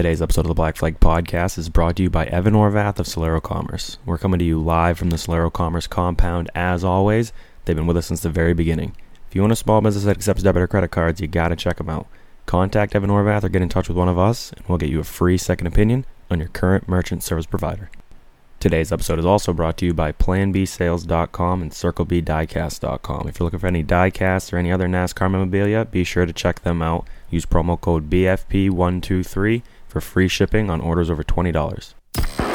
Today's episode of the Black Flag Podcast is brought to you by Evan Orvath of Solero Commerce. We're coming to you live from the Solero Commerce compound as always. They've been with us since the very beginning. If you own a small business that accepts debit or credit cards, you gotta check them out. Contact Evan Orvath or get in touch with one of us, and we'll get you a free second opinion on your current merchant service provider. Today's episode is also brought to you by PlanBSales.com and CircleBDiecast.com. If you're looking for any diecasts or any other NASCAR memorabilia, be sure to check them out. Use promo code BFP123 for free shipping on orders over $20.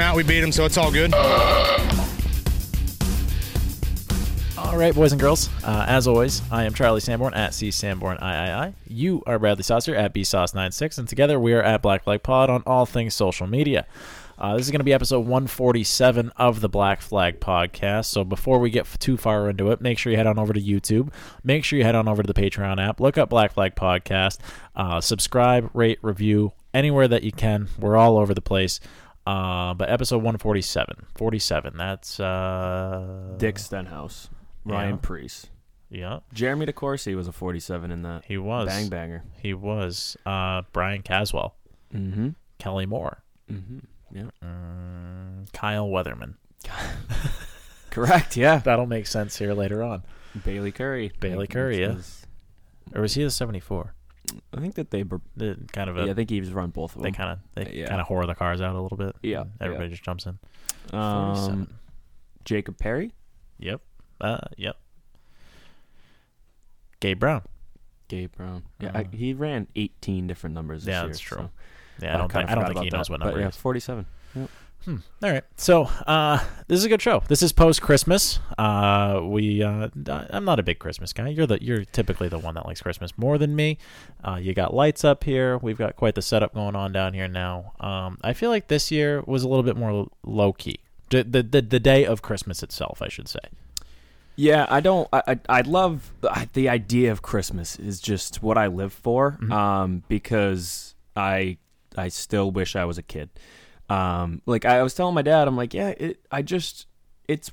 out, we beat them, so it's all good. All right, boys and girls. Uh, as always, I am Charlie Sanborn at C Sanborn III. You are Bradley Saucer at BSauce96, and together we are at Black Flag Pod on all things social media. Uh, this is going to be episode 147 of the Black Flag Podcast. So before we get f- too far into it, make sure you head on over to YouTube. Make sure you head on over to the Patreon app. Look up Black Flag Podcast. Uh, subscribe, rate, review anywhere that you can. We're all over the place. Uh, but episode 147, 47. That's uh, Dick Stenhouse, Ryan Yeah. Preece. Yeah, Jeremy DeCourcy was a 47 in that. he was Bang banger. He was uh, Brian Caswell, Mm-hmm. Kelly Moore, Mm-hmm. Yeah. mm, Kyle Weatherman. Correct, yeah. That'll make sense here later on. Bayley Currey. Bayley Currey, yeah. Or was he the 74? I think that they, kind of a, yeah, I think he's run both of them. they kind of they Yeah. kind of whore the cars out a little bit. Yeah, everybody yeah. just jumps in. Um, Jacob Perry, Yep. Uh, yep. Gabe Brown. Gabe Brown. Yeah, I, Uh, he ran 18 different numbers this Yeah, year. that's true. so Yeah, I don't kinda think I don't think he about knows that, what but number yeah, it is. 47. All right. So uh, this is a good show. This is post Christmas. Uh, we uh, I'm not a big Christmas guy. You're the you're typically the one that likes Christmas more than me. Uh, you got lights up here. We've got quite the setup going on down here now. Um, I feel like this year was a little bit more low key. The, the the the day of Christmas itself, I should say. Yeah, I don't. I I, I love I, the idea of Christmas. Is just what I live for. Mm-hmm. Um, because I I still wish I was a kid. Um, like I was telling my dad, I'm like, yeah, it. I just it's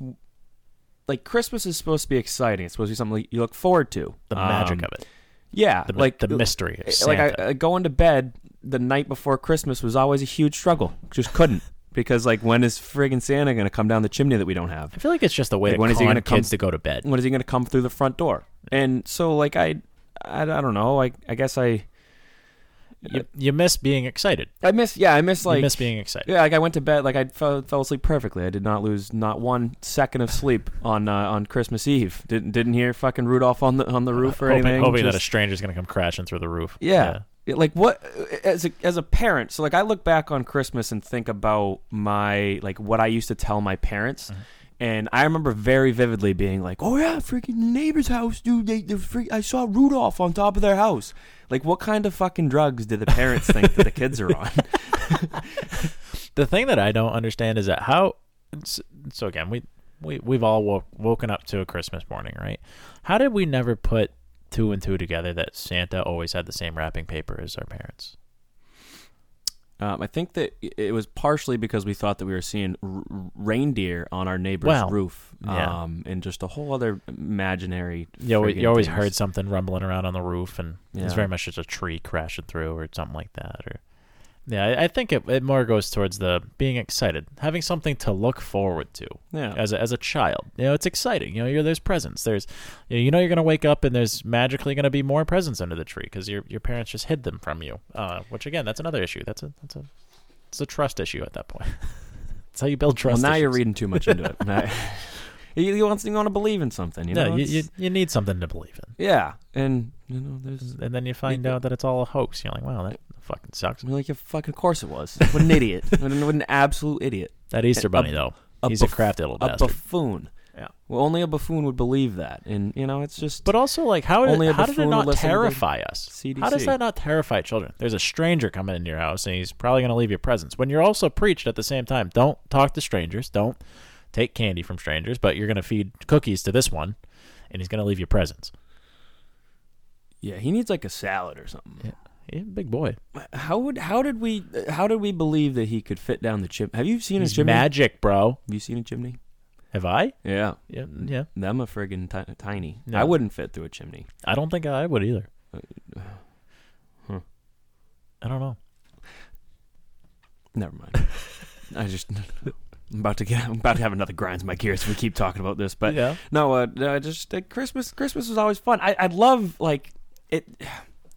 like Christmas is supposed to be exciting. It's supposed to be something you look forward to. The magic Um, of it. Yeah, The, like the mystery of like I, I going to bed the night before Christmas was always a huge struggle. Just couldn't because like when is friggin' Santa gonna come down the chimney that we don't have? I feel like it's just a way Like, to when is he gonna come- kids to go to bed. when is he going to come through the front door? And so, like, I, I, I don't know. I, I guess I, You, you miss being excited. I miss, yeah, I miss like, you miss being excited. yeah, like I went to bed, like I fell, fell asleep perfectly. I did not lose not one second of sleep on, uh, on Christmas Eve. Didn't, didn't hear fucking Rudolph on the, on the roof or hoping, anything. hoping that a Just- stranger's gonna come crashing through the roof. yeah. Yeah, Like what as a as a parent, so like I look back on Christmas and think about my like what I used to tell my parents. Mm-hmm. And I remember very vividly being like, "Oh yeah, freaking neighbor's house, dude. They, freak, I saw Rudolph on top of their house. Like, what kind of fucking drugs do the parents think that the kids are on? The thing that I don't understand is that how. So again, we we we've all woke, woken up to a Christmas morning, right? How did we never put two and two together that Santa always had the same wrapping paper as our parents? Um, I think that it was partially because we thought that we were seeing r- reindeer on our neighbor's Well, roof, yeah. um, and just a whole other imaginary. You always, you always things. heard something rumbling around on the roof, and it's Yeah. very much just a tree crashing through or something like that. Or yeah, I, think it, it more goes towards the being excited, having something to look forward to. Yeah. as a, as a child, you know, it's exciting. You know, you're, there's presents. There's, you know, you know you're gonna wake up and there's magically gonna be more presents under the tree because your your parents just hid them from you. Uh, which again, that's another issue. That's a that's a it's a trust issue at that point. that's how you build Well, trust. now you're reading too much into it. You, you want you want to believe in something, you know? No, you, you you need something to believe in, yeah, and you know, there's and then you find out that it's all a hoax. You're like, wow, that fucking sucks. Mean, like, yeah, fucking course it was. What an idiot! what, an, what an absolute idiot! That Easter bunny though, a he's a buff- crafty little bastard. A buffoon. Yeah. Well, only a buffoon would believe that, and you know, it's just. But also, like, how did, Only a how did it not listen to terrify us? CDC. How does that not terrify children? There's a stranger coming into your house, and he's probably going to leave you presents. When you're also preached at the same time, don't talk to strangers, don't take candy from strangers, but you're going to feed cookies to this one, and he's going to leave you presents. yeah, he needs like a salad or something. Yeah, big boy. How would how did we how did we believe that he could fit down the chimney? Have you seen He's a chimney? magic, bro. Have you seen a chimney? Have I? Yeah, Yeah, yeah. them a friggin' ti- tiny. No. I wouldn't fit through a chimney. I don't think I would either. Uh, huh. I don't know. Never mind. I just I'm about to get I'm about to have another grinds in my gears if we keep talking about this. But Yeah. no, uh, uh, just uh, Christmas. Christmas was always fun. I I love like it.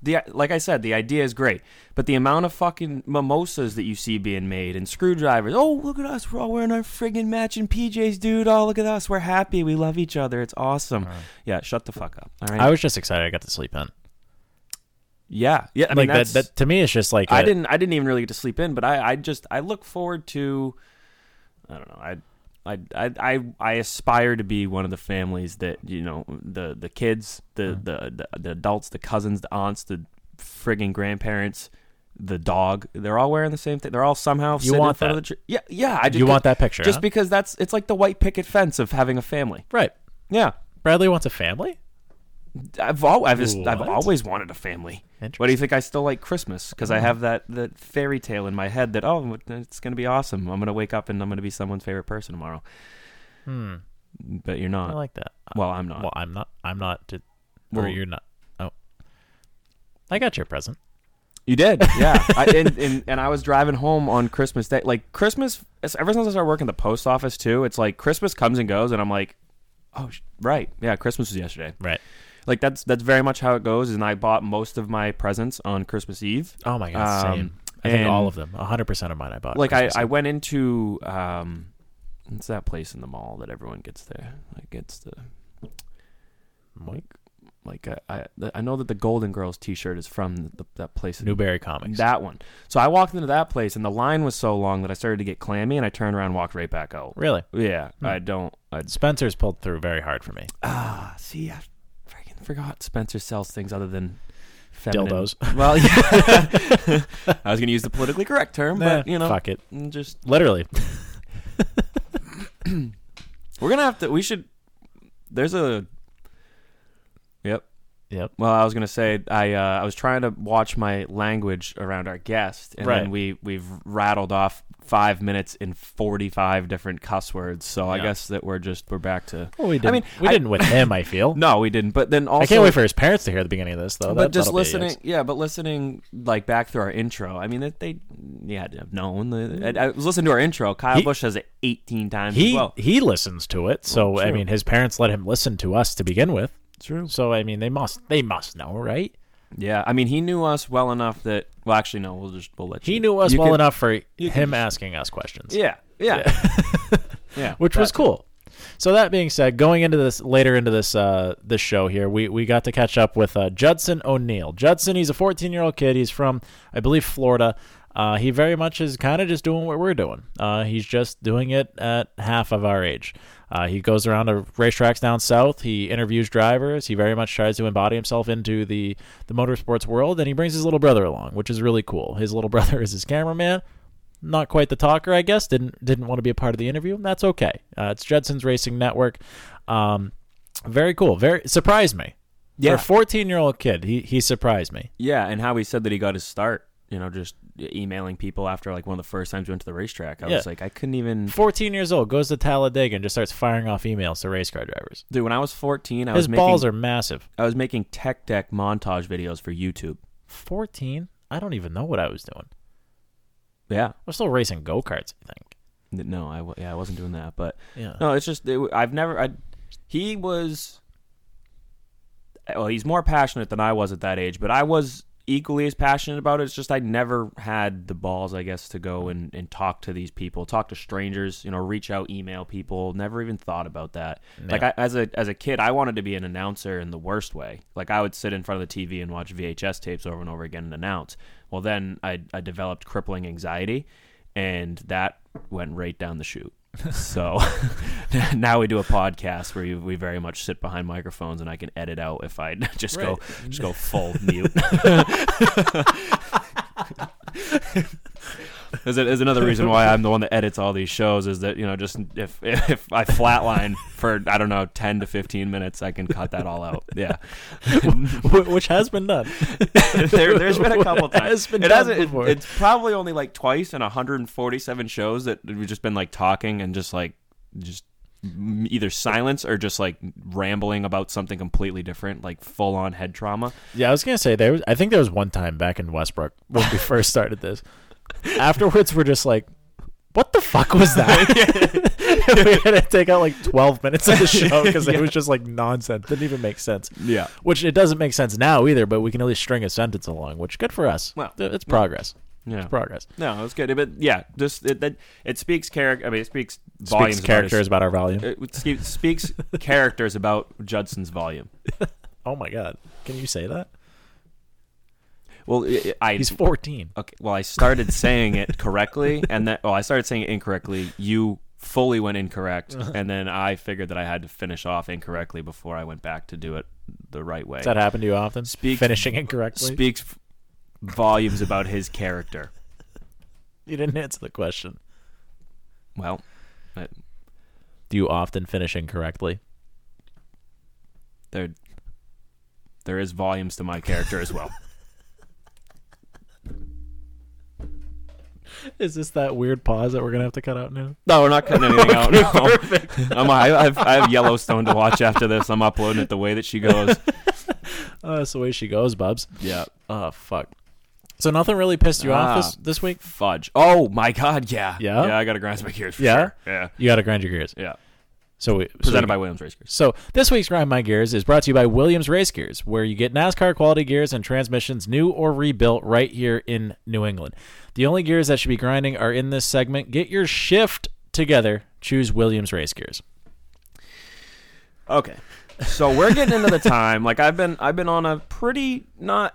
The like I said, the idea is great, but the amount of fucking mimosas that you see being made and screwdrivers. Oh, look at us! We're all wearing our friggin' matching PJs, dude. Oh, look at us! We're happy. We love each other. It's awesome. Yeah, shut the fuck up. All right. I was just excited I got to sleep in. yeah, yeah. I mean, that, that to me, it's just like I a- didn't. I didn't even really get to sleep in, but I, I just, I look forward to. I don't know. I, I, I, I, aspire to be one of the families that you know the the kids, the the, the the adults, the cousins, the aunts, the frigging grandparents, the dog. They're all wearing the same thing. They're all somehow You want that. tree. Yeah, yeah. I just You want that picture, just huh? because that's it's like the white picket fence of having a family. right. Yeah. Bradley wants a family. I've al- I've, just, I've What? always wanted a family. What do you think? I still like Christmas because I have that that fairy tale in my head that oh it's gonna be awesome. I'm gonna wake up and I'm gonna be someone's favorite person tomorrow. Hmm. But you're not. I like that. well, I'm not. Well, I'm not. I'm not. To, or Well- you're not. Oh, I got your present. You did, yeah. I, and, and and I was driving home on Christmas Day. Like Christmas, ever since I started working at the post office too, it's like Christmas comes and goes, and I'm like, oh sh- right, yeah, Christmas was yesterday. Right. Like that's that's very much how it goes. And I bought most of my presents on Christmas Eve. Oh my god, same. Um, I think all of them. hundred percent of mine I bought. like I, I went into um what's that place in the mall that everyone gets there like it's the like like I, I I know that the Golden Girls T-shirt is from the, that place Newbury Comics. that one so I walked into that place and the line was so long that I started to get clammy and I turned around and walked right back out really, yeah I don't I Spencer's pulled through very hard for me. ah see I forgot Spencer sells things other than feminine. Dildos. well yeah I was gonna use the politically correct term Nah, but you know fuck it. Mm, just Literally. We're gonna have to. We should. There's a. Yep. Yep. Well, I was gonna say I uh, I was trying to watch my language around our guest, and Right. then we we've rattled off five minutes in forty five different cuss words. So I guess that we're just we're back to. Well, we I didn't. I mean, we I- didn't with him. I feel. No, we didn't. But then also, I can't wait for his parents to hear the beginning of this, though. But That- just that'll be a listening, yeah. But listening, like back through our intro. I mean, that they, to have known. The, I, I was listening to our intro. Kyle He- Bush has it eighteen times He as well. he listens to it, so Well, I mean, his parents let him listen to us to begin with. True. So I mean, they must they must know, right? Yeah, I mean, he knew us well enough that. Well, actually, no. We'll just we'll let you. He knew us you well can- enough for him can- asking us questions. Yeah, yeah, yeah. which was cool. So that being said, going into this later into this uh, this show here, we, we got to catch up with uh, Judson O'Neill. Judson, he's a 14 year old kid. He's from, I believe, Florida. Uh, he very much is kind of just doing what we're doing. Uh, he's just doing it at half of our age. Uh, he goes around to racetracks down south. He interviews drivers. He very much tries to embody himself into the the motorsports world, and he brings his little brother along, which is really cool. His little brother is his cameraman not quite the talker, I guess. Didn't didn't want to be a part of the interview. That's okay. Uh, it's Judson's Racing Network. Um, very cool. Very surprised me. Yeah. 14 year old kid, he he surprised me. Yeah, and how he said that he got his start. You know, just emailing people after like one of the first times we went to the racetrack. I Yeah. was like, I couldn't even. 14 years old goes to Talladega and just starts firing off emails to race car drivers. Dude, when I was 14, I His was making, balls are massive. I was making tech deck montage videos for YouTube. 14? I don't even know what I was doing. Yeah. I was still racing go karts. I think. No, I yeah, I wasn't doing that, but Yeah. no, it's just it, I've never. I, he was. Well, he's more passionate than I was at that age, but I was equally as passionate about it. It's just I never had the balls, I guess, to go and, and talk to these people, talk to strangers, you know, reach out, email people. Never even thought about that. Like I, as a as a kid, I wanted to be an announcer in the worst way. Like I would sit in front of the TV and watch VHS tapes over and over again and announce. Well, then I I developed crippling anxiety, and that went right down the chute. So now we do a podcast where you, we very much sit behind microphones, and I can edit out if I just go just go full mute. Is, it, is another reason why I'm the one that edits all these shows is that you know just if if I flatline for I don't know ten to fifteen minutes I can cut that all out yeah Which has been done. there, there's been a couple It has times been it done hasn't it- it's probably only like twice in 147 shows that we've just been like talking and just like just either silence or just like rambling about something completely different like full on head trauma Yeah, I was gonna say there. Was, I think there was one time back in Westbrook when we first started this. Afterwards, we're just like, "What the fuck was that?" we had to take out like twelve minutes of the show because it was just like nonsense. Didn't even make sense. Yeah. which it doesn't make sense now either. But we can at least string a sentence along, which good for us. Well, it's progress. yeah It's progress. no it's good but yeah just it that it speaks character I mean it speaks volumes Speaks about characters his- about our volume. Uh, it spe- speaks characters about Judson's volume oh my god, can you say that? Well I, I He's fourteen. Okay. Well, I started saying it correctly, and then oh, I started saying it incorrectly. You fully went incorrect, and then I figured that I had to finish off incorrectly before I went back to do it the right way. Does that happen to you often? Speaks- Finishing incorrectly. Speaks volumes about his character. you didn't answer the question. Well, Do you often finish incorrectly? there, there is volumes to my character as well. Is this that weird pause that we're gonna have to cut out now? No, we're not cutting anything out. No. I'm, I, have, I have Yellowstone to watch after this. I'm uploading it the way that she goes. Oh, that's the way she goes, Bubs. Yeah. Oh fuck. So nothing really pissed you off Ah. this this week? Fudge. Oh my God. Yeah. Yeah? Yeah. I got to grind my gears. For Yeah? Sure. Yeah. You got to grind your gears. Yeah. So we Presented so, by Williams Race Gears. So this week's grind my gears is brought to you by Williams Race Gears, where you get NASCAR quality gears and transmissions new or rebuilt right here in New England. The only gears that should be grinding are in this segment. Get your shift together. Choose Williams Race Gears. Okay. So we're getting into the time. Like I've been I've been on a pretty not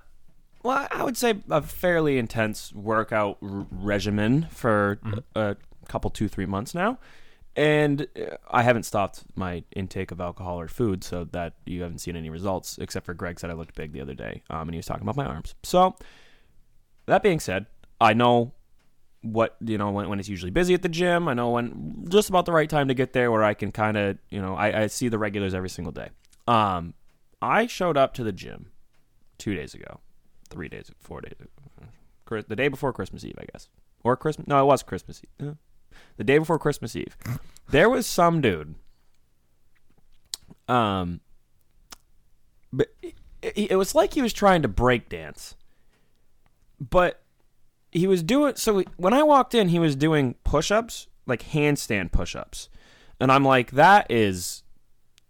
well, I would say a fairly intense workout r- regimen for mm-hmm. a couple two three months now. And uh, I haven't stopped my intake of alcohol or food, so that you haven't seen any results, except for Greg said I looked big the other day, um, and he was talking about my arms. So, that being said, I know what you know when, when it's usually busy at the gym. I know when just about the right time to get there where I can kind of you know I, I see the regulars every single day. Um, I showed up to the gym two days ago, three days, four days, the day before Christmas Eve, I guess, or Christmas. No, it was Christmas Eve. The day before Christmas Eve, there was some dude. Um, but it, it, it was like he was trying to break dance, but he was doing so when I walked in, he was doing push-ups, like handstand push-ups, and I'm like, that is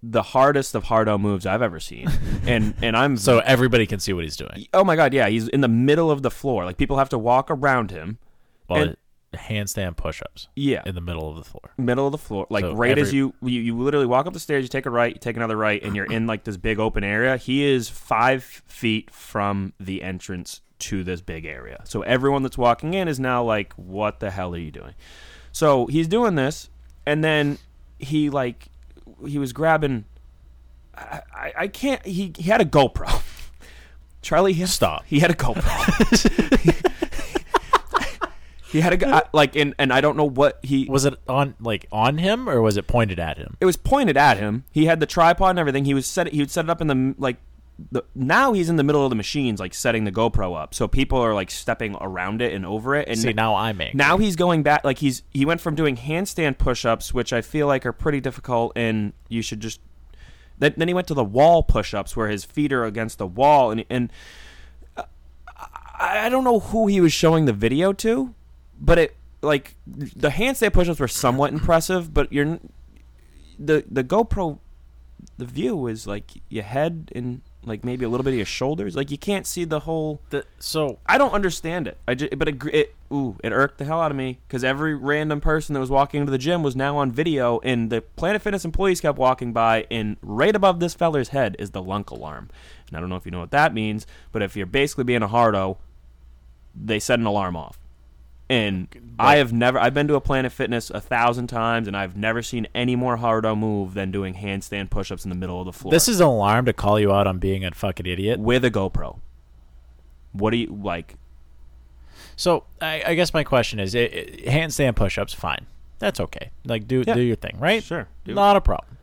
the hardest of hardo moves I've ever seen, and and I'm So everybody can see what he's doing. oh my god, yeah, he's in the middle of the floor, like people have to walk around him, Well, And- handstand push-ups. yeah, in the middle of the floor. middle of the floor, like So right as you, you you literally walk up the stairs, you take a right, you take another right, and you're in like this big open area. He is five feet from the entrance to this big area, so everyone that's walking in is now like, "What the hell are you doing?" So he's doing this, and then he like he was grabbing. I, I, I can't. He, he had a GoPro. Charlie, he Stop. He had a GoPro. he had a I- like, and and I don't know what he Was it on like on him or was it pointed at him? it was pointed at him. He had the tripod and everything. He was set. He would set it up in the like. The, now he's in the middle of the machines, like setting the GoPro up, so people are like stepping around it and over it. And See, now I'm angry. now he's going back. Like he's he went from doing handstand push-ups, which I feel like are pretty difficult, and you should just. Then, then he went to the wall push-ups, where his feet are against the wall, and and uh, I don't know who he was showing the video to, but it like the handstand push-ups were somewhat impressive, but you're the the GoPro, the view is like your head and like maybe a little bit of your shoulders. Like you can't see the whole. The- so I don't understand it. I just, but it, it ooh, it irked the hell out of me because every random person that was walking into the gym was now on video, and the Planet Fitness employees kept walking by, and right above this feller's head is the lunk alarm. And I don't know if you know what that means, but if you're basically being a hardo, they set an alarm off. And I have never. I've been to a Planet Fitness a thousand times, and I've never seen any more hardo move than doing handstand push-ups in the middle of the floor. This is an alarm to call you out on being a fucking idiot. with a GoPro. What do you like? So I, I guess my question is, it, it, handstand push-ups, fine. That's okay. Like do Yeah. do your thing, right? Sure, do it. Not a problem.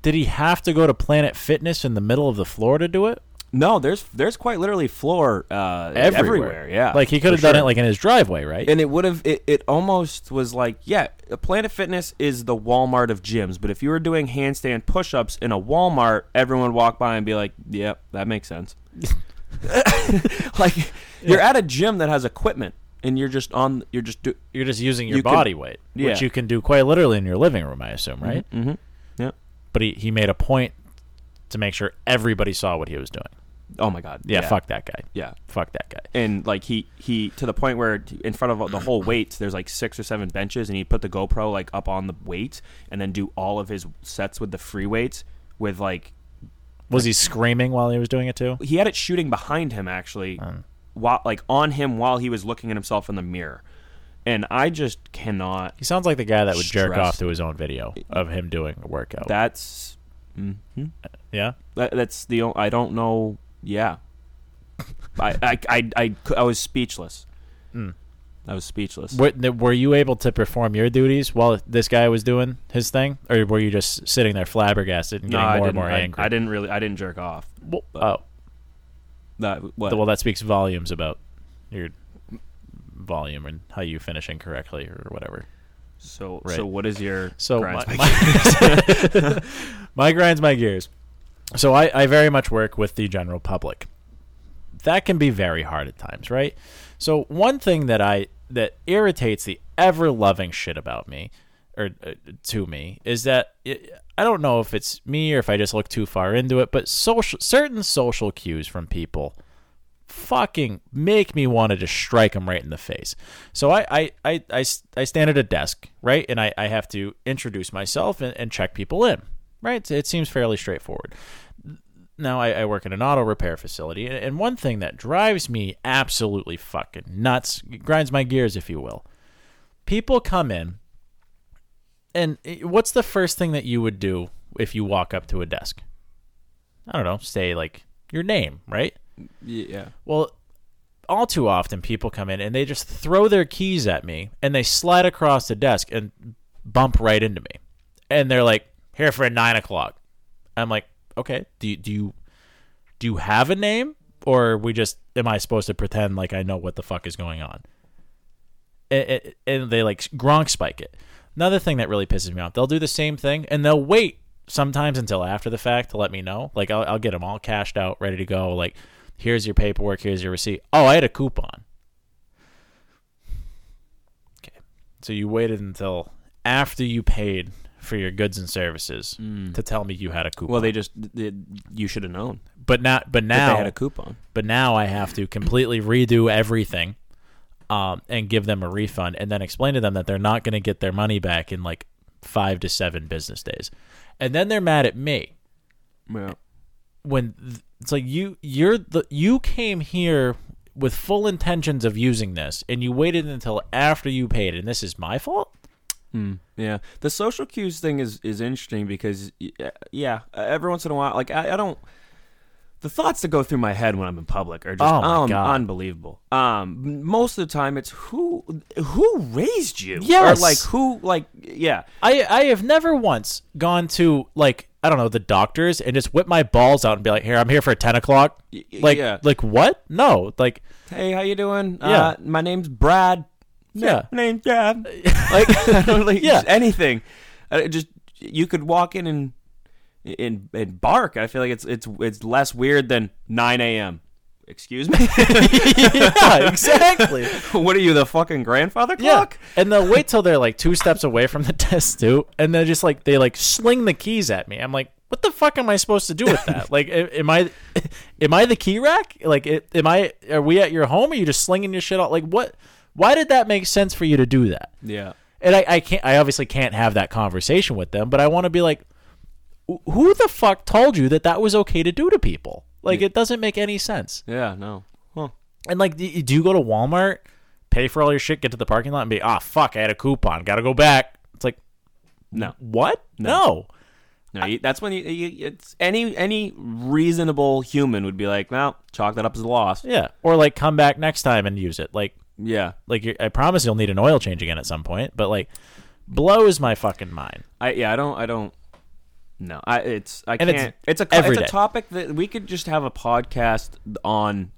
Did he have to go to Planet Fitness in the middle of the floor to do it? No, there's there's quite literally floor uh, everywhere. Yeah, Like he could have done sure. it like in his driveway, right? and it would have it, it almost was like yeah planet fitness is the walmart of gyms but if you were doing handstand push-ups in a walmart everyone would walk by and be like yep that makes sense like you're at a gym that has equipment and you're just on you're just do, You're just using your you body weight, yeah. which you can do quite literally in your living room, I assume, right? mm-hmm. yeah But he, he made a point to make sure everybody saw what he was doing. Oh my god Yeah, fuck that guy. yeah Fuck that guy. and like he he to the point where in front of the whole weights there's like six or seven benches and he put the GoPro like up on the weights and then do all of his sets with the free weights with like Was he screaming while he was doing it too? he had it shooting behind him actually while like on him while he was looking at himself in the mirror and i just cannot He sounds like the guy that would jerk off to his own video of him doing a workout. that's mhm. yeah. that, that's the I don't know yeah. I, I i i i was speechless. Hmm. I was speechless. Were, were you able to perform your duties while this guy was doing his thing, or were you just sitting there flabbergasted and no, getting I more and more I, angry? I didn't really i didn't jerk off. Well, oh, that what? Well, that speaks volumes about your volume and how you finish incorrectly or whatever. so right. so what is your So grinds my, my- my, my grinds my gears. So I, I very much work with the general public. That can be very hard at times, right? So one thing that I that irritates the ever loving shit about me or uh, to me is that it, I don't know if it's me or if I just look too far into it, but social certain social cues from people fucking make me want to just strike them right in the face. So I I I I stand at a desk, right? And I, I have to introduce myself and, and check people in, right? It seems fairly straightforward. Now I, I work in an auto repair facility, and, and one thing that drives me absolutely fucking nuts, grinds my gears, if you will. People come in, and eh, what's the first thing that you would do if you walk up to a desk? I don't know, say like your name, right? yeah Well, all too often people come in and they just throw their keys at me and they slide across the desk and bump right into me. And they're like, here for a nine o'clock. I'm like, okay, do you, do you, do you have a name or we just, am I supposed to pretend like I know what the fuck is going on? And, and they like Gronk spike it. Another thing that really pisses me off, they'll do the same thing and they'll wait sometimes until after the fact to let me know. Like I'll, I'll get them all cashed out, ready to go. Like, here's your paperwork, here's your receipt. Oh, I had a coupon. Okay, so you waited until after you paid for your goods and services to tell me you had a coupon. well they just they, you should have known but not, but now they had a coupon but now I have to completely redo everything um, and give them a refund and then explain to them that they're not going to get their money back in like five to seven business days. And then they're mad at me yeah when th- it's like you you're the you came here with full intentions of using this and you waited until after you paid and this is my fault? Yeah, the social cues thing is is interesting because yeah, uh, every once in a while, like I, I don't. The thoughts that go through my head when I'm in public are just Oh um, unbelievable. Um, most of the time, it's who who raised you, Yes. or like who like yeah. I I have never once gone to like I don't know the doctors and just whip my balls out and be like, "Here, I'm here for ten o'clock." Like, yeah. like what? No, like Hey, how you doing? Yeah. uh, my name's Brad. Yeah. name Brad. like like Yeah. anything. Just you could walk in and and and bark. I feel like it's it's it's less weird than 9 a.m. Excuse me. yeah, exactly. what are you, the fucking grandfather clock? Yeah, and they'll wait till they're like two steps away from the desk too, and they're just like they like sling the keys at me. I'm like, what the fuck am I supposed to do with that? like, am I, am I the key rack? Like, am I? Are we at your home? Are you just slinging your shit out? Like, what? Why did that make sense for you to do that? Yeah. And I, I can't. I obviously can't have that conversation with them, but I want to be like, who the fuck told you that that was okay to do to people? Like, it doesn't make any sense. Yeah, no. Huh. And like, do you go to Walmart pay for all your shit, get to the parking lot, and be, ah, fuck, I had a coupon, gotta go back. It's like, No. what? No. No, you, that's when you, you it's any any reasonable human would be like, well, chalk that up as a loss. Yeah. Or like come back next time and use it. Like, Yeah, like I promise you'll need an oil change again at some point. But like, blows my fucking mind. I yeah, I don't I don't. No, I it's I And can't. It's, a every it's a day. topic that we could just have a podcast on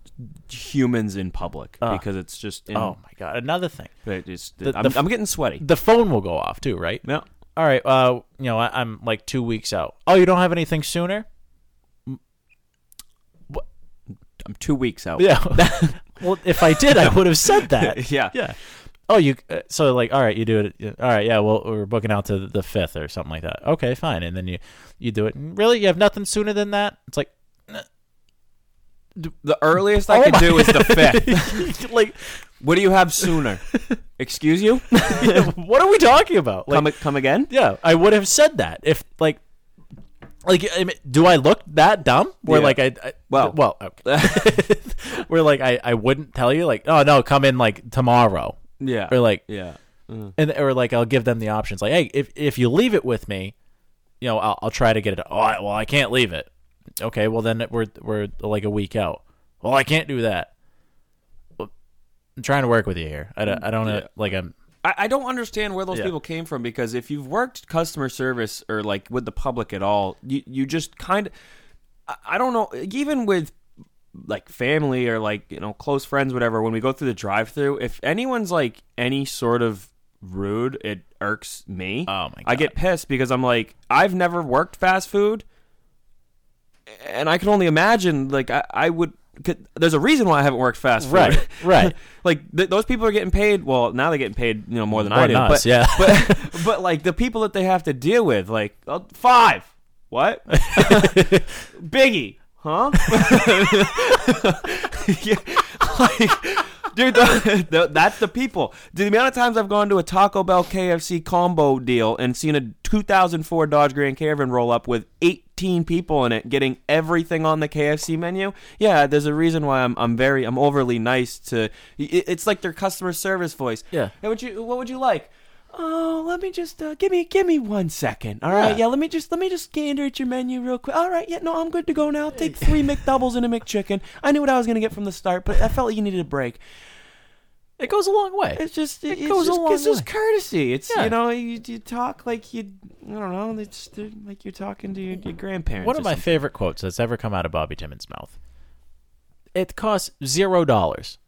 humans in public Uh, because it's just in, Oh my god! Another thing, just, The- I'm, the I'm getting sweaty. the phone will go off too, right? No. All right. Uh, you know, I, I'm like two weeks out. Oh, you don't have anything sooner? I'm two weeks out. Yeah. well, if I did, I would have said that. Yeah. Yeah. Oh, you. Uh, so like, all right, you do it. yeah, All right, yeah. Well, we're booking out to the fifth or something like that. Okay, fine. And then you you do it. And really, you have nothing sooner than that? It's like, The earliest I Oh could my- do is the fifth. like, what do you have sooner? Excuse you? what are we talking about? Like, come come again? Yeah, I would have said that if like, like, I mean, do I look that dumb? Where Yeah. like I, I Well. well, okay. where like I, I wouldn't tell you like, oh no, come in like tomorrow, Yeah. or like, yeah. Mm. and or like I'll give them the options like, hey, if if you leave it with me, you know, I'll, I'll try to get it. Oh, I, well, I can't leave it. Okay, well then we're we're like a week out. Well, I can't do that. Well, I'm trying to work with you here. I don't, I don't know, like I'm. I, I don't understand where those Yeah. people came from because if you've worked customer service or like with the public at all, you you just kind of I, I don't know even with like family or like you know close friends whatever when we go through the drive-through if anyone's like any sort of rude it irks me Oh my i get pissed because i'm like i've never worked fast food and i can only imagine like i, I would there's a reason why i haven't worked fast food Right, right. like th- those people are getting paid. Well, now they're getting paid, you know, more than More I than do. us, but, yeah. but but like the people that they have to deal with, like uh, five. What? Biggie, huh? yeah, like, dude, the, the, that's the people. The amount of times I've gone to a Taco Bell KFC combo deal and seen a 2004 Dodge Grand Caravan roll up with 18 people in it, getting everything on the KFC menu. Yeah, there's a reason why I'm I'm very I'm overly nice to. it- It's like their customer service voice. Yeah. Hey, what you what would you like? Oh, let me just uh, give me give me one second. All right, Yeah. yeah. Let me just let me just gander at your menu real quick. All right, yeah. No, I'm good to go now. Take three McDoubles and a McChicken. I knew what I was gonna get from the start, but I felt like you needed a break. It goes a long way. It's just it, goes a just, long it's just courtesy. It's Yeah. you know you, you talk like you I don't know. It's like you're talking to your, your grandparents. One of my something. favorite quotes that's ever come out of Bobby Timmons' mouth. It costs zero dollars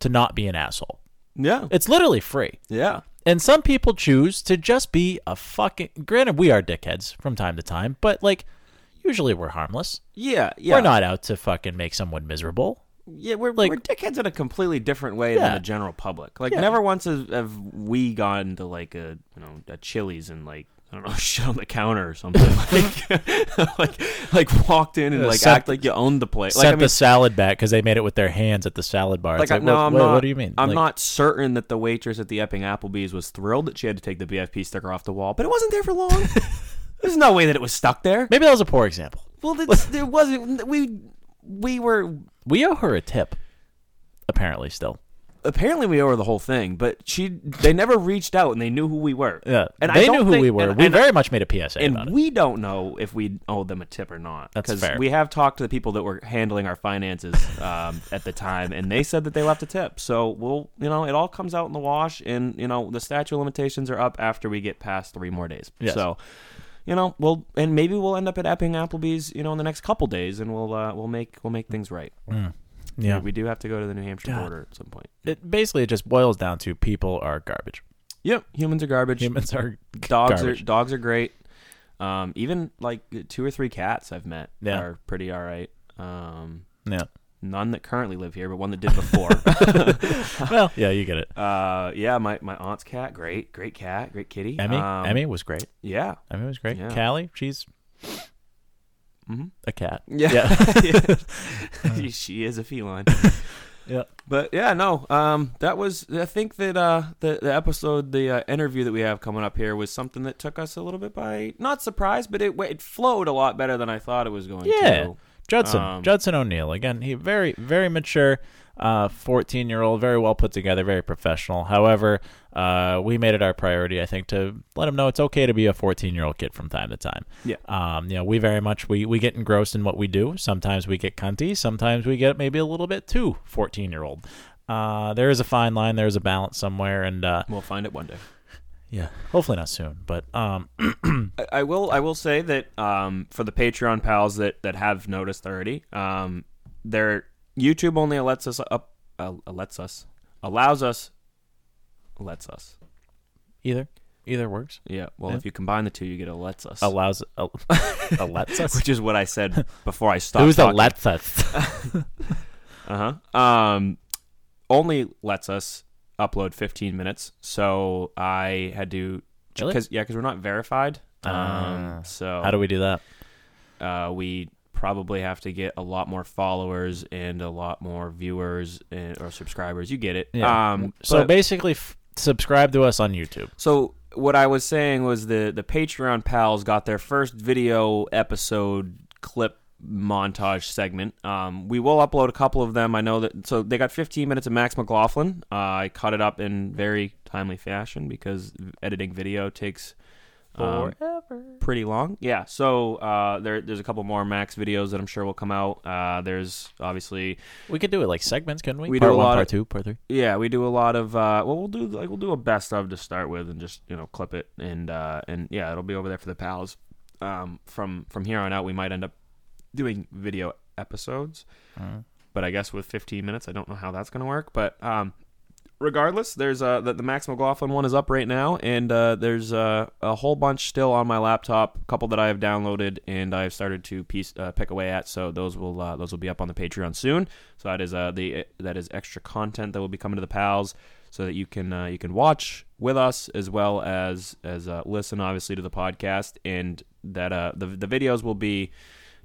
to not be an asshole. yeah It's literally free. yeah And some people choose to just be a fucking. Granted, we are dickheads from time to time, but like, usually we're harmless. yeah yeah. We're not out to fucking make someone miserable. Yeah, we're Like- we're dickheads in a completely different way Yeah. than the general public. Like, Yeah. never once have, have we gone to like a you know a Chili's and like I don't know shit on the counter or something. like, like like walked in and like sent- act like you owned the place. Sent Like I mean, the salad back because they made it with their hands at the salad bar. like, like, no, what, I'm wait, not. what do you mean? I'm Like, not certain that the waitress at the Epping Applebee's was thrilled that she had to take the BFP sticker off the wall, but it wasn't there for long. There's no way that it was stuck there. Maybe that was a poor example. Well, there wasn't. We we were We owe her a tip. Apparently, still. apparently we owe her the whole thing, but she they never reached out and they knew who we were. Yeah, and they knew who think- we were. and- we and- very much made a PSA and about it. we don't know if we owe them a tip or not. That's fair. We have talked to the people that were handling our finances um, at the time, and they said that they left a tip. So we'll, you know, it all comes out in the wash, and you know, the statute of limitations are up after we get past three more days. Yes. So. You know, we'll and maybe we'll end up at Epping Applebee's, you know, in the next couple days, and we'll uh, we'll make we'll make things right. yeah, we do have to go to the New Hampshire God. border at some point. it basically it just boils down to people are garbage. Yep, humans are garbage. Humans are dogs garbage. are dogs are great. Um, even like two or three cats I've met Yeah. are pretty all right. Um, Yeah. None that currently live here, but one that did before. Well, yeah, you get it. uh, yeah, my, my aunt's cat, great, great cat, great kitty. Emmy, Um, Emmy was great. yeah, Emmy was great. Yeah. Callie, she's Mhm. a cat. yeah, Yeah. she is a feline. yeah. But yeah, no. Um, that was. I think that uh, the the episode, the uh, interview that we have coming up here was something that took us a little bit by not surprise, but it it flowed a lot better than I thought it was going Yeah. to. Judson, Um, Judson O'Neill again. He very, very mature. Uh, 14 year old, very well put together, very professional. However, uh, we made it our priority, I think, to let him know it's okay to be a 14 year old kid from time to time. Yeah. Um, you know, we very much we we get engrossed in what we do. Sometimes we get cunty. Sometimes we get maybe a little bit too 14 year old. Uh, there is a fine line. There is a balance somewhere, and uh, We'll find it one day. Yeah, hopefully not soon. But um, I, I will. I will say that um, for the Patreon pals that that have noticed already, um, their YouTube only lets us up. Uh, lets us allows us. Lets us. either either works. Yeah. Well, Yeah. if you combine the two, you get a lets us. Allows a, lets us. which is what I said before I stopped. Who's the talking. lets us? Uh huh. Um, only lets us upload 15 minutes, so I had to Really? because yeah, because we're not verified. Um, Ah. so How do we do that? uh, we probably have to get a lot more followers and a lot more viewers and, or subscribers. You get it. Um, so but- basically, f- subscribe to us on YouTube. so what I was saying was the the Patreon pals got their first video episode clip montage segment. Um, we will upload a couple of them. I know that. So they got 15 minutes of Max McLaughlin. Uh, I cut it up in very timely fashion because editing video takes. Um, pretty long. Yeah. So uh, there, there's a couple more Max videos that I'm sure will come out. Uh, there's obviously We could do it like segments, couldn't we? We part do a one, lot part of- two, part three. yeah, we do a lot of uh well we'll do like we'll do a best of to start with and just, you know, clip it and uh and yeah, it'll be over there for the pals. Um from from here on out we might end up doing video episodes. But I guess with 15 minutes, I don't know how that's going to work, but um regardless, there's uh the, the Max McLaughlin one is up right now and uh there's uh, a whole bunch still on my laptop, a couple that I have downloaded and I've started to piece uh, pick away at, so those will uh, those will be up on the Patreon soon. So that is uh the that is extra content that will be coming to the pals so that you can uh, you can watch with us as well as as uh, listen obviously to the podcast and that uh the the videos will be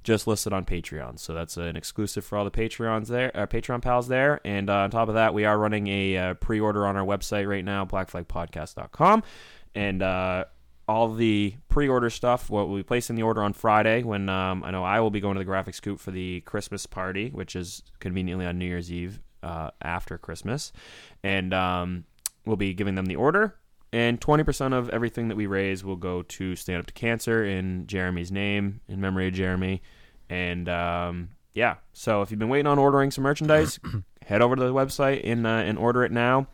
just listed on Patreon. So that's an exclusive for all the Patreons there, uh, Patreon pals there. And uh, on top of that, we are running a uh, pre-order on our website right now, blackflagpodcast.com. And uh, all the pre-order stuff, what we place in the order on Friday when um, I know I will be going to the graphics Scoop for the Christmas party, which is conveniently on New Year's Eve uh, after Christmas. And um, we'll be giving them the order. And 20% of everything that we raise will go to Stand Up to Cancer in Jeremy's name, in memory of Jeremy. And um, yeah, so if you've been waiting on ordering some merchandise, head over to the website and, uh, and order it now.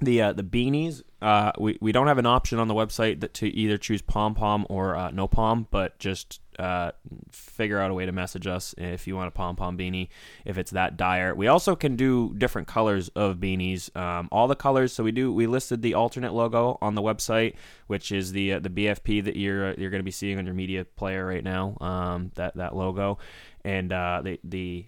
The uh, the beanies, uh, we, we don't have an option on the website that to either choose pom pom or uh, no pom, but just uh, figure out a way to message us if you want a pom pom beanie if it's that dire. We also can do different colors of beanies, um, all the colors. So we do we listed the alternate logo on the website, which is the uh, the BFP that you're you're going to be seeing on your media player right now. Um, that that logo, and uh, the the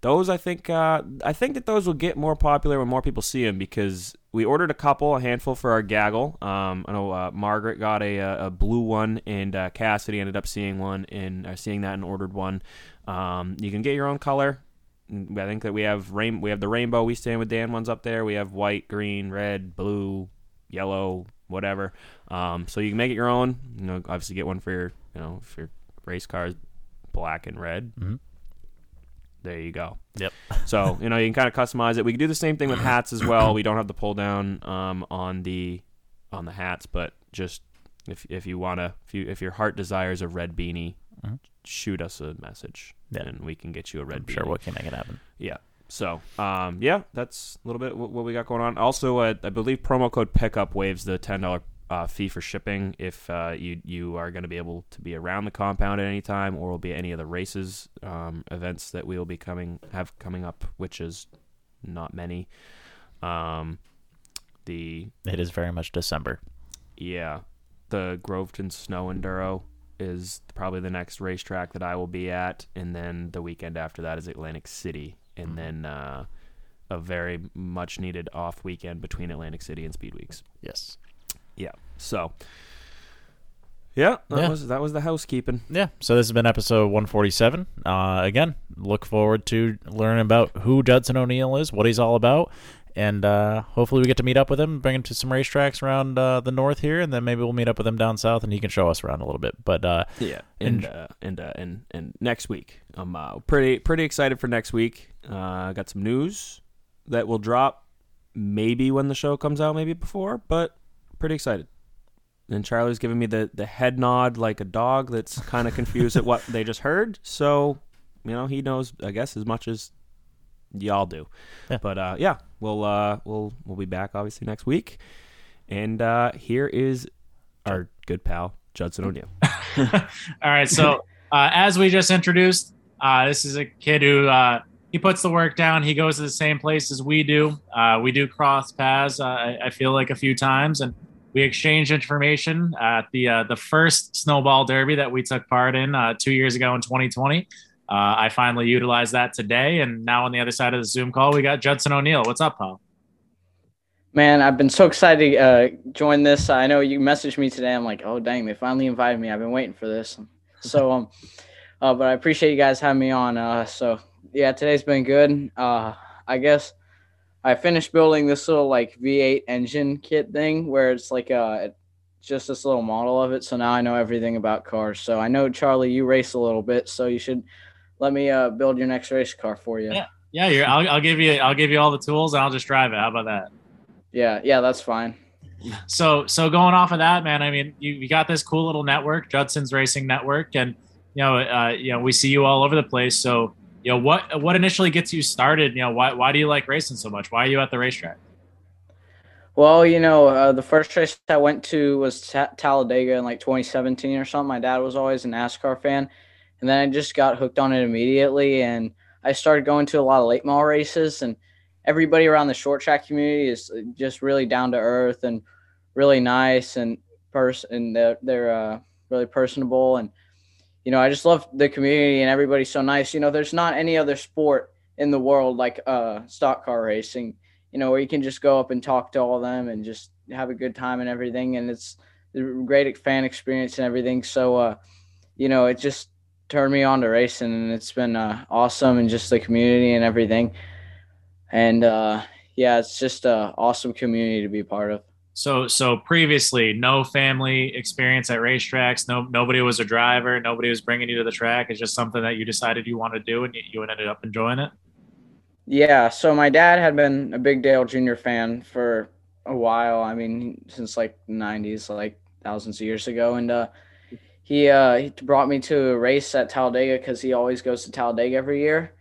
those I think uh, I think that those will get more popular when more people see them because we ordered a couple, a handful for our gaggle. Um, I know uh, Margaret got a, a blue one, and uh, Cassidy ended up seeing one and uh, seeing that and ordered one. Um, you can get your own color. I think that we have rain. We have the rainbow. We stand with Dan ones up there. We have white, green, red, blue, yellow, whatever. Um, so you can make it your own. You know, obviously get one for your you know for your race cars, black and red. There you go. Yep. So you know you can kind of customize it. We can do the same thing with hats as well. We don't have the pull down um, on the on the hats, but just if if you wanna if you if your heart desires a red beanie, shoot us a message Yeah. and we can get you a red I'm beanie. sure we can make it happen. Yeah. So, um, yeah, that's a little bit what, what we got going on. Also, uh, I believe promo code pickup waives the ten dollar uh, fee for shipping if uh, you you are going to be able to be around the compound at any time, or will be any of the races um, events that we will be coming have coming up, which is not many. Um, the It is very much December. yeah, the Groveton Snow Enduro is probably the next racetrack that I will be at, and then the weekend after that is Atlantic City, and then uh, a very much needed off weekend between Atlantic City and Speed Weeks. Yes. Yeah, so yeah, that Yeah. was that was the housekeeping. Yeah. So this has been episode 147. Uh, again, look forward to learning about who Judson O'Neill is, what he's all about, and uh, hopefully we get to meet up with him, bring him to some racetracks around uh, the north here, and then maybe we'll meet up with him down south, and he can show us around a little bit. But uh, Yeah, and And- uh, and uh, and and next week, I'm uh, pretty pretty excited for next week. Uh, got some news that will drop maybe when the show comes out, maybe before, but pretty excited. And Charlie's giving me the, the head nod like a dog that's kind of confused at what they just heard. So, you know, he knows, I guess, as much as y'all do. Yeah. But uh, yeah, we'll uh, we'll we'll be back obviously next week. And uh, here is our good pal Judson O'Neill. All right. So, uh, as we just introduced, uh, this is a kid who uh, he puts the work down. He goes to the same place as we do. Uh, we do cross paths. Uh, I, I feel like a few times, and we exchanged information at the uh, the first snowball derby that we took part in uh, two years ago in 2020. Uh, I finally utilized that today, and now on the other side of the Zoom call, we got Judson O'Neill. What's up, Paul? Man, I've been so excited to uh, join this. I know you messaged me today. I'm like, oh dang, they finally invited me. I've been waiting for this. So, um, uh, but I appreciate you guys having me on. Uh, so yeah, today's been good. Uh, I guess I finished building this little like V8 engine kit thing where it's like uh just this little model of it. So now I know everything about cars. So I know Charlie, you race a little bit, so you should let me uh build your next race car for you. Yeah, yeah. I'll, I'll give you I'll give you all the tools, and I'll just drive it. How about that? Yeah, yeah, that's fine. So so going off of that, man. I mean, you, you got this cool little network, Judson's Racing Network, and you know, uh, you know, we see you all over the place. So you know, what what initially gets you started? You know, why why do you like racing so much? Why are you at the racetrack? Well, you know, uh, the first race I went to was Ta- Talladega in like 2017 or something. My dad was always a NASCAR fan, and then I just got hooked on it immediately. And I started going to a lot of late model races, and everybody around the short track community is just really down to earth and really nice and person. And they're they're uh, really personable, and you know, I just love the community and everybody's so nice. You know, there's not any other sport in the world like uh, stock car racing you know, where you can just go up and talk to all of them and just have a good time and everything. And it's a great fan experience and everything. So, uh, you know, it just turned me on to racing and it's been uh, awesome and just the community and everything. And uh, yeah, it's just an awesome community to be part of. So so previously, no family experience at racetracks. No nobody was a driver. Nobody was bringing you to the track. It's just something that you decided you want to do, and you, you ended up enjoying it. Yeah, so my dad had been a big Dale Jr. fan for a while. I mean, since like 90s, like thousands of years ago. And uh, he, uh, he brought me to a race at Talladega because he always goes to Talladega every year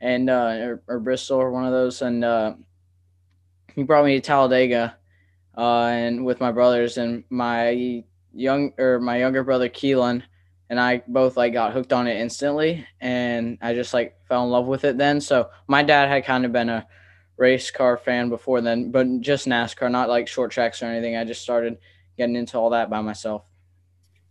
and uh, or, or Bristol or one of those. And uh, he brought me to Talladega uh, and with my brothers and my young or my younger brother Keelan and I both like got hooked on it instantly and I just like fell in love with it then. So my dad had kind of been a race car fan before then, but just NASCAR, not like short tracks or anything. I just started getting into all that by myself.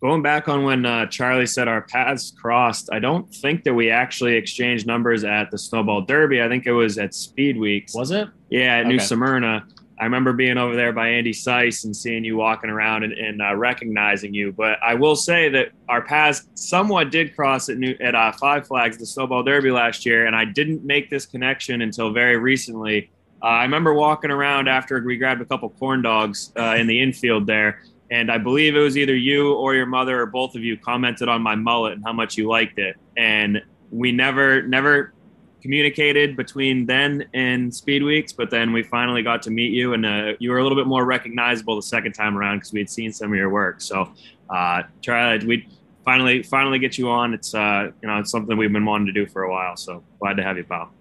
Going back on when uh, Charlie said our paths crossed, I don't think that we actually exchanged numbers at the Snowball Derby. I think it was at Speed Weeks. Was it? Yeah, at New Okay. Smyrna. I remember being over there by Andy Seuss and seeing you walking around and, and uh, recognizing you. But I will say that our paths somewhat did cross at New, at uh, Five Flags, the Snowball Derby last year, and I didn't make this connection until very recently. Uh, I remember walking around after we grabbed a couple corn dogs uh, in the infield there, and I believe it was either you or your mother or both of you commented on my mullet and how much you liked it, and we never never communicated between then and speed weeks but then we finally got to meet you and uh, you were a little bit more recognizable the second time around because we had seen some of your work so uh try we finally finally get you on it's uh you know it's something we've been wanting to do for a while so glad to have you pal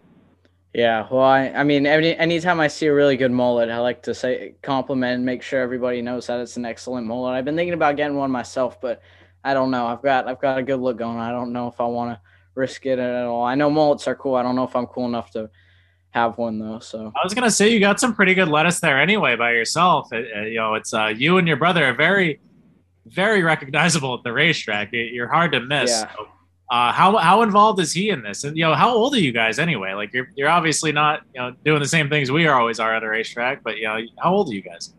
Yeah, well, I, I mean, any anytime I see a really good mullet, I like to say compliment and make sure everybody knows that it's an excellent mullet. I've been thinking about getting one myself, but I don't know. I've got I've got a good look going. I don't know if I want to risk it at all. I know mullets are cool. I don't know if I'm cool enough to have one though. So I was gonna say you got some pretty good lettuce there anyway by yourself. Uh, uh, you know, it's uh, you and your brother are very, very recognizable at the racetrack. You- You're hard to miss. Yeah. So, uh, how how involved is he in this? And you know, how old are you guys anyway? Like you're you're obviously not you know doing the same things we are always are at a racetrack. But you know, how old are you guys?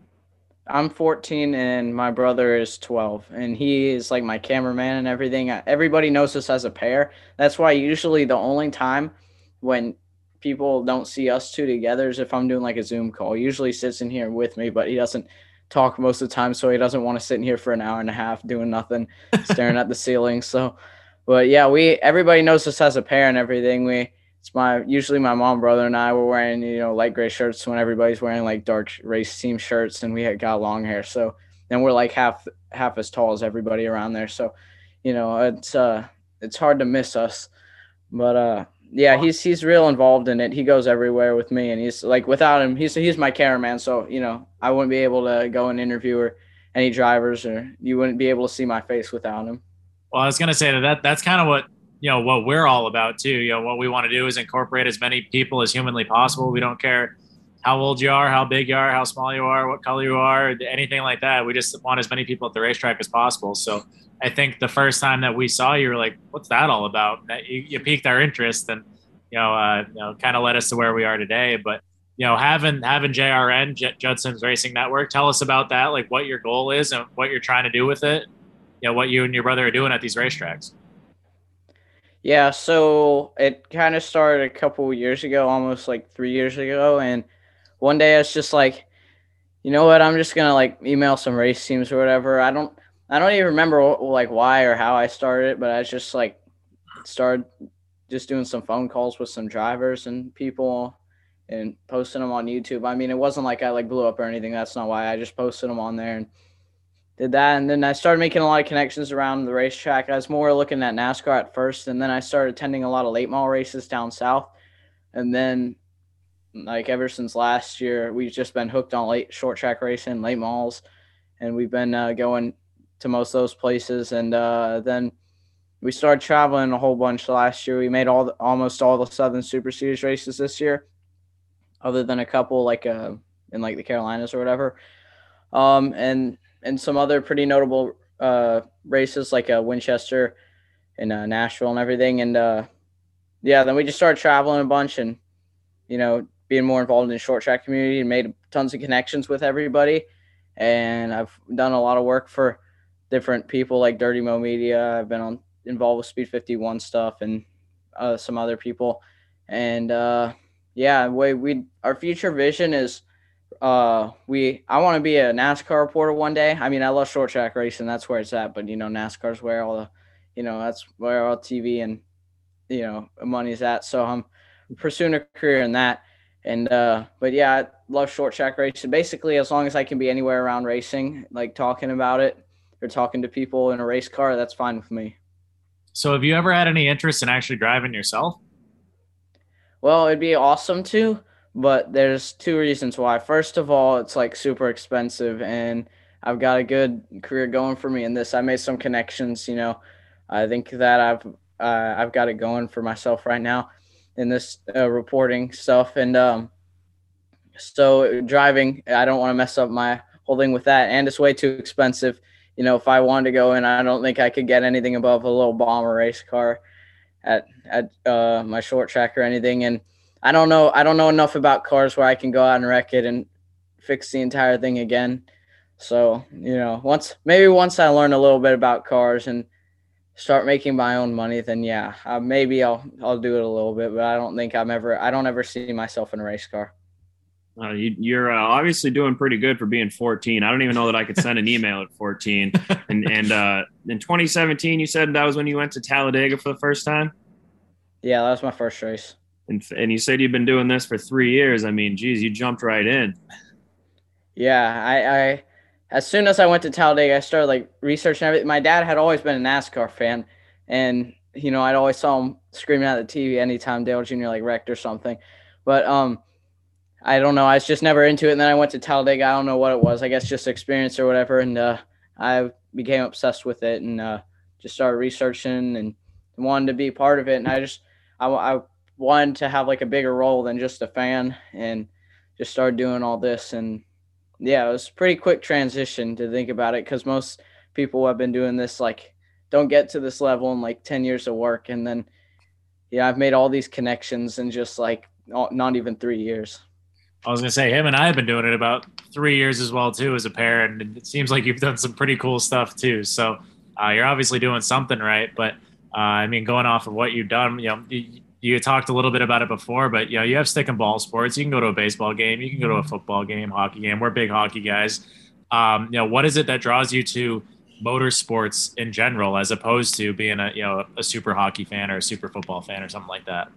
I'm 14 and my brother is 12, and he is like my cameraman and everything. Everybody knows us as a pair. That's why usually the only time when people don't see us two together is if I'm doing like a Zoom call. He usually sits in here with me, but he doesn't talk most of the time, so he doesn't want to sit in here for an hour and a half doing nothing, staring at the ceiling. So, but yeah, we everybody knows us as a pair and everything. We it's my usually my mom, brother, and I were wearing you know light gray shirts when everybody's wearing like dark race team shirts, and we had got long hair. So then we're like half half as tall as everybody around there. So you know it's uh it's hard to miss us, but uh yeah, he's he's real involved in it. He goes everywhere with me, and he's like without him, he's he's my cameraman. So you know, I wouldn't be able to go and interview or any drivers, or you wouldn't be able to see my face without him. Well, I was gonna say that, that that's kind of what you know what we're all about too. You know, what we want to do is incorporate as many people as humanly possible. We don't care how old you are, how big you are, how small you are, what color you are, anything like that. We just want as many people at the racetrack as possible. So I think the first time that we saw you, were like, "What's that all about?" That you, you piqued our interest, and you know, uh, you know, kind of led us to where we are today. But you know, having having JRN J- Judson's Racing Network, tell us about that. Like, what your goal is and what you're trying to do with it. You know, what you and your brother are doing at these racetracks. Yeah, so it kind of started a couple years ago, almost like three years ago, and one day I was just like, you know what, I'm just gonna like email some race teams or whatever. I don't I don't even remember like why or how I started it, but I just like started just doing some phone calls with some drivers and people and posting them on YouTube. I mean, it wasn't like I like blew up or anything. That's not why. I just posted them on there and did that. And then I started making a lot of connections around the racetrack. I was more looking at NASCAR at first, and then I started attending a lot of late model races down south. And then, like ever since last year, we've just been hooked on late short track racing, late models, and we've been uh, going to most of those places. And uh, then we started traveling a whole bunch last year. We made all the, almost all the Southern Super Series races this year, other than a couple like uh, in like the Carolinas or whatever, um, and and some other pretty notable uh, races like uh, Winchester and uh, Nashville and everything. And uh, yeah, then we just started traveling a bunch and you know being more involved in the short track community and made tons of connections with everybody. And I've done a lot of work for different people like Dirty Mo Media. I've been on involved with Speed 51 stuff and uh, some other people. And uh, yeah, we we our future vision is uh we I want to be a NASCAR reporter one day. I mean, I love short track racing, that's where it's at, but you know, NASCAR's where all the you know, that's where all TV and you know, money's at. So I'm pursuing a career in that. And uh but yeah, I love short track racing. Basically, as long as I can be anywhere around racing, like talking about it or talking to people in a race car, that's fine with me. So, have you ever had any interest in actually driving yourself? Well, it'd be awesome to, but there's two reasons why. First of all, it's like super expensive, and I've got a good career going for me in this. I made some connections, you know. I think that I've uh, I've got it going for myself right now in this uh, reporting stuff, and um, so driving, I don't want to mess up my whole thing with that, and it's way too expensive you know, if I wanted to go in, I don't think I could get anything above a little bomber race car at at uh, my short track or anything. And I don't know, I don't know enough about cars where I can go out and wreck it and fix the entire thing again. So you know, once maybe once I learn a little bit about cars and start making my own money, then yeah, uh, maybe I'll I'll do it a little bit. But I don't think I'm ever I don't ever see myself in a race car. Uh, you, are uh, obviously doing pretty good for being 14. I don't even know that I could send an email at 14. And and uh, in 2017, you said that was when you went to Talladega for the first time. Yeah, that was my first race. And and you said you've been doing this for three years. I mean, geez, you jumped right in. Yeah, I, I as soon as I went to Talladega, I started like researching everything. My dad had always been a NASCAR fan, and you know, I'd always saw him screaming at the TV anytime Dale Jr. like wrecked or something. But um I don't know. I was just never into it. And then I went to Talladega. I don't know what it was. I guess just experience or whatever. And uh, I became obsessed with it and uh, just started researching and wanted to be part of it. And I just, I, I wanted to have like a bigger role than just a fan and just started doing all this. And yeah, it was pretty quick transition to think about it because most people who have been doing this like don't get to this level in like 10 years of work. And then, yeah, I've made all these connections in just like not even three years. I was gonna say him and I have been doing it about three years as well too as a pair, and it seems like you've done some pretty cool stuff too. So uh, you're obviously doing something right. But uh, I mean, going off of what you've done, you know, you, you, talked a little bit about it before, but you know, you have stick and ball sports. You can go to a baseball game, you can go to a football game, hockey game. We're big hockey guys. Um, you know, what is it that draws you to motorsports in general, as opposed to being a you know a super hockey fan or a super football fan or something like that?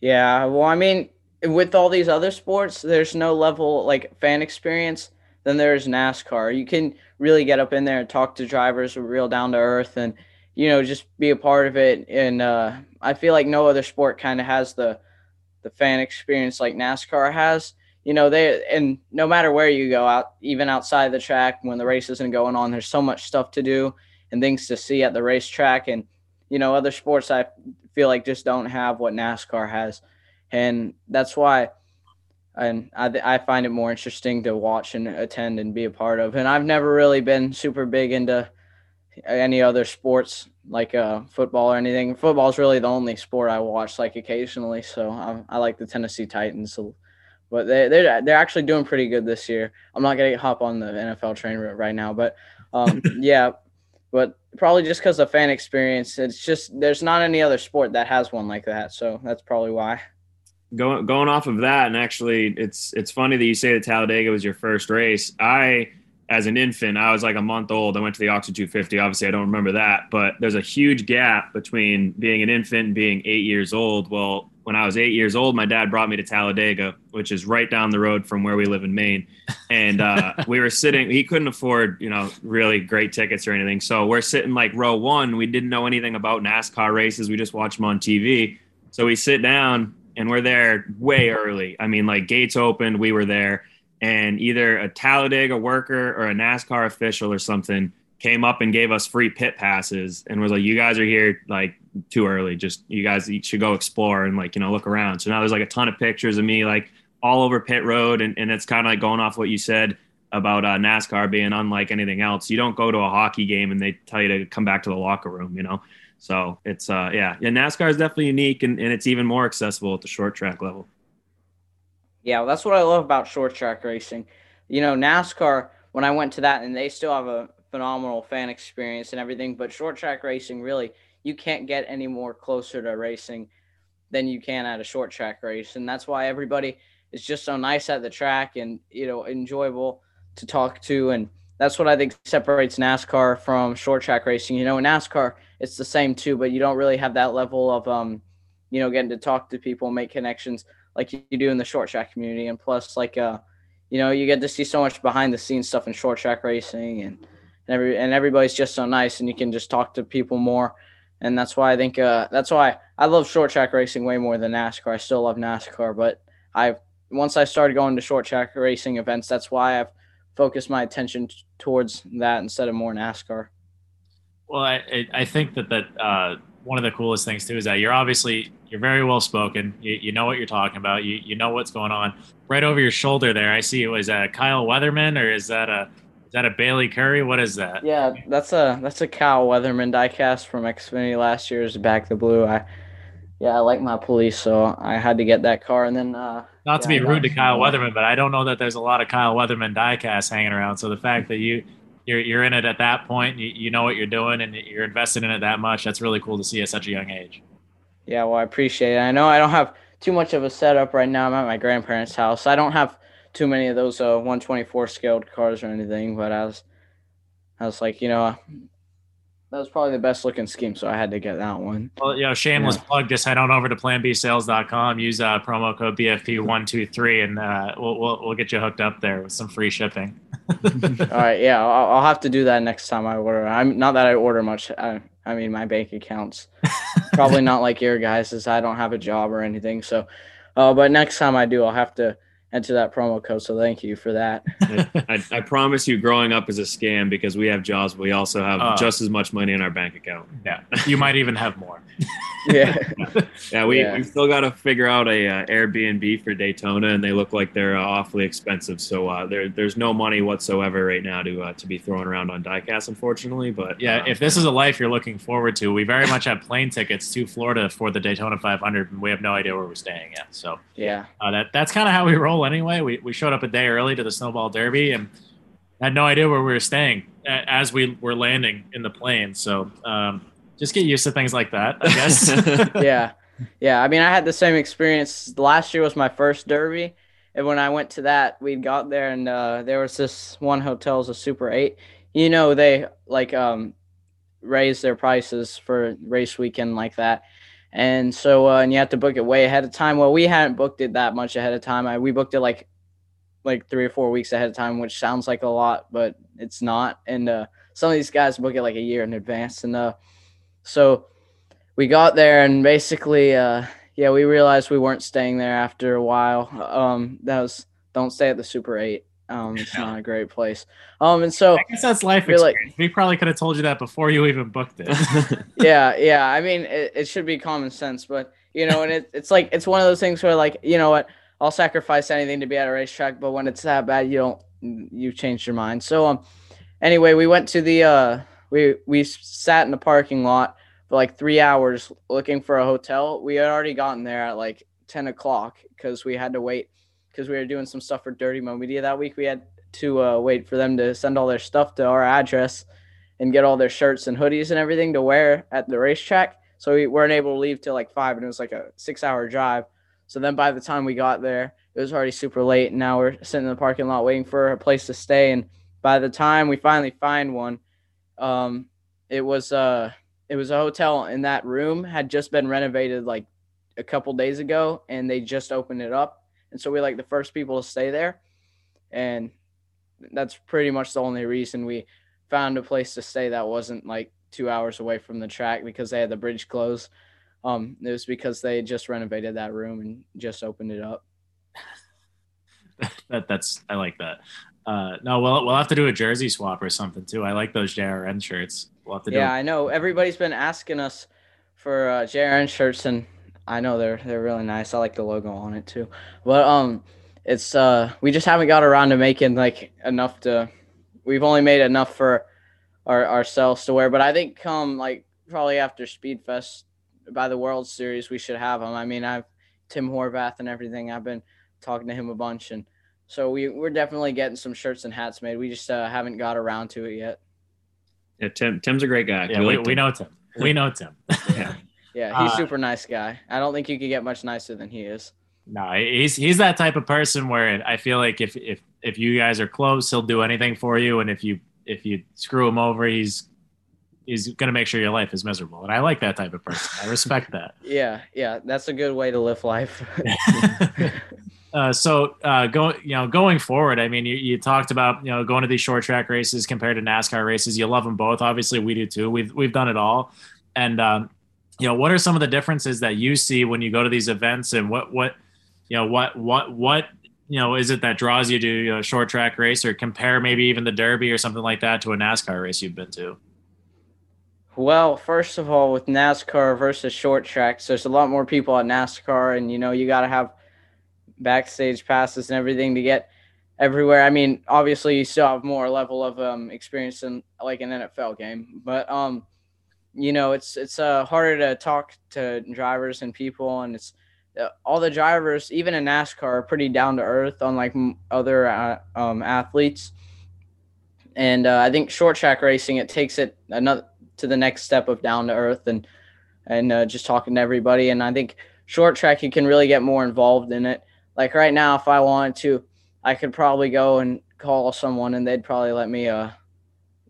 Yeah, well, I mean, with all these other sports, there's no level like fan experience than there is NASCAR. You can really get up in there and talk to drivers real down to earth and you know just be a part of it. And uh, I feel like no other sport kind of has the the fan experience like NASCAR has. You know, they and no matter where you go out, even outside the track when the race isn't going on, there's so much stuff to do and things to see at the racetrack. And you know, other sports I feel like just don't have what NASCAR has, and that's why. And I, I find it more interesting to watch and attend and be a part of. And I've never really been super big into any other sports like uh, football or anything. Football is really the only sport I watch like occasionally. So I, I like the Tennessee Titans. So, but they they're they're actually doing pretty good this year. I'm not gonna hop on the NFL train right now, but um, yeah, but probably just because of fan experience. It's just there's not any other sport that has one like that, so that's probably why. Going going off of that, and actually, it's it's funny that you say that Talladega was your first race. I, as an infant, I was like a month old. I went to the Oxford 250. Obviously, I don't remember that, but there's a huge gap between being an infant and being eight years old. Well, when I was eight years old, my dad brought me to Talladega, which is right down the road from where we live in Maine. And uh, we were sitting, he couldn't afford, you know, really great tickets or anything. So we're sitting like row one. We didn't know anything about NASCAR races. We just watched them on TV. So we sit down and we're there way early. I mean, like gates opened, we were there. And either a Talladega worker or a NASCAR official or something came up and gave us free pit passes and was like, "You guys are here like too early. Just you guys should go explore and like you know look around." So now there's like a ton of pictures of me like all over pit road, and, and it's kind of like going off what you said about uh, NASCAR being unlike anything else. You don't go to a hockey game and they tell you to come back to the locker room, you know. So it's uh yeah, yeah. NASCAR is definitely unique and, and it's even more accessible at the short track level. Yeah, well, that's what I love about short track racing. You know, NASCAR when I went to that and they still have a phenomenal fan experience and everything. But short track racing, really, you can't get any more closer to racing than you can at a short track race. And that's why everybody is just so nice at the track and, you know, enjoyable to talk to. And that's what I think separates NASCAR from short track racing. You know, in NASCAR, it's the same too, but you don't really have that level of, um, you know, getting to talk to people, make connections like you do in the short track community. And plus, like, uh, you know, you get to see so much behind the scenes stuff in short track racing and, and every and everybody's just so nice and you can just talk to people more and that's why I think uh, that's why I love short track racing way more than NASCAR. I still love NASCAR, but I once I started going to short track racing events, that's why I've focused my attention t- towards that instead of more NASCAR. Well, I I think that that uh, one of the coolest things too is that you're obviously you're very well spoken. You, you know what you're talking about. You you know what's going on. Right over your shoulder there, I see it was a Kyle Weatherman, or is that a is that a Bayley Currey? What is that? Yeah, that's a that's a Kyle Weatherman diecast from Xfinity last year's Back the Blue. I yeah, I like my police, so I had to get that car. And then uh, not to yeah, be rude to Kyle Weatherman, but I don't know that there's a lot of Kyle Weatherman diecasts hanging around. So the fact that you you're you're in it at that point, you, you know what you're doing, and you're invested in it that much. That's really cool to see at such a young age. Yeah, well, I appreciate it. I know I don't have too much of a setup right now. I'm at my grandparents' house. I don't have too many of those uh, 124 scaled cars or anything, but I was, I was like, you know, that was probably the best looking scheme, so I had to get that one. Well, you know, shameless yeah. plug. Just head on over to PlanBSales.com. Use uh, promo code BFP123, and uh, we'll, we'll we'll get you hooked up there with some free shipping. All right, yeah, I'll, I'll, have to do that next time I order. I'm not that I order much. I, I mean, my bank accounts probably not like your guys, as I don't have a job or anything. So, uh, but next time I do, I'll have to enter that promo code. So thank you for that. I, I, promise you, growing up is a scam because we have jobs, but we also have uh, just as much money in our bank account. Yeah, you might even have more. yeah, yeah. We yeah. we still got to figure out a uh, Airbnb for Daytona, and they look like they're uh, awfully expensive. So uh, there there's no money whatsoever right now to uh, to be thrown around on diecast, unfortunately. But yeah, uh, if this is a life you're looking forward to, we very much have plane tickets to Florida for the Daytona 500, and we have no idea where we're staying yet. So yeah, that that's kind of how we roll anyway. We, we showed up a day early to the Snowball Derby and had no idea where we were staying as we were landing in the plane. So um, just get used to things like that, I guess. yeah. Yeah. I mean, I had the same experience. Last year was my first Derby. And when I went to that, we got there and uh, there was this one hotel, was a Super 8. You know, they like um, raise their prices for race weekend like that And so, uh, and you have to book it way ahead of time. Well, we hadn't booked it that much ahead of time. I, we booked it like, like three or four weeks ahead of time, which sounds like a lot, but it's not. And uh, some of these guys book it like a year in advance. And uh, so we got there, and basically, uh, yeah, we realized we weren't staying there after a while. Um, that was don't stay at the Super Eight. Um, it's not a great place. Um, and so I guess that's life feel like- experience. we probably could have told you that before you even booked it. yeah, yeah. I mean, it, it should be common sense, but you know, and it, it's like it's one of those things where like you know what, I'll sacrifice anything to be at a racetrack, but when it's that bad, you don't you change your mind. So um, anyway, we went to the uh, we we sat in the parking lot for like three hours looking for a hotel. We had already gotten there at like ten o'clock because we had to wait because we were doing some stuff for Dirty Mo Media that week. We had to uh, wait for them to send all their stuff to our address and get all their shirts and hoodies and everything to wear at the racetrack. So we weren't able to leave till like five, and it was like a six-hour drive. So then by the time we got there, it was already super late, and now we're sitting in the parking lot waiting for a place to stay. And by the time we finally find one, um, it was uh, it was a hotel, and that room had just been renovated like a couple days ago, and they just opened it up, and so we're like the first people to stay there, and that's pretty much the only reason we found a place to stay that wasn't like two hours away from the track because they had the bridge closed. Um, it was because they just renovated that room and just opened it up. that that's I like that. Uh, no, we'll we'll have to do a jersey swap or something too. I like those JRN shirts. We'll have to do. Yeah, I know everybody's been asking us for uh, JRN shirts, and I know they're they're really nice. I like the logo on it too, but um, it's uh we just haven't got around to making like enough to. We've only made enough for our ourselves to wear, but I think come like probably after Speedfest by the World Series, we should have them. I mean, I've Tim Horvath and everything. I've been talking to him a bunch, and so we we're definitely getting some shirts and hats made. We just uh, haven't got around to it yet. Yeah, Tim. Tim's a great guy. Yeah, we, like we know Tim. We know Tim. Yeah. Yeah, he's Uh, super nice guy. I don't think you could get much nicer than he is. No, he's he's that type of person where I feel like if if if you guys are close, he'll do anything for you, and if you if you screw him over, he's he's gonna make sure your life is miserable. And I like that type of person. I respect that. Yeah, yeah, that's a good way to live life. Uh, so uh, go, you know, going forward, I mean, you, you talked about you know going to these short track races compared to NASCAR races. You love them both. Obviously, we do too. We've we've done it all. And um, you know, what are some of the differences that you see when you go to these events, and what what you know what what what you know is it that draws you to you know, a short track race, or compare maybe even the Derby or something like that to a NASCAR race you've been to? well, first of all, with NASCAR versus short tracks, there's a lot more people at NASCAR, and you know you got to have backstage passes and everything to get everywhere. I mean, obviously you still have more level of um, experience in like an NFL game, but um, you know it's it's uh, harder to talk to drivers and people, and it's uh, all the drivers, even in NASCAR, are pretty down to earth, unlike m- other uh, um, athletes. And uh, I think short track racing it takes it another to the next step of down to earth and and uh, just talking to everybody. And I think short track you can really get more involved in it. Like right now, if I wanted to, I could probably go and call someone and they'd probably let me uh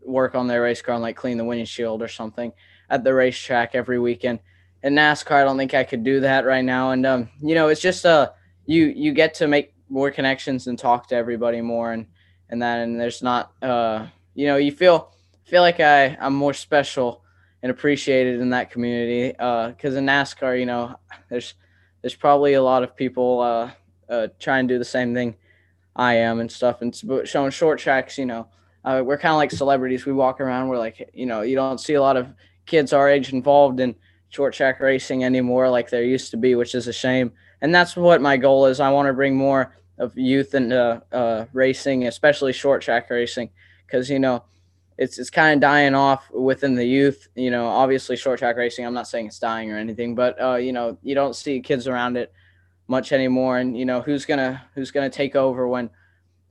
work on their race car and like clean the windshield or something at the racetrack every weekend. In NASCAR, I don't think I could do that right now. And um, you know, it's just uh you you get to make more connections and talk to everybody more and and that and there's not uh you know you feel feel like I I'm more special and appreciated in that community Uh because in NASCAR you know there's there's probably a lot of people uh, uh try and do the same thing I am and stuff and showing short tracks you know uh, we're kind of like celebrities we walk around we're like you know you don't see a lot of kids our age involved in short track racing anymore like there used to be which is a shame and that's what my goal is I want to bring more of youth into uh, racing especially short track racing because you know it's it's kind of dying off within the youth. You know, obviously short track racing. I'm not saying it's dying or anything, but uh, you know, you don't see kids around it much anymore. And you know, who's gonna who's gonna take over when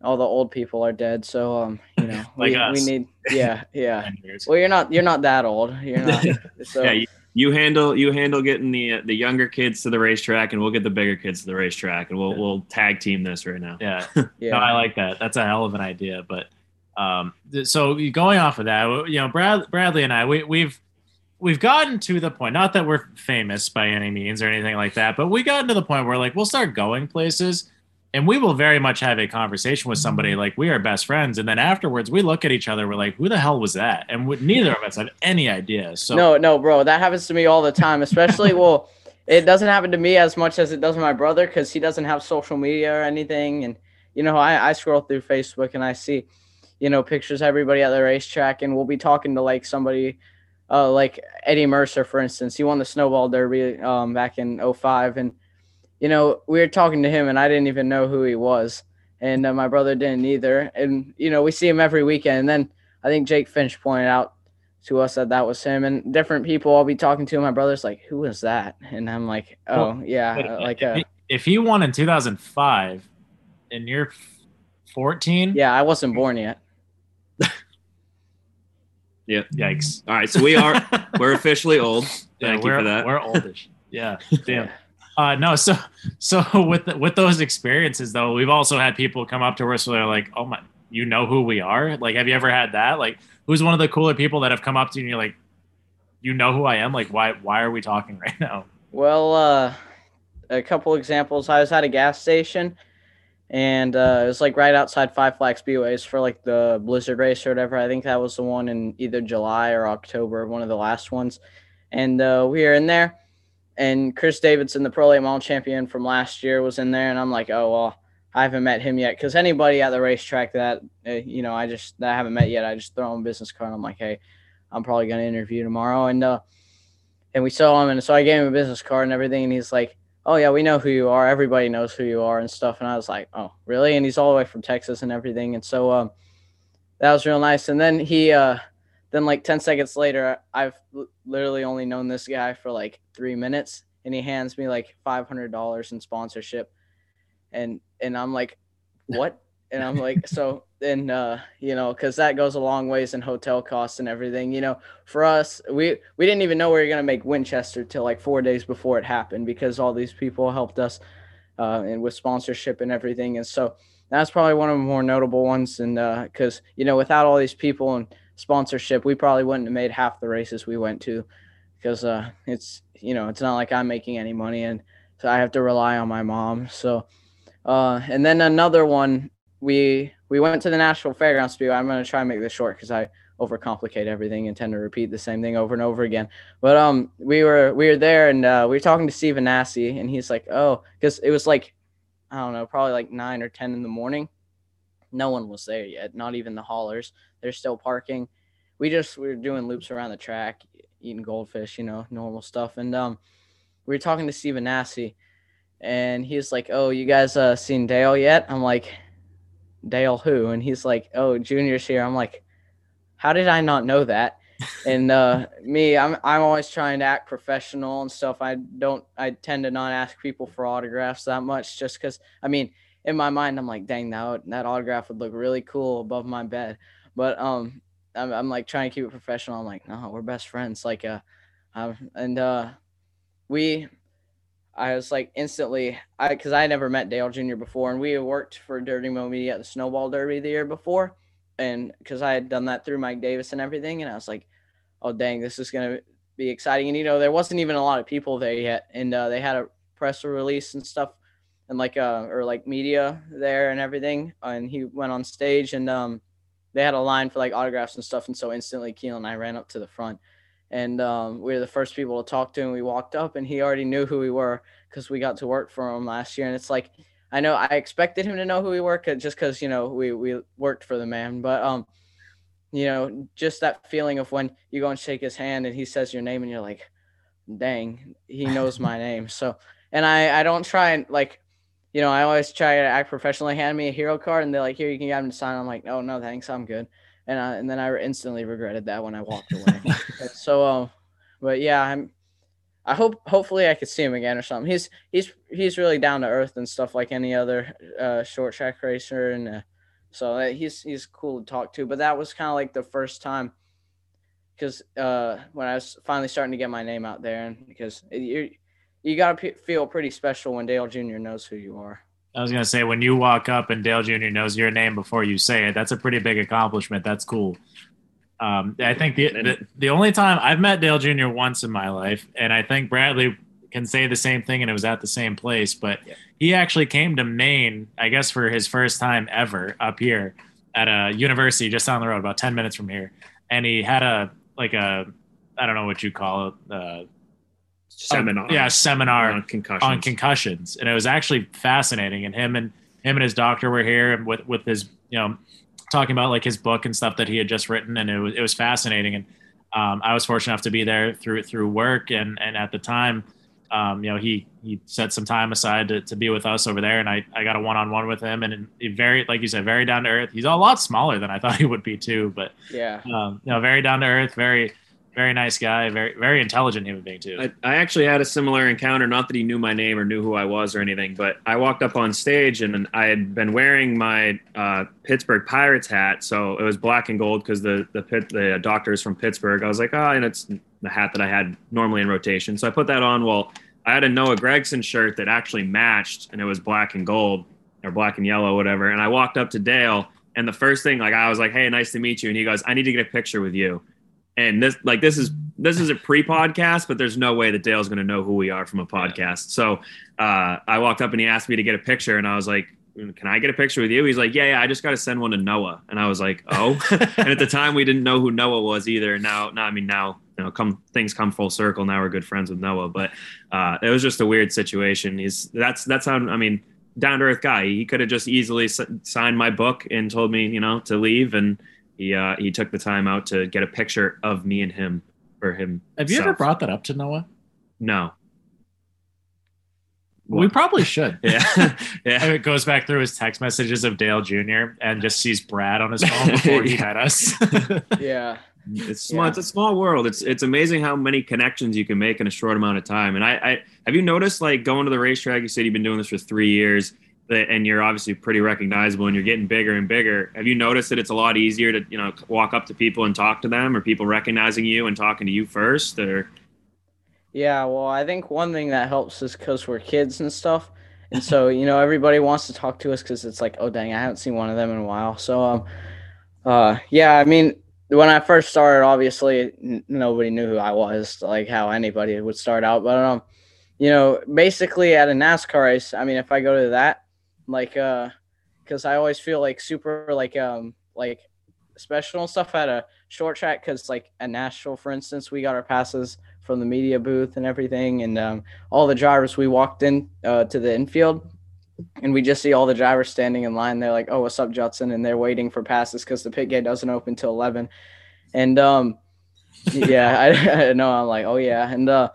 all the old people are dead? So um, you know, Like we, us. we need yeah yeah. Well, you're not you're not that old. You're not. So yeah, you, you handle you handle getting the uh, the younger kids to the racetrack, and we'll get the bigger kids to the racetrack, and we'll we'll tag team this right now. Yeah. yeah. No, I like that. That's a hell of an idea. But um, th- so going off of that, you know, Brad, Bradley and I, we, we've we've gotten to the point, not that we're famous by any means or anything like that, but we gotten to the point where like we'll start going places and we will very much have a conversation with somebody like we are best friends and then afterwards we look at each other we're like who the hell was that? And we, neither of us had any idea so no no bro that happens to me all the time especially well it doesn't happen to me as much as it does my brother because he doesn't have social media or anything and you know I, I scroll through facebook and i see you know pictures of everybody at the racetrack and we'll be talking to like somebody uh, like eddie mercer for instance he won the snowball derby um, back in 05 and you know, we were talking to him and I didn't even know who he was. And uh, my brother didn't either. And, you know, we see him every weekend. And then I think Jake Finch pointed out to us that that was him. And different people I'll be talking to. My brother's like, who is that? And I'm like, oh, well, yeah. like, uh, if he won in 2005 and you're 14. Yeah, I wasn't born yet. yeah. Yikes. All right. So we are, we're officially old. Thank yeah, you for that. We're oldish. Yeah. Damn. Uh, no, so so with with those experiences though, we've also had people come up to us where they're like, "Oh my, you know who we are?" Like, have you ever had that? Like, who's one of the cooler people that have come up to you and you're like, "You know who I am?" Like, why why are we talking right now? Well, uh, a couple examples. I was at a gas station, and uh, it was like right outside Five Flags Speedways for like the Blizzard race or whatever. I think that was the one in either July or October, one of the last ones. And uh, we were in there and Chris Davidson, the Pro Late Model champion from last year, was in there, and I'm like, oh well, I haven't met him yet. Because anybody at the racetrack that uh, you know I just that I haven't met yet, I just throw him a business card. and I'm like, hey, I'm probably gonna interview tomorrow, and uh, and we saw him, and so I gave him a business card and everything, and he's like, oh yeah, we know who you are, everybody knows who you are and stuff, and I was like, oh really? And he's all the way from Texas and everything, and so um, that was real nice, and then he uh then like 10 seconds later, I've literally only known this guy for like three minutes and he hands me like $500 in sponsorship. And, and I'm like, what? And I'm like, so then, uh, you know, cause that goes a long ways in hotel costs and everything, you know, for us, we, we didn't even know we were going to make Winchester till like four days before it happened because all these people helped us, uh, and with sponsorship and everything. And so that's probably one of the more notable ones. And, uh, cause, you know, without all these people and, sponsorship, we probably wouldn't have made half the races we went to because uh, it's you know it's not like I'm making any money and so I have to rely on my mom. So uh, and then another one we we went to the Nashville Fairgrounds Speedway. I'm gonna try and make this short because I overcomplicate everything and tend to repeat the same thing over and over again. But um, we were we were there and uh, we were talking to Stephen Nasse and he's like, oh, because it was like I don't know, probably like nine or ten in the morning. No one was there yet, not even the haulers. They're still parking. We just we were doing loops around the track, eating goldfish, you know, normal stuff. And um, we were talking to Stephen Nasse, and he's like, "Oh, you guys uh seen Dale yet?" I'm like, "Dale who?" And he's like, "Oh, Junior's here." I'm like, "How did I not know that?" and uh, me, I'm I'm always trying to act professional and stuff. I don't I tend to not ask people for autographs that much, just because I mean, in my mind, I'm like, dang, that that autograph would look really cool above my bed. But um, I'm, I'm like trying to keep it professional. I'm like, no, we're best friends. Like, uh, um, and uh, we, I was like instantly, I because I had never met Dale Jr. before, and we had worked for Dirty Mo Media at the Snowball Derby the year before, and because I had done that through Mike Davis and everything, and I was like, oh dang, this is gonna be exciting. And you know, there wasn't even a lot of people there yet, and uh, they had a press release and stuff, and like uh, or like media there and everything, and he went on stage and um they had a line for like autographs and stuff, and so instantly Keelan and I ran up to the front, and um, we were the first people to talk to, and we walked up, and he already knew who we were because we got to work for him last year, and it's like I know I expected him to know who we were just because you know we we worked for the man, but um, you know just that feeling of when you go and shake his hand and he says your name and you're like, dang, he knows my name. So and I I don't try and like you know, I always try to act professionally. Hand me a hero card, and they're like, "Here, you can get him to sign." I'm like, "Oh no, thanks, I'm good." And I, and then I instantly regretted that when I walked away. so, um, but yeah, I'm. I hope hopefully I could see him again or something. He's he's he's really down to earth and stuff like any other uh, short track racer, and uh, so uh, he's he's cool to talk to. But that was kind of like the first time because uh, when I was finally starting to get my name out there, and because you you got to p- feel pretty special when Dale Jr. knows who you are. I was gonna say when you walk up and Dale Jr. knows your name before you say it, that's a pretty big accomplishment. That's cool. Um, I think the, the the only time I've met Dale Jr. once in my life, and I think Bradley can say the same thing, and it was at the same place. But he actually came to Maine, I guess, for his first time ever up here at a university just down the road, about ten minutes from here, and he had a like a I don't know what you call it. Uh, Seminar. yeah, seminar On concussions. on concussions, and it was actually fascinating. And him and him and his doctor were here and with with his you know talking about like his book and stuff that he had just written, and it was it was fascinating. And um, I was fortunate enough to be there through through work, and and at the time, um, you know, he he set some time aside to, to be with us over there, and I I got a one on one with him, and he very like you said, very down to earth. He's a lot smaller than I thought he would be too, but Yeah. um, you know, very down to earth, very very nice guy, very very intelligent human being too. I, I actually had a similar encounter. Not that he knew my name or knew who I was or anything, but I walked up on stage and I had been wearing my uh, Pittsburgh Pirates hat, so it was black and gold because the the pit, the doctors from Pittsburgh. I was like, oh, and it's the hat that I had normally in rotation, so I put that on. Well, I had a Noah Gragson shirt that actually matched, and it was black and gold or black and yellow, whatever. And I walked up to Dale, and the first thing, like, I was like, hey, nice to meet you, and he goes, I need to get a picture with you and this like this is this is a pre-podcast but there's no way that dale's going to know who we are from a podcast. So uh, i walked up and he asked me to get a picture and i was like can i get a picture with you? He's like yeah yeah i just got to send one to noah. And i was like oh. And at the time we didn't know who noah was either. Now now i mean now you know come things come full circle. Now we're good friends with noah. But uh, it was just a weird situation. He's that's that's how i mean down to earth guy. He could have just easily s- signed my book and told me you know to leave and he uh, he took the time out to get a picture of me and him for him. Have you ever brought that up to Noah? No. We probably should. Yeah, yeah. It goes back through his text messages of Dale Jr. and just sees Brad on his phone before he met us. Yeah. It's small. It's a small world. It's it's amazing how many connections you can make in a short amount of time. And I, I have you noticed like going to the racetrack. You said you've been doing this for three years, that- and you're obviously pretty recognizable, and you're getting bigger and bigger. Have you noticed that it's a lot easier to you know walk up to people and talk to them, or people recognizing you and talking to you first, or Yeah, well, I think one thing that helps is because we're kids and stuff, and so you know everybody wants to talk to us because it's like, oh dang, I haven't seen one of them in a while. So, um, uh, yeah, I mean, when I first started, obviously n- nobody knew who I was, like how anybody would start out. But um, you know, basically at a NASCAR race, I mean, if I go to that, like, uh, because I always feel like super like um like special and stuff at a short track because like at Nashville, for instance, we got our passes from the media booth and everything, and um, all the drivers we walked in uh, to the infield, and we just see all the drivers standing in line. They're like, "Oh, what's up, Judson?" And they're waiting for passes because the pit gate doesn't open till eleven, and um, yeah, I, I know. I'm like, oh yeah, and uh,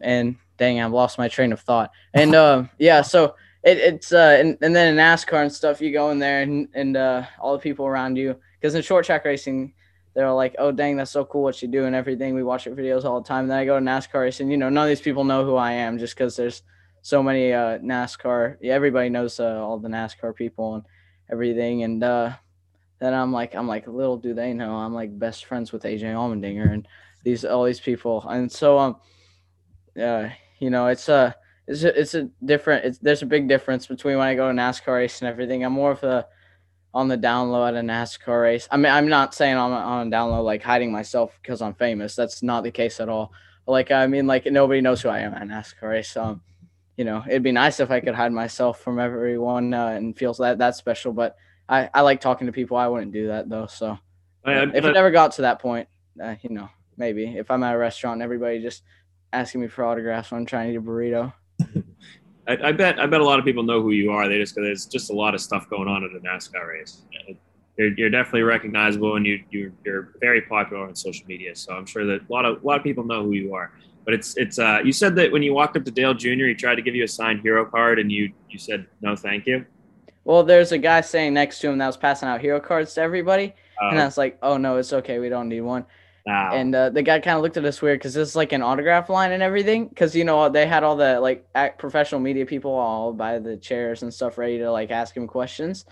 and dang, I've lost my train of thought. And uh, yeah, so it, it's uh, and, and then in NASCAR and stuff, you go in there and and uh, all the people around you, because in short track racing, they're like, oh dang, that's so cool what you do and everything. We watch your videos all the time. And then I go to NASCAR racing, you know, none of these people know who I am just because there's so many uh, NASCAR. Everybody knows uh, all the NASCAR people and everything. And uh, then I'm like, I'm like, little do they know, I'm like best friends with AJ Allmendinger and these all these people. And so um, uh, you know, it's a it's a, it's a different. It's there's a big difference between when I go to NASCAR race and everything. I'm more of a on the down low at a NASCAR race. I mean, I'm not saying I'm on a down low like hiding myself because I'm famous. That's not the case at all. Like I mean, like nobody knows who I am at NASCAR race. Um, you know, it'd be nice if I could hide myself from everyone uh, and feels that that's special. But I I like talking to people. I wouldn't do that though. So I- I- if it ever got to that point, uh, you know, maybe if I'm at a restaurant and everybody just asking me for autographs when I'm trying to eat a burrito. I, I bet I bet a lot of people know who you are. They just cause there's just a lot of stuff going on at a NASCAR race. You're, you're definitely recognizable, and you you're, you're very popular on social media. So I'm sure that a lot of a lot of people know who you are. But it's it's uh, you said that when you walked up to Dale Jr., he tried to give you a signed hero card, and you you said no, thank you. Well, there's a guy saying next to him that was passing out hero cards to everybody, and Oh. I was like, "Oh no, it's okay. We don't need one." Wow. And uh, the guy kind of looked at us weird because this is like an autograph line and everything. Because you know they had all the like professional media people all by the chairs and stuff ready to like ask him questions,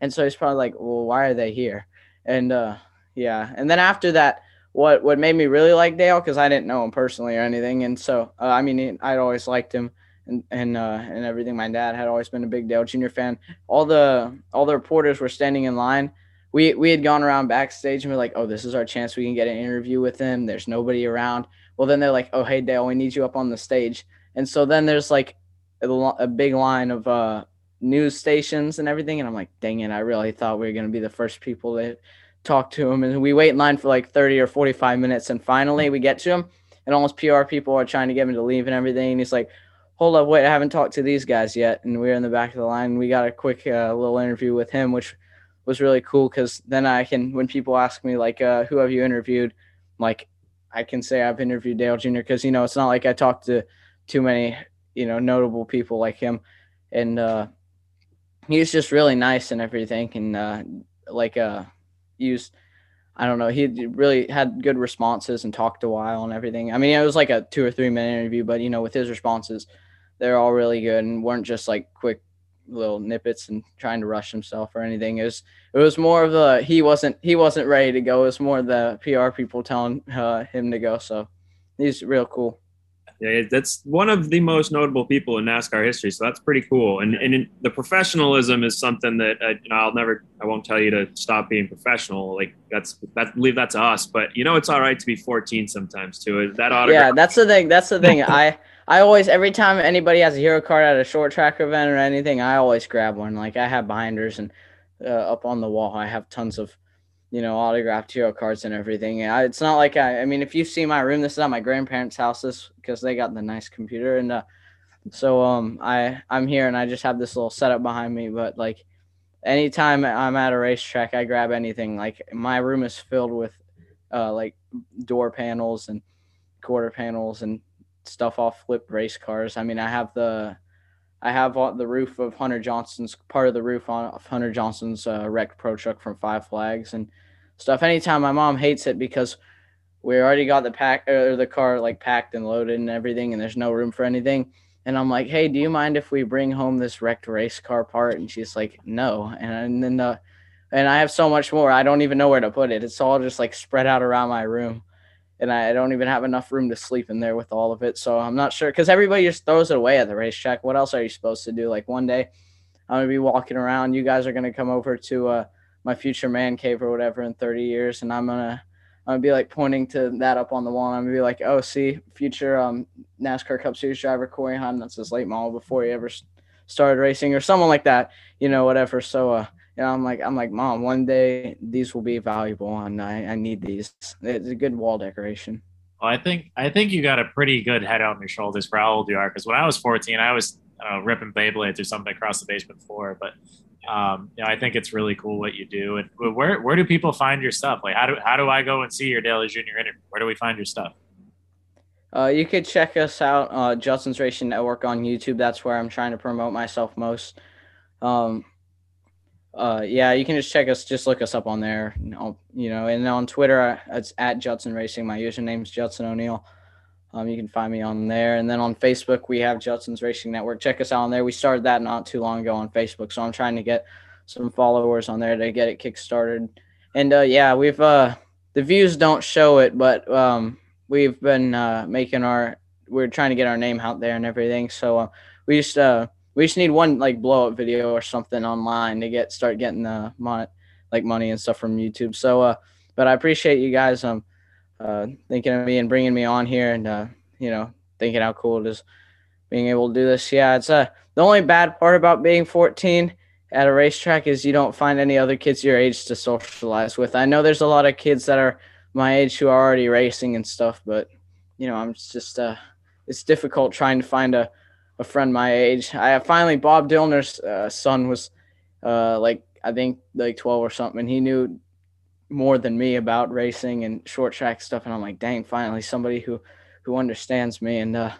and so he's probably like, "Well, why are they here?" And uh, yeah, and then after that, what what made me really like Dale because I didn't know him personally or anything, and so uh, I mean I'd always liked him and and uh, and everything. My dad had always been a big Dale Jr. fan. All the all the reporters were standing in line we we had gone around backstage and we're like, oh, this is our chance. We can get an interview with him. There's nobody around. Well, then they're like, oh, hey, Dale, we need you up on the stage. And so then there's like a, a big line of uh, news stations and everything. And I'm like, dang it, I really thought we were going to be the first people to talk to him. And we wait in line for like 30 or 45 minutes. And finally we get to him. And almost PR people are trying to get him to leave and everything. And he's like, hold up, wait, I haven't talked to these guys yet. And we are in the back of the line. We got a quick uh, little interview with him, which was really cool because then I can, when people ask me, like, uh, who have you interviewed? like, I can say I've interviewed Dale Jr. because, you know, it's not like I talked to too many, you know, notable people like him. And uh, he's just really nice and everything. And uh, like, uh, used, I don't know, he really had good responses and talked a while and everything. I mean, it was like a two or three minute interview, but, you know, with his responses, they're all really good and weren't just like quick little nippets and trying to rush himself or anything. It was it was more of the he wasn't he wasn't ready to go. It was more the PR people telling uh, him to go. So he's real cool. Yeah, that's one of the most notable people in NASCAR history. So that's pretty cool. And and the professionalism is something that uh, you know I'll never I won't tell you to stop being professional. Like that's that leave that to us. But you know it's all right to be 14 sometimes too. That autograph. Yeah, that's the thing. That's the thing. I I always every time anybody has a hero card at a short track event or anything, I always grab one. Like I have binders and uh, up on the wall, I have tons of you know autographed hero cards and everything. I, it's not like I. I mean, if you see my room, this is at my grandparents' houses because they got the nice computer and. Uh, so um I I'm here and I just have this little setup behind me, but like anytime I'm at a racetrack, I grab anything. Like my room is filled with uh like door panels and quarter panels and stuff off flipped race cars. I mean, I have the I have on the roof of Hunter Johnson's part of the roof on of Hunter Johnson's uh, wrecked pro truck from Five Flags and stuff. Anytime my mom hates it because we already got the pack or the car like packed and loaded and everything, and there's no room for anything. And I'm like, hey, do you mind if we bring home this wrecked race car part? And she's like, no. And, and then the and I have so much more. I don't even know where to put it. It's all just like spread out around my room and I don't even have enough room to sleep in there with all of it. So I'm not sure because everybody just throws it away at the racetrack. What else are you supposed to do? Like one day, I'm gonna be walking around. You guys are gonna come over to uh, my future man cave or whatever in 30 years, and I'm gonna I'm gonna be like pointing to that up on the wall. And I'm gonna be like, oh, see, future um, NASCAR Cup Series driver Corey. That's his late model before he ever started racing, or someone like that. You know, whatever. So uh, know, I'm like, I'm like, mom, one day these will be valuable, and I, I need these. It's a good wall decoration. Well, I think I think you got a pretty good head on your shoulders for how old you are. Because when I was 14, I was I know, ripping Beyblades or something across the basement floor. But um, you know, I think it's really cool what you do. And where where do people find your stuff? Like, how do how do I go and see your Dale Junior interview? Where do we find your stuff? Uh, you could check us out, uh, Judson's Racing Network on YouTube. That's where I'm trying to promote myself most. Um, uh, yeah, you can just check us, just look us up on there, you know, and on Twitter, uh, it's at Judson Racing. My username is Judson O'Neill. Um, you can find me on there. And then on Facebook, we have Judson's Racing Network. Check us out on there. We started that not too long ago on Facebook. So I'm trying to get some followers on there to get it kick started. And uh, yeah, we've, uh, the views don't show it, but um, we've been uh, making our, we're trying to get our name out there and everything. So uh, we just, uh, we just need one like blow up video or something online to get start getting the mon- like money and stuff from YouTube. So, uh, but I appreciate you guys um uh thinking of me and bringing me on here and uh you know thinking how cool it is being able to do this. Yeah, it's uh the only bad part about being 14 at a racetrack is you don't find any other kids your age to socialize with. I know there's a lot of kids that are my age who are already racing and stuff, but you know I'm just uh it's difficult trying to find a a friend my age. I finally Bob Dillner's uh, son was uh, like I think like 12 or something. And he knew more than me about racing and short track stuff. And I'm like, dang, finally somebody who who understands me. And uh,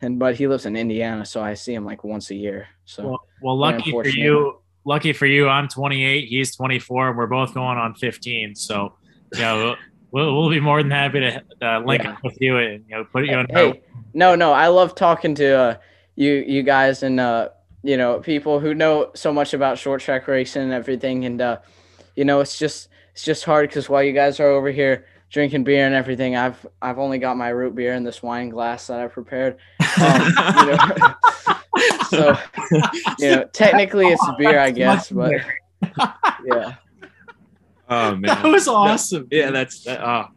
and but he lives in Indiana, so I see him like once a year. So well, well lucky for you. Lucky for you, I'm 28. He's 24. And we're both going on 15. So, you know, we'll, we'll be more than happy to uh, link yeah. up with you and you know put you on. Hey, no, no, I love talking to uh, you you guys and uh you know people who know so much about short track racing and everything. And uh you know it's just it's just hard because while you guys are over here drinking beer and everything i've i've only got my root beer in this wine glass that i prepared. Um, you know, so you know technically it's beer i guess but yeah. Oh man, that was awesome. Yeah, that's that. Oh,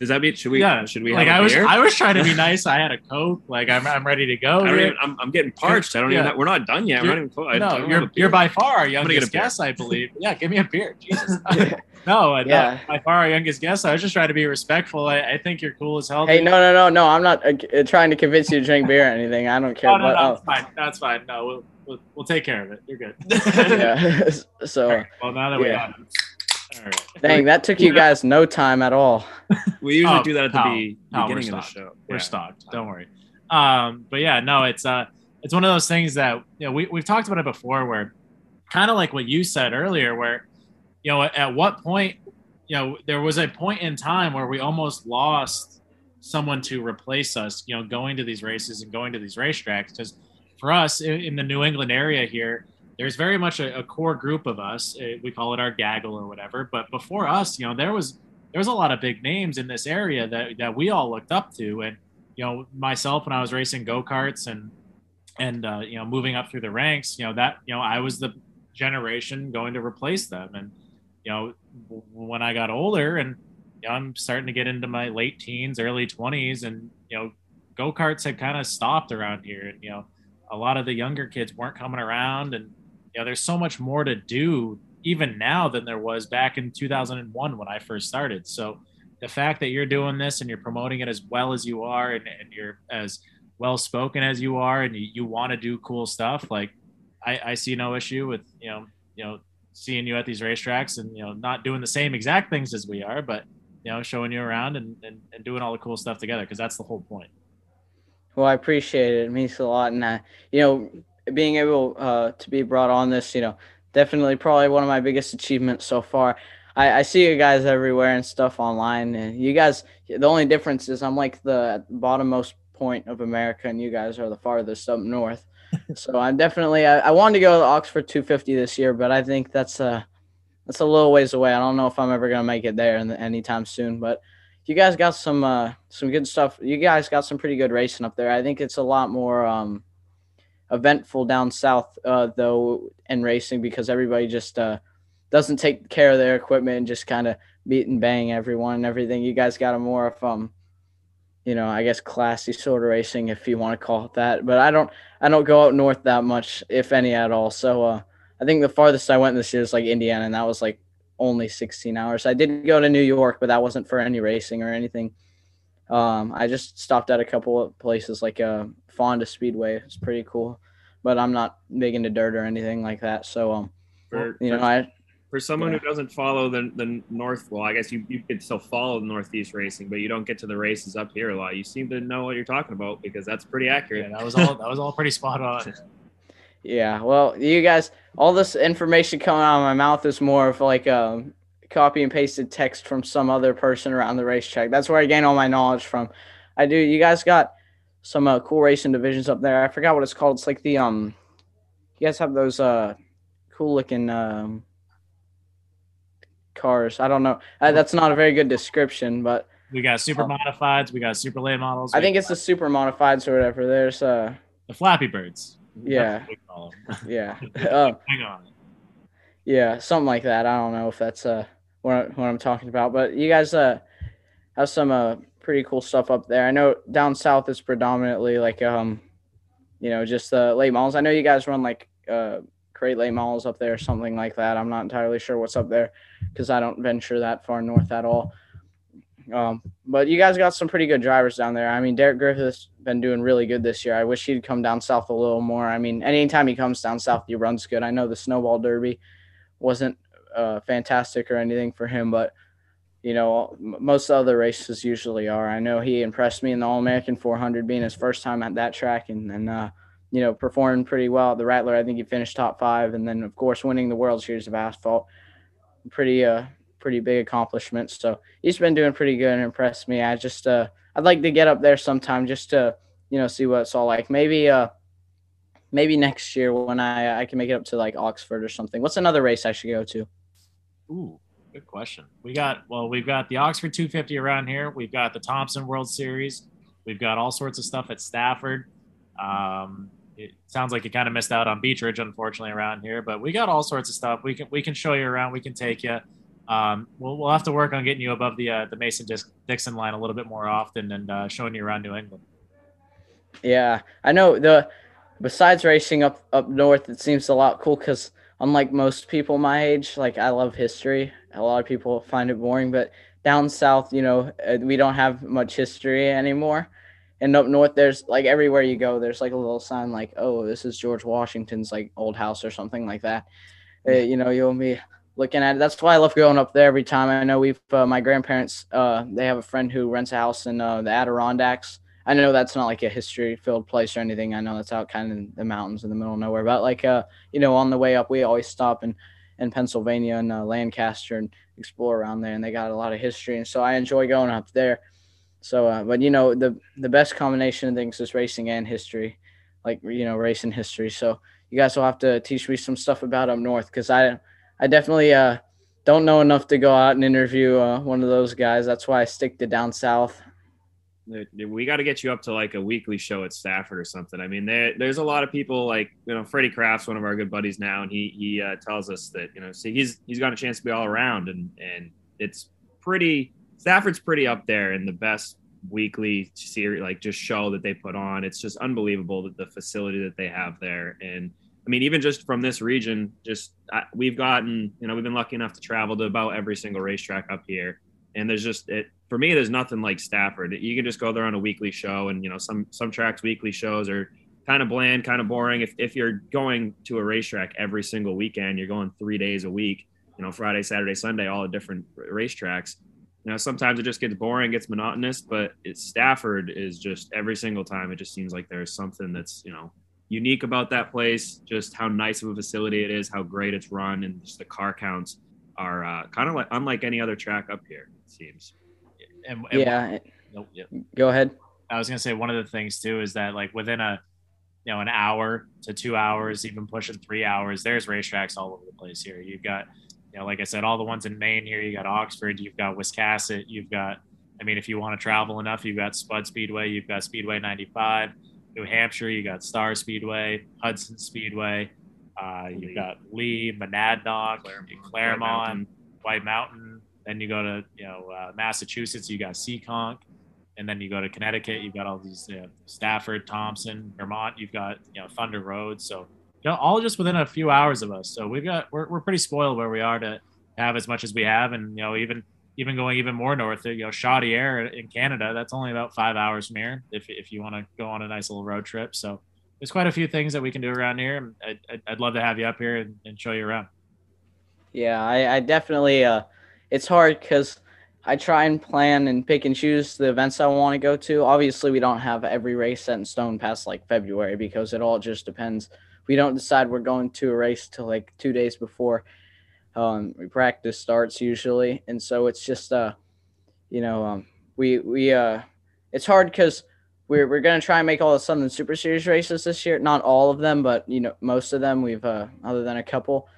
does that mean should we? yeah, should we? Like have I a was, beer? I was trying to be nice. I had a coke. Like I'm, I'm ready to go. I don't even, I'm, I'm getting parched. I don't Yeah. even. We're not done yet. I'm You're- not even. close. I no, you're you're by far our gonna get a youngest guest, I believe. Yeah, give me a beer. Jesus. no, uh, Yeah. by far our youngest guest. I was just trying to be respectful. I, I think you're cool as hell. Hey, no, no, no, no. I'm not uh, trying to convince you to drink beer or anything. I don't care. No, no, but, no, oh, fine. That's fine. No, we'll, we'll we'll take care of it. You're good. yeah. so, Well, now that we Yeah. got it. All right. dang, that took you guys no time at all. We usually Oh, do that at the no, be- no, we're beginning of the show. We're Yeah. stocked. Don't worry. Um, but yeah, no, it's uh, it's one of those things that you know we we've talked about it before, where kind of like what you said earlier, where you know at, at what point you know there was a point in time where we almost lost someone to replace us, you know, going to these races and going to these racetracks because for us in, in the New England area here. There's very much a, a core group of us. uh, We call it our gaggle or whatever. But before us, you know, there was there was a lot of big names in this area that, that we all looked up to and you know myself when i was racing go-karts and and uh, you know moving up through the ranks you know that you know i was the generation going to replace them and you know when i got older and you know, i'm starting to get into my late teens early 20s and you know go-karts had kind of stopped around here and you know a lot of the younger kids weren't coming around and you know there's so much more to do even now than there was back in 2001 when I first started. So the fact that you're doing this and you're promoting it as well as you are and, and you're as well spoken as you are and you, you want to do cool stuff, like I, I see no issue with, you know, you know, seeing you at these racetracks and, you know, not doing the same exact things as we are, but, you know, showing you around and, and, and doing all the cool stuff together. Cause that's the whole point. Well, I appreciate it. It means a lot. And, uh, you know, being able uh, to be brought on this, you know, definitely probably one of my biggest achievements so far. I, I see you guys everywhere and stuff online. And you guys, the only difference is I'm like the bottommost point of America and you guys are the farthest up north. so I'm definitely, I, I wanted to go to Oxford 250 this year, but I think that's a, that's a little ways away. I don't know if I'm ever going to make it there in the, anytime soon, but you guys got some uh some good stuff. You guys got some pretty good racing up there. I think it's a lot more um eventful down south uh though in racing because everybody just uh doesn't take care of their equipment and just kind of beat and bang everyone and everything. You guys got a more of um you know, I guess classy sort of racing if you want to call it that. But I don't I don't go out north that much, if any at all. So uh I think the farthest I went this year is like Indiana and that was like only 16 hours. I did go to New York, but that wasn't for any racing or anything. Um, I just stopped at a couple of places like uh, Fonda Speedway. It's pretty cool, but I'm not big into dirt or anything like that. So, um, For, you know, for, I for someone yeah. who doesn't follow the the north, well, I guess you you could still follow the northeast racing, but you don't get to the races up here a lot. You seem to know what you're talking about because that's pretty accurate. Yeah, that was all, that was all pretty spot on. yeah. Well, you guys, all this information coming out of my mouth is more of like um copy and pasted text from some other person around the racetrack. That's where I gain all my knowledge from. I do. You guys got some uh, cool racing divisions up there. I forgot what it's called. It's like the um. You guys have those uh, cool looking um. Cars. I don't know. Uh, that's not a very good description, but We got super modifieds, we got super late models. I think it's the super modifieds or whatever. There's uh. the Flappy Birds. Yeah. That's what we call 'em. Yeah. Uh, Hang on. Yeah, something like that. I don't know if that's uh what, what I'm talking about, but you guys uh have some uh pretty cool stuff up there. I know down south is predominantly like um you know just uh, late models. I know you guys run like uh crate late models up there something like that. I'm not entirely sure what's up there because I don't venture that far north at all. Um, but you guys got some pretty good drivers down there. I mean, Derek Griffith's been doing really good this year. I wish he'd come down south a little more. I mean, anytime he comes down south, he runs good. I know the Snowball Derby wasn't uh, fantastic or anything for him, but you know, most other races usually are. I know he impressed me in the All American 400, being his first time at that track, and then uh, you know performed pretty well at the Rattler. I think he finished top five, and then of course winning the World Series of Asphalt. Pretty uh pretty big accomplishment. So he's been doing pretty good and impressed me. I just uh I'd like to get up there sometime just to you know see what it's all like. Maybe uh maybe next year when I I can make it up to like Oxford or something. What's another race I should go to? Ooh, good question. We got well, we've got the Oxford 250 around here. We've got the Thompson World Series. We've got all sorts of stuff at Stafford. Um, it sounds like you kind of missed out on Beechridge, unfortunately, around here. But we got all sorts of stuff. We can we can show you around. We can take you. um, we'll we'll have to work on getting you above the uh, the Mason Dixon line a little bit more often and uh, showing you around New England. Yeah, I know the besides racing up up north, it seems a lot cool because unlike most people my age, like I love history. A lot of people find it boring, but down south, you know, uh, we don't have much history anymore. And up north, there's like everywhere you go, there's like a little sign like, "Oh, this is George Washington's like old house" or something like that. Uh, you know, you'll be looking at it. That's why I love going up there every time. I know we've uh, my grandparents. Uh, they have a friend who rents a house in uh, the Adirondacks. I know that's not like a history filled place or anything. I know that's out kind of in the mountains in the middle of nowhere. But like uh, you know, on the way up, we always stop in in Pennsylvania and uh, Lancaster and explore around there, and they got a lot of history, and so I enjoy going up there. So, uh, but you know, the the best combination of things is racing and history, like you know, racing history. So you guys will have to teach me some stuff about up north because I I definitely uh, don't know enough to go out and interview uh, one of those guys. That's why I stick to down south. We got to get you up to like a weekly show at Stafford or something. I mean, there, there's a lot of people like you know Freddie Kraft's one of our good buddies now, and he he uh, tells us that you know see he's he's got a chance to be all around, and and it's pretty Stafford's pretty up there in the best weekly series like just show that they put on. It's just unbelievable that the facility that they have there and I mean, even just from this region, just I, we've gotten, you know, we've been lucky enough to travel to about every single racetrack up here. And there's just it for me. There's nothing like Stafford. You can just go there on a weekly show, and you know, some some tracks weekly shows are kind of bland, kind of boring. If if you're going to a racetrack every single weekend, you're going three days a week. You know, Friday, Saturday, Sunday, all the different racetracks. You know, sometimes it just gets boring, gets monotonous. But it's Stafford is just every single time. It just seems like there's something that's you know unique about that place, just how nice of a facility it is, how great it's run, and just the car counts are uh, kind of like unlike any other track up here. It seems. And, and yeah. Nope, yep. Go ahead. I was gonna say one of the things too is that like within a you know an hour to two hours, even pushing three hours, there's racetracks all over the place here. You've got you know like I said, all the ones in Maine here. You got Oxford, you've got Wiscasset, you've got. I mean, if you want to travel enough, you've got Spud Speedway, you've got Speedway 95 New Hampshire, you got Star Speedway, Hudson Speedway, uh, you've got Lee, Monadnock, Claremont, Claremont, White Mountain. Then you go to you know uh, Massachusetts, you got Seekonk, and then you go to Connecticut, you've got all these you know, Stafford, Thompson, Vermont, you've got you know Thunder Road. So you know, all just within a few hours of us. So we've got we're we're pretty spoiled where we are to have as much as we have, and you know even even going even more north, you know, Chaudière in Canada, that's only about five hours from here if, if you want to go on a nice little road trip. So there's quite a few things that we can do around here. I'd, I'd love to have you up here and, and show you around. Yeah, I, I definitely, uh, it's hard because I try and plan and pick and choose the events I want to go to. Obviously, we don't have every race set in stone past like February because it all just depends. We don't decide we're going to a race till like two days before um, we practice starts usually, and so it's just uh, you know, um, we we uh, it's hard because we're we're gonna try and make all the Southern Super Series races this year. Not all of them, but you know, most of them. We've uh, other than a couple,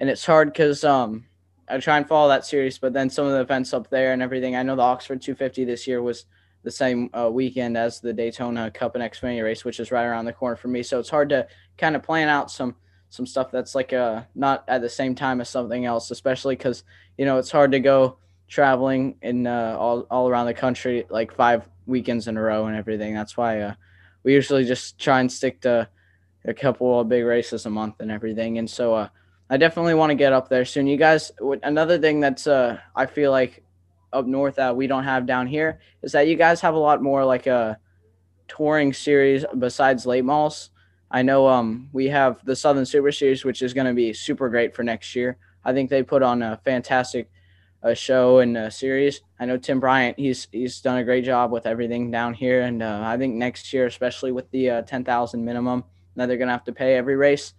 and it's hard because um, I try and follow that series, but then some of the events up there and everything. I know the Oxford 250 this year was the same uh, weekend as the Daytona Cup and Xfinity race, which is right around the corner for me. So it's hard to kind of plan out some some stuff that's like uh not at the same time as something else, especially because you know it's hard to go traveling in uh, all all around the country like five weekends in a row and everything. That's why uh, we usually just try and stick to a couple of big races a month and everything. And so uh, I definitely want to get up there soon. You guys, another thing that's uh I feel like up north that we don't have down here is that you guys have a lot more like a touring series besides late models I know um, we have the Southern Super Series, which is going to be super great for next year. I think they put on a fantastic uh, show and uh, series. I know Tim Bryant; he's he's done a great job with everything down here, and uh, I think next year, especially with the uh, ten thousand minimum that they're going to have to pay every race,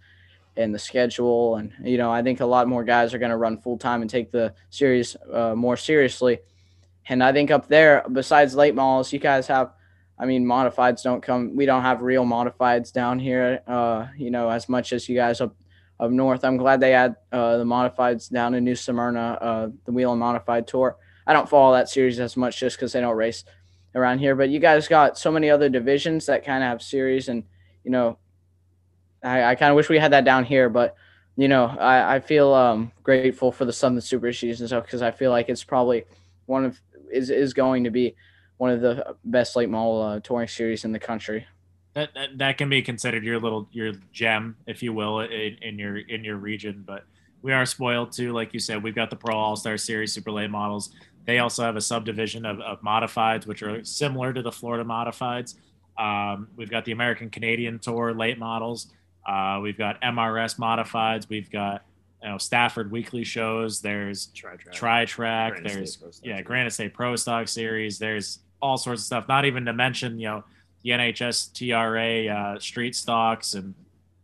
and the schedule, and you know, I think a lot more guys are going to run full time and take the series uh, more seriously. And I think up there, besides late models, you guys have I mean, modifieds don't come. We don't have real modifieds down here. Uh, you know, as much as you guys up up north. I'm glad they had uh, the modifieds down in New Smyrna, uh, the and Modified Tour. I don't follow that series as much just because they don't race around here. But you guys got so many other divisions that kind of have series, and you know, I, I kind of wish we had that down here. But you know, I, I feel um, grateful for the Southern Super Series and stuff because I feel like it's probably one of is is going to be one of the best late model uh, touring series in the country. That, that, that can be considered your little your gem, if you will, in, in your in your region. But we are spoiled too, like you said. We've got the Pro All Star Series Super Late models. They also have a subdivision of, of modifieds, which are similar to the Florida modifieds. Um, we've got the American Canadian Tour late models. Uh, we've got MRS modifieds. We've got you know Stafford weekly shows. There's Tri Track. There's yeah Granite State Pro Stock Series. There's all sorts of stuff. Not even to mention you know the NHS TRA uh, street stocks and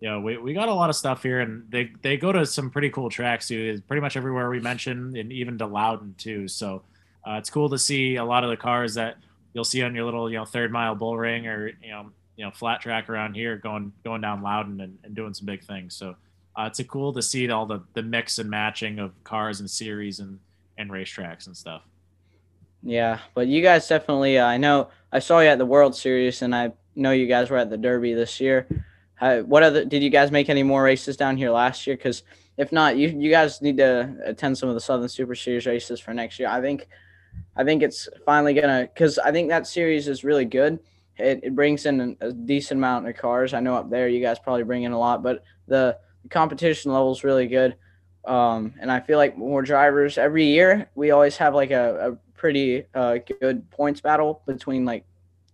you know we, we got a lot of stuff here and they they go to some pretty cool tracks too. Pretty much everywhere we mentioned and even to Loudon too. So uh, it's cool to see a lot of the cars that you'll see on your little you know third mile bull ring or you know you know flat track around here going going down Loudon and, and doing some big things. So uh, it's cool to see all the the mix and matching of cars and series and and racetracks and stuff. Yeah, but you guys definitely. Uh, I know I saw you at the World Series, and I know you guys were at the Derby this year. Uh, what other did you guys make any more races down here last year? Because if not, you you guys need to attend some of the Southern Super Series races for next year. I think, I think it's finally gonna because I think that series is really good. It, it brings in a decent amount of cars. I know up there you guys probably bring in a lot, but the, the competition level is really good. Um, and I feel like more drivers every year. We always have like a, a pretty uh, good points battle between like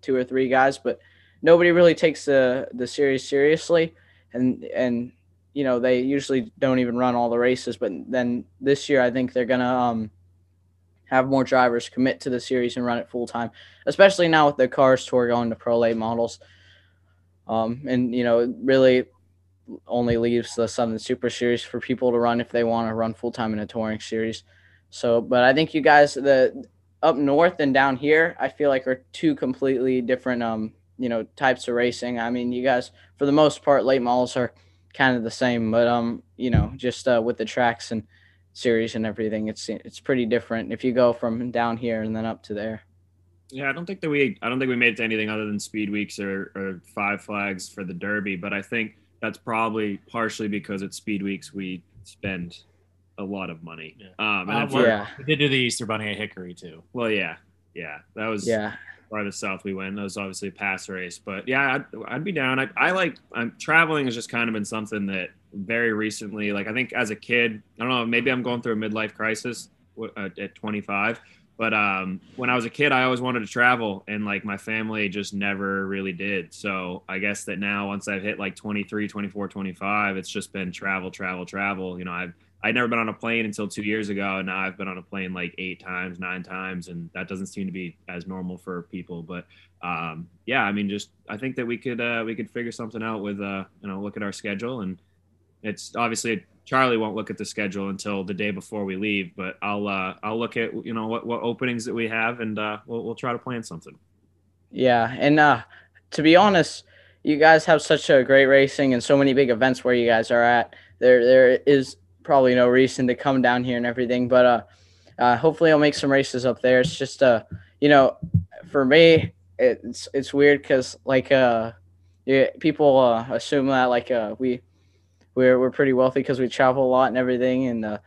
two or three guys, but nobody really takes the the series seriously, and and you know they usually don't even run all the races. But then this year, I think they're gonna um, have more drivers commit to the series and run it full time, especially now with the cars tour going to pro late models. Um, and you know, it really only leaves the Southern Super Series for people to run if they want to run full time in a touring series. So, but I think you guys, the up north and down here, I feel like are two completely different, um, you know, types of racing. I mean, you guys, for the most part, late models are kind of the same, but um, you know, just uh, with the tracks and series and everything, it's it's pretty different if you go from down here and then up to there. Yeah, I don't think that we I don't think we made it to anything other than speed weeks or, or five flags for the Derby, but I think that's probably partially because at speed weeks we spend a lot of money. Yeah. Um, Uh, and we're- yeah. we did do the Easter Bunny at Hickory too. Well, yeah, yeah, that was Yeah. farthest south we went. That was obviously a PASS race, but yeah, I'd, I'd be down. I, I like I'm traveling has just kind of been something that very recently, like I think as a kid, I don't know, maybe I'm going through a midlife crisis uh, at 25. But um, when I was a kid, I always wanted to travel, and like my family just never really did. So I guess that now, once I've hit like 23, 24, 25, it's just been travel, travel, travel. You know, I've I'd never been on a plane until two years ago, and now I've been on a plane like eight times, nine times, and that doesn't seem to be as normal for people. But um, yeah, I mean, just I think that we could uh, we could figure something out with uh, you know look at our schedule, and it's obviously Charlie won't look at the schedule until the day before we leave, but I'll uh, I'll look at you know what, what openings that we have, and uh, we'll we'll try to plan something. Yeah, and uh, to be honest, you guys have such a great racing and so many big events where you guys are at. There, there is probably no reason to come down here and everything, but uh, uh, hopefully I'll make some races up there. It's just uh, you know, for me, it's it's weird because like uh, yeah, people uh, assume that like uh, we we're we're pretty wealthy because we travel a lot and everything, and uh,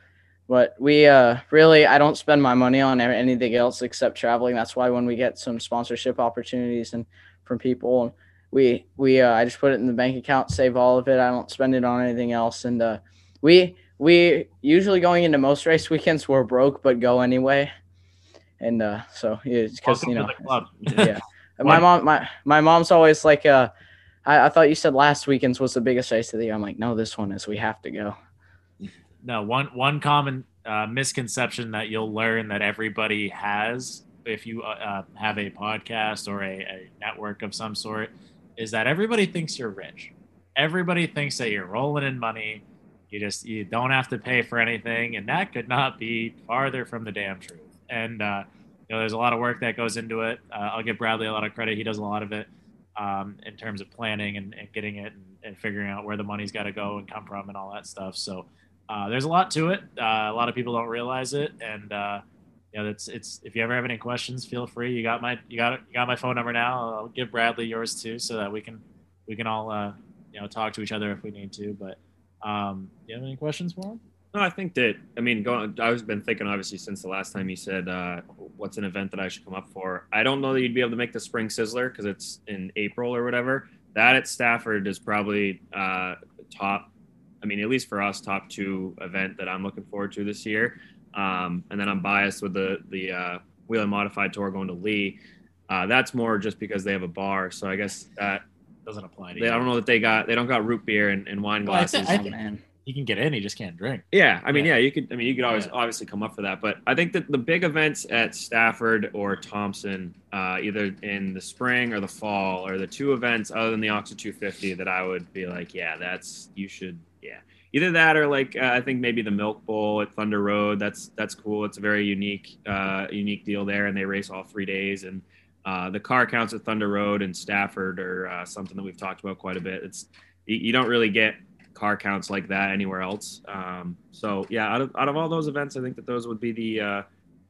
but we uh, really I don't spend my money on anything else except traveling. That's why when we get some sponsorship opportunities and from people, and we we uh, I just put it in the bank account, save all of it. I don't spend it on anything else, and uh, we we usually going into most race weekends we're broke but go anyway, and uh, so it's because you know yeah. My mom, my my mom's always like, uh, I, I thought you said last weekend's was the biggest race of the year. I'm like, no, this one is. We have to go. No, one one common uh, misconception that you'll learn that everybody has if you uh, uh, have a podcast or a, a network of some sort is that everybody thinks you're rich. Everybody thinks that you're rolling in money. You just you don't have to pay for anything, and that could not be farther from the damn truth. And uh, you know, there's a lot of work that goes into it. Uh, I'll give Bradley a lot of credit. He does a lot of it um, in terms of planning and, and getting it and, and figuring out where the money's got to go and come from and all that stuff. So uh, there's a lot to it. Uh, a lot of people don't realize it, and uh, you know, it's it's. If you ever have any questions, feel free. You got my you got you got my phone number now. I'll give Bradley yours too, so that we can we can all uh, you know talk to each other if we need to. But Um, do you have any questions for him? No, I think that I mean, going. I've been thinking obviously since the last time you said uh, what's an event that I should come up for. I don't know that you'd be able to make the Spring Sizzler because it's in April or whatever. That at Stafford is probably uh, top. I mean, at least for us, top two event that I'm looking forward to this year. Um, and then I'm biased with the the uh, Whelen modified tour going to Lee. Uh, that's more just because they have a bar. So I guess that doesn't apply to they, you. I don't know that they got they don't got root beer and, and wine Well, I glasses. I think he can get in. He just can't drink. Yeah, I mean, Yeah. yeah, you could. I mean, you could always obviously come up for that, but I think that the big events at Stafford or Thompson, uh, either in the spring or the fall, are the two events other than the Oxford 250 that I would be like, yeah, that's you should, yeah, either that or like uh, I think maybe the Milk Bowl at Thunder Road. That's that's cool. It's a very unique, uh, unique deal there, and they race all three days and. Uh, the car counts at Thunder Road and Stafford are uh, something that we've talked about quite a bit. It's you, you don't really get car counts like that anywhere else. Um, so yeah, out of out of all those events, I think that those would be the uh,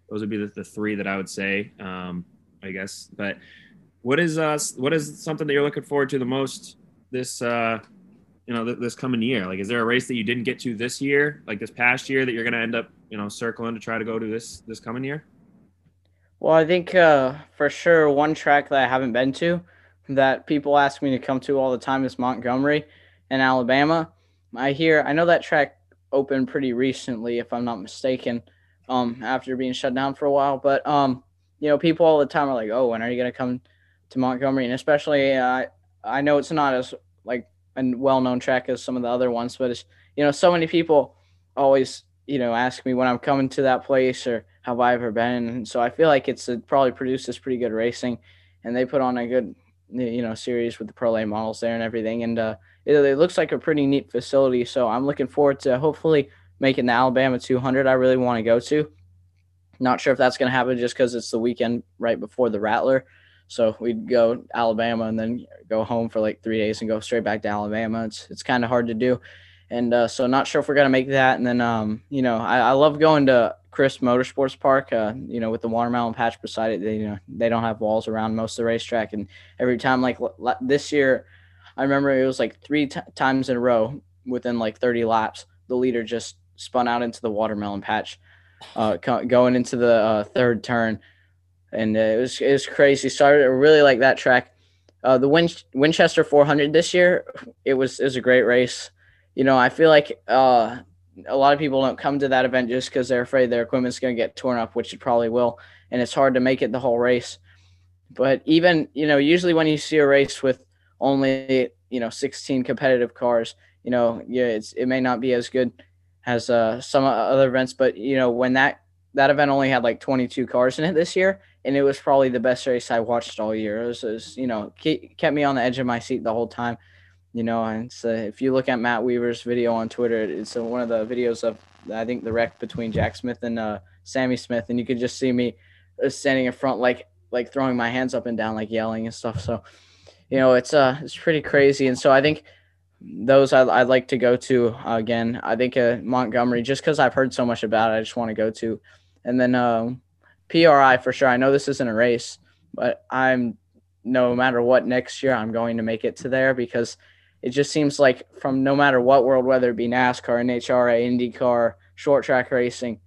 those would be the, the three that I would say, um, I guess. But what is uh what is something that you're looking forward to the most this uh, you know th- this coming year? Like, is there a race that you didn't get to this year, like this past year, that you're going to end up you know circling to try to go to this this coming year? Well, I think uh, for sure one track that I haven't been to that people ask me to come to all the time is Montgomery in Alabama. I hear I know that track opened pretty recently, if I'm not mistaken, um, after being shut down for a while. But um, you know, people all the time are like, "Oh, when are you gonna come to Montgomery?" And especially, uh, I know it's not as like a well-known track as some of the other ones, but it's you know, so many people always you know ask me when I'm coming to that place or have I ever been. And so I feel like it's it probably produces pretty good racing, and they put on a good you know series with the pro models there and everything. And uh, it, looks like a pretty neat facility. So I'm looking forward to hopefully making the Alabama 200. I really want to go to. Not sure if that's going to happen just because it's the weekend right before the Rattler. So we'd go Alabama and then go home for like three days and go straight back to Alabama. It's it's kind of hard to do, and uh, so not sure if we're gonna make that. And then um, you know I, I love going to Chris Motorsports Park. Uh, you know with the watermelon patch beside it, they you know they don't have walls around most of the racetrack, and every time like l- l- this year, I remember it was like three t- times in a row within like 30 laps, the leader just spun out into the watermelon patch, uh, co- going into the uh, third turn and it was it was crazy. I really like that track. Uh, the Win- Winchester 400 this year, it was it was a great race. You know, I feel like uh, a lot of people don't come to that event just because they're afraid their equipment's going to get torn up, which it probably will, and it's hard to make it the whole race. But even you know, usually when you see a race with only you know 16 competitive cars, you know, yeah, it's it may not be as good as uh, some other events, but you know, when that that event only had like 22 cars in it this year, and it was probably the best race I watched all year. It was, it was you know, kept me on the edge of my seat the whole time. You know, and so if you look at Matt Weaver's video on Twitter, it's uh, one of the videos of I think the wreck between Jack Smith and uh, Sammy Smith, and you could just see me uh, standing in front, like like throwing my hands up and down, like yelling and stuff. So, you know, it's uh it's pretty crazy, and so I think those I, I'd like to go to uh, again. I think uh, Montgomery, just because I've heard so much about it, I just want to go to. And then um, PRI for sure. I know this isn't a race, but I'm no matter what next year, I'm going to make it to there because it just seems like from no matter what world, whether it be NASCAR, NHRA, IndyCar, short track racing,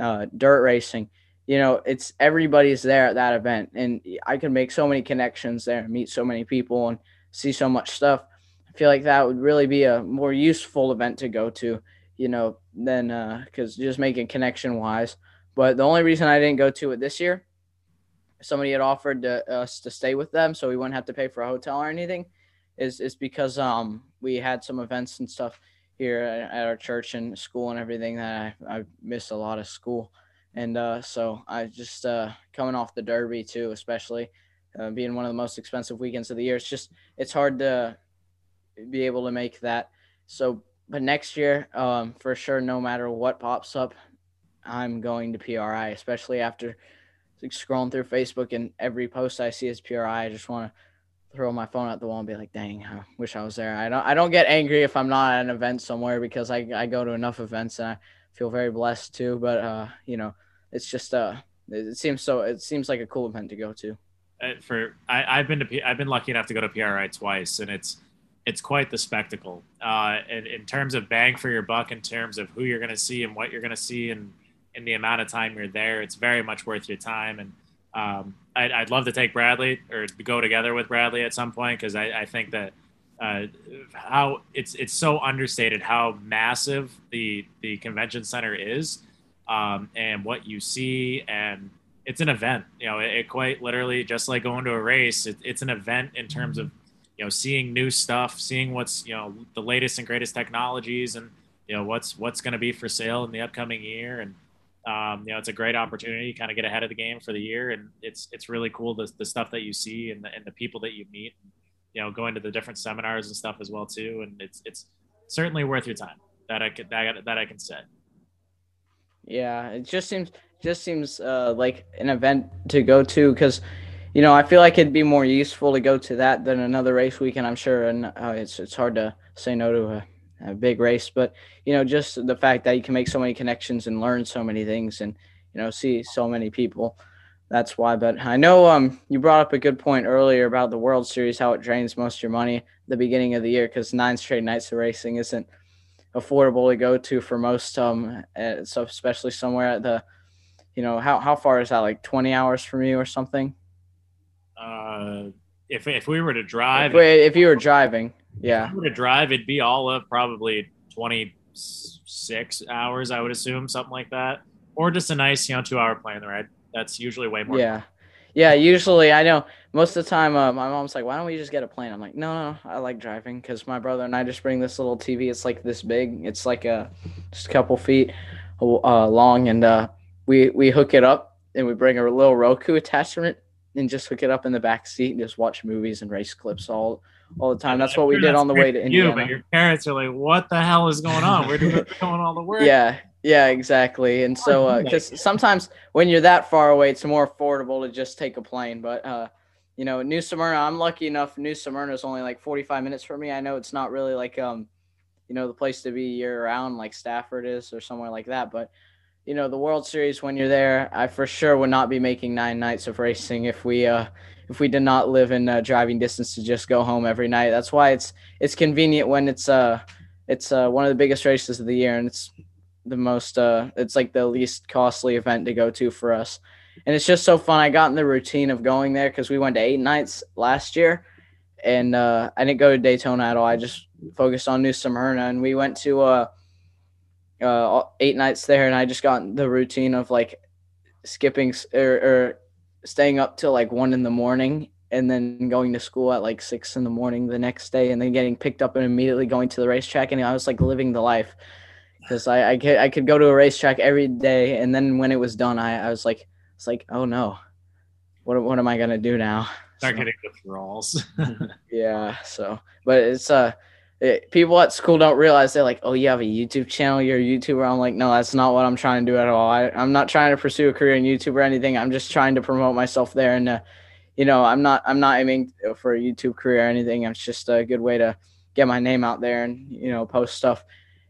uh, dirt racing, you know, it's everybody's there at that event, and I can make so many connections there, meet so many people, and see so much stuff. I feel like that would really be a more useful event to go to, you know, than because just making connection wise. But the only reason I didn't go to it this year, somebody had offered to, us to stay with them, so we wouldn't have to pay for a hotel or anything, is is because um we had some events and stuff here at, at our church and school and everything that I, I missed a lot of school, and uh, so I just uh, coming off the Derby too, especially uh, being one of the most expensive weekends of the year. It's just it's hard to be able to make that. So, but next year, um, for sure, no matter what pops up, I'm going to PRI, especially after like, scrolling through Facebook and every post I see is PRI. I just want to throw my phone at the wall and be like, "Dang, I wish I was there." I don't. I don't get angry if I'm not at an event somewhere because I I go to enough events and I feel very blessed too. But uh, you know, it's just uh, it seems so. It seems like a cool event to go to. Uh, for I, I've been to I've been lucky enough to go to PRI twice, and it's it's quite the spectacle. Uh, in, in terms of bang for your buck, in terms of who you're going to see and what you're going to see, and in the amount of time you're there, it's very much worth your time. And um, I'd, I'd, love to take Bradley or go together with Bradley at some point because I, I, think that uh, how it's it's so understated how massive the the convention center is, um, and what you see, and it's an event. You know, it, it quite literally just like going to a race. It, it's an event in terms of you know seeing new stuff, seeing what's you know the latest and greatest technologies, and you know what's what's going to be for sale in the upcoming year, and um, you know it's a great opportunity to kind of get ahead of the game for the year, and it's it's really cool the, the stuff that you see and the, and the people that you meet, you know going to the different seminars and stuff as well too, and it's it's certainly worth your time that I could that, that I can say. Yeah, it just seems just seems uh, like an event to go to because you know, I feel like it'd be more useful to go to that than another race weekend. I'm sure, and uh, it's it's hard to say no to a, a, big race, but you know, just the fact that you can make so many connections and learn so many things, and you know, see so many people. That's why. But I know um, you brought up a good point earlier about the World Series, how it drains most of your money the beginning of the year because nine straight nights of racing isn't affordable to go to for most. Um, eh, so especially somewhere at the, you know, how how far is that? Like 20 hours from you or something? uh, if if we were to drive, if, if you were driving, yeah, if we were to drive, it'd be all of probably twenty six hours, I would assume, something like that, or just a nice, you know, two hour plane ride. That's usually way more. Yeah. Yeah, usually I know most of the time uh, my mom's like, "Why don't we just get a plane?" I'm like, "No, no, I like driving because my brother and I just bring this little TV. It's like this big. It's like a just a couple feet uh, long, and uh, we we hook it up and we bring a little Roku attachment and just hook it up in the back seat and just watch movies and race clips all all the time. That's what we did on the way to Indiana. You, but your parents are like, "What the hell is going on? We're doing all the work." Yeah, yeah, exactly. And so, because uh, sometimes when you're that far away, it's more affordable to just take a plane. But uh, you know, New Smyrna, I'm lucky enough. New Smyrna is only like 45 minutes for me. I know it's not really like um, you know, the place to be year round like Stafford is or somewhere like that, but you know the World Series when you're there, I for sure would not be making nine nights of racing if we uh if we did not live in uh, driving distance to just go home every night. That's why it's it's convenient when it's uh it's uh one of the biggest races of the year and it's the most uh it's like the least costly event to go to for us. And it's just so fun. I got in the routine of going there because we went to eight nights last year and uh I didn't go to Daytona at all. I just focused on New Smyrna and we went to uh uh, eight nights there, and I just got in the routine of like skipping or, or staying up till like one in the morning and then going to school at like six in the morning the next day and then getting picked up and immediately going to the racetrack and I was like living the life because I, I could I could go to a racetrack every day and then when it was done I, I was like it's like oh no what what am I gonna do now start so, getting withdrawals yeah so but it's uh it, people at school don't realize they're like, oh, you have a YouTube channel, you're a YouTuber. I'm like, no, that's not what I'm trying to do at all. I, I'm not trying to pursue a career in YouTube or anything. I'm just trying to promote myself there. And, uh, you know, I'm not, I'm not aiming for a YouTube career or anything. It's just a good way to get my name out there and, you know, post stuff.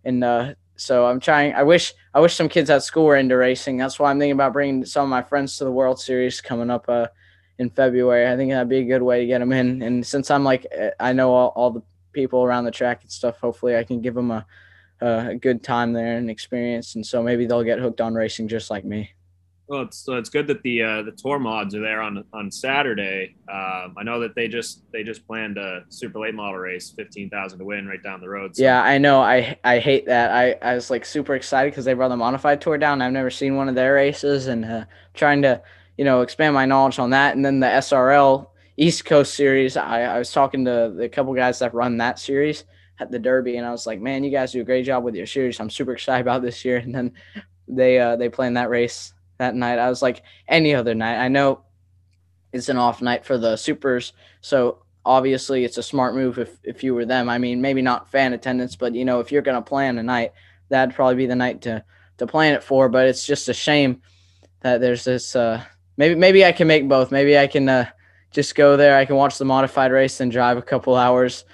And, uh, so I'm trying, I wish, I wish some kids at school were into racing. That's why I'm thinking about bringing some of my friends to the World Series coming up, uh, in February. I think that'd be a good way to get them in. And since I'm like, I know all, all the people around the track and stuff. Hopefully, I can give them a, a good time there and experience, and so maybe they'll get hooked on racing just like me. Well, it's it's good that the uh, the tour mods are there on on Saturday. Um, I know that they just they just planned a super late model race, fifteen thousand to win right down the road. So. Yeah, I know. I I hate that. I, I was like super excited because they brought the modified tour down. I've never seen one of their races, and uh, trying to you know expand my knowledge on that. And then the SRL East Coast series. I, I was talking to the couple guys that run that series at the Derby, and I was like, "Man, you guys do a great job with your series. I'm super excited about this year." And then they uh, they planned that race that night. I was like, any other night. I know it's an off night for the supers, so obviously it's a smart move if if you were them. I mean, maybe not fan attendance, but you know, if you're gonna plan a night, that'd probably be the night to to plan it for. But it's just a shame that there's this. Uh, maybe maybe I can make both. Maybe I can. Uh, just go there. I can watch the modified race and drive a couple hours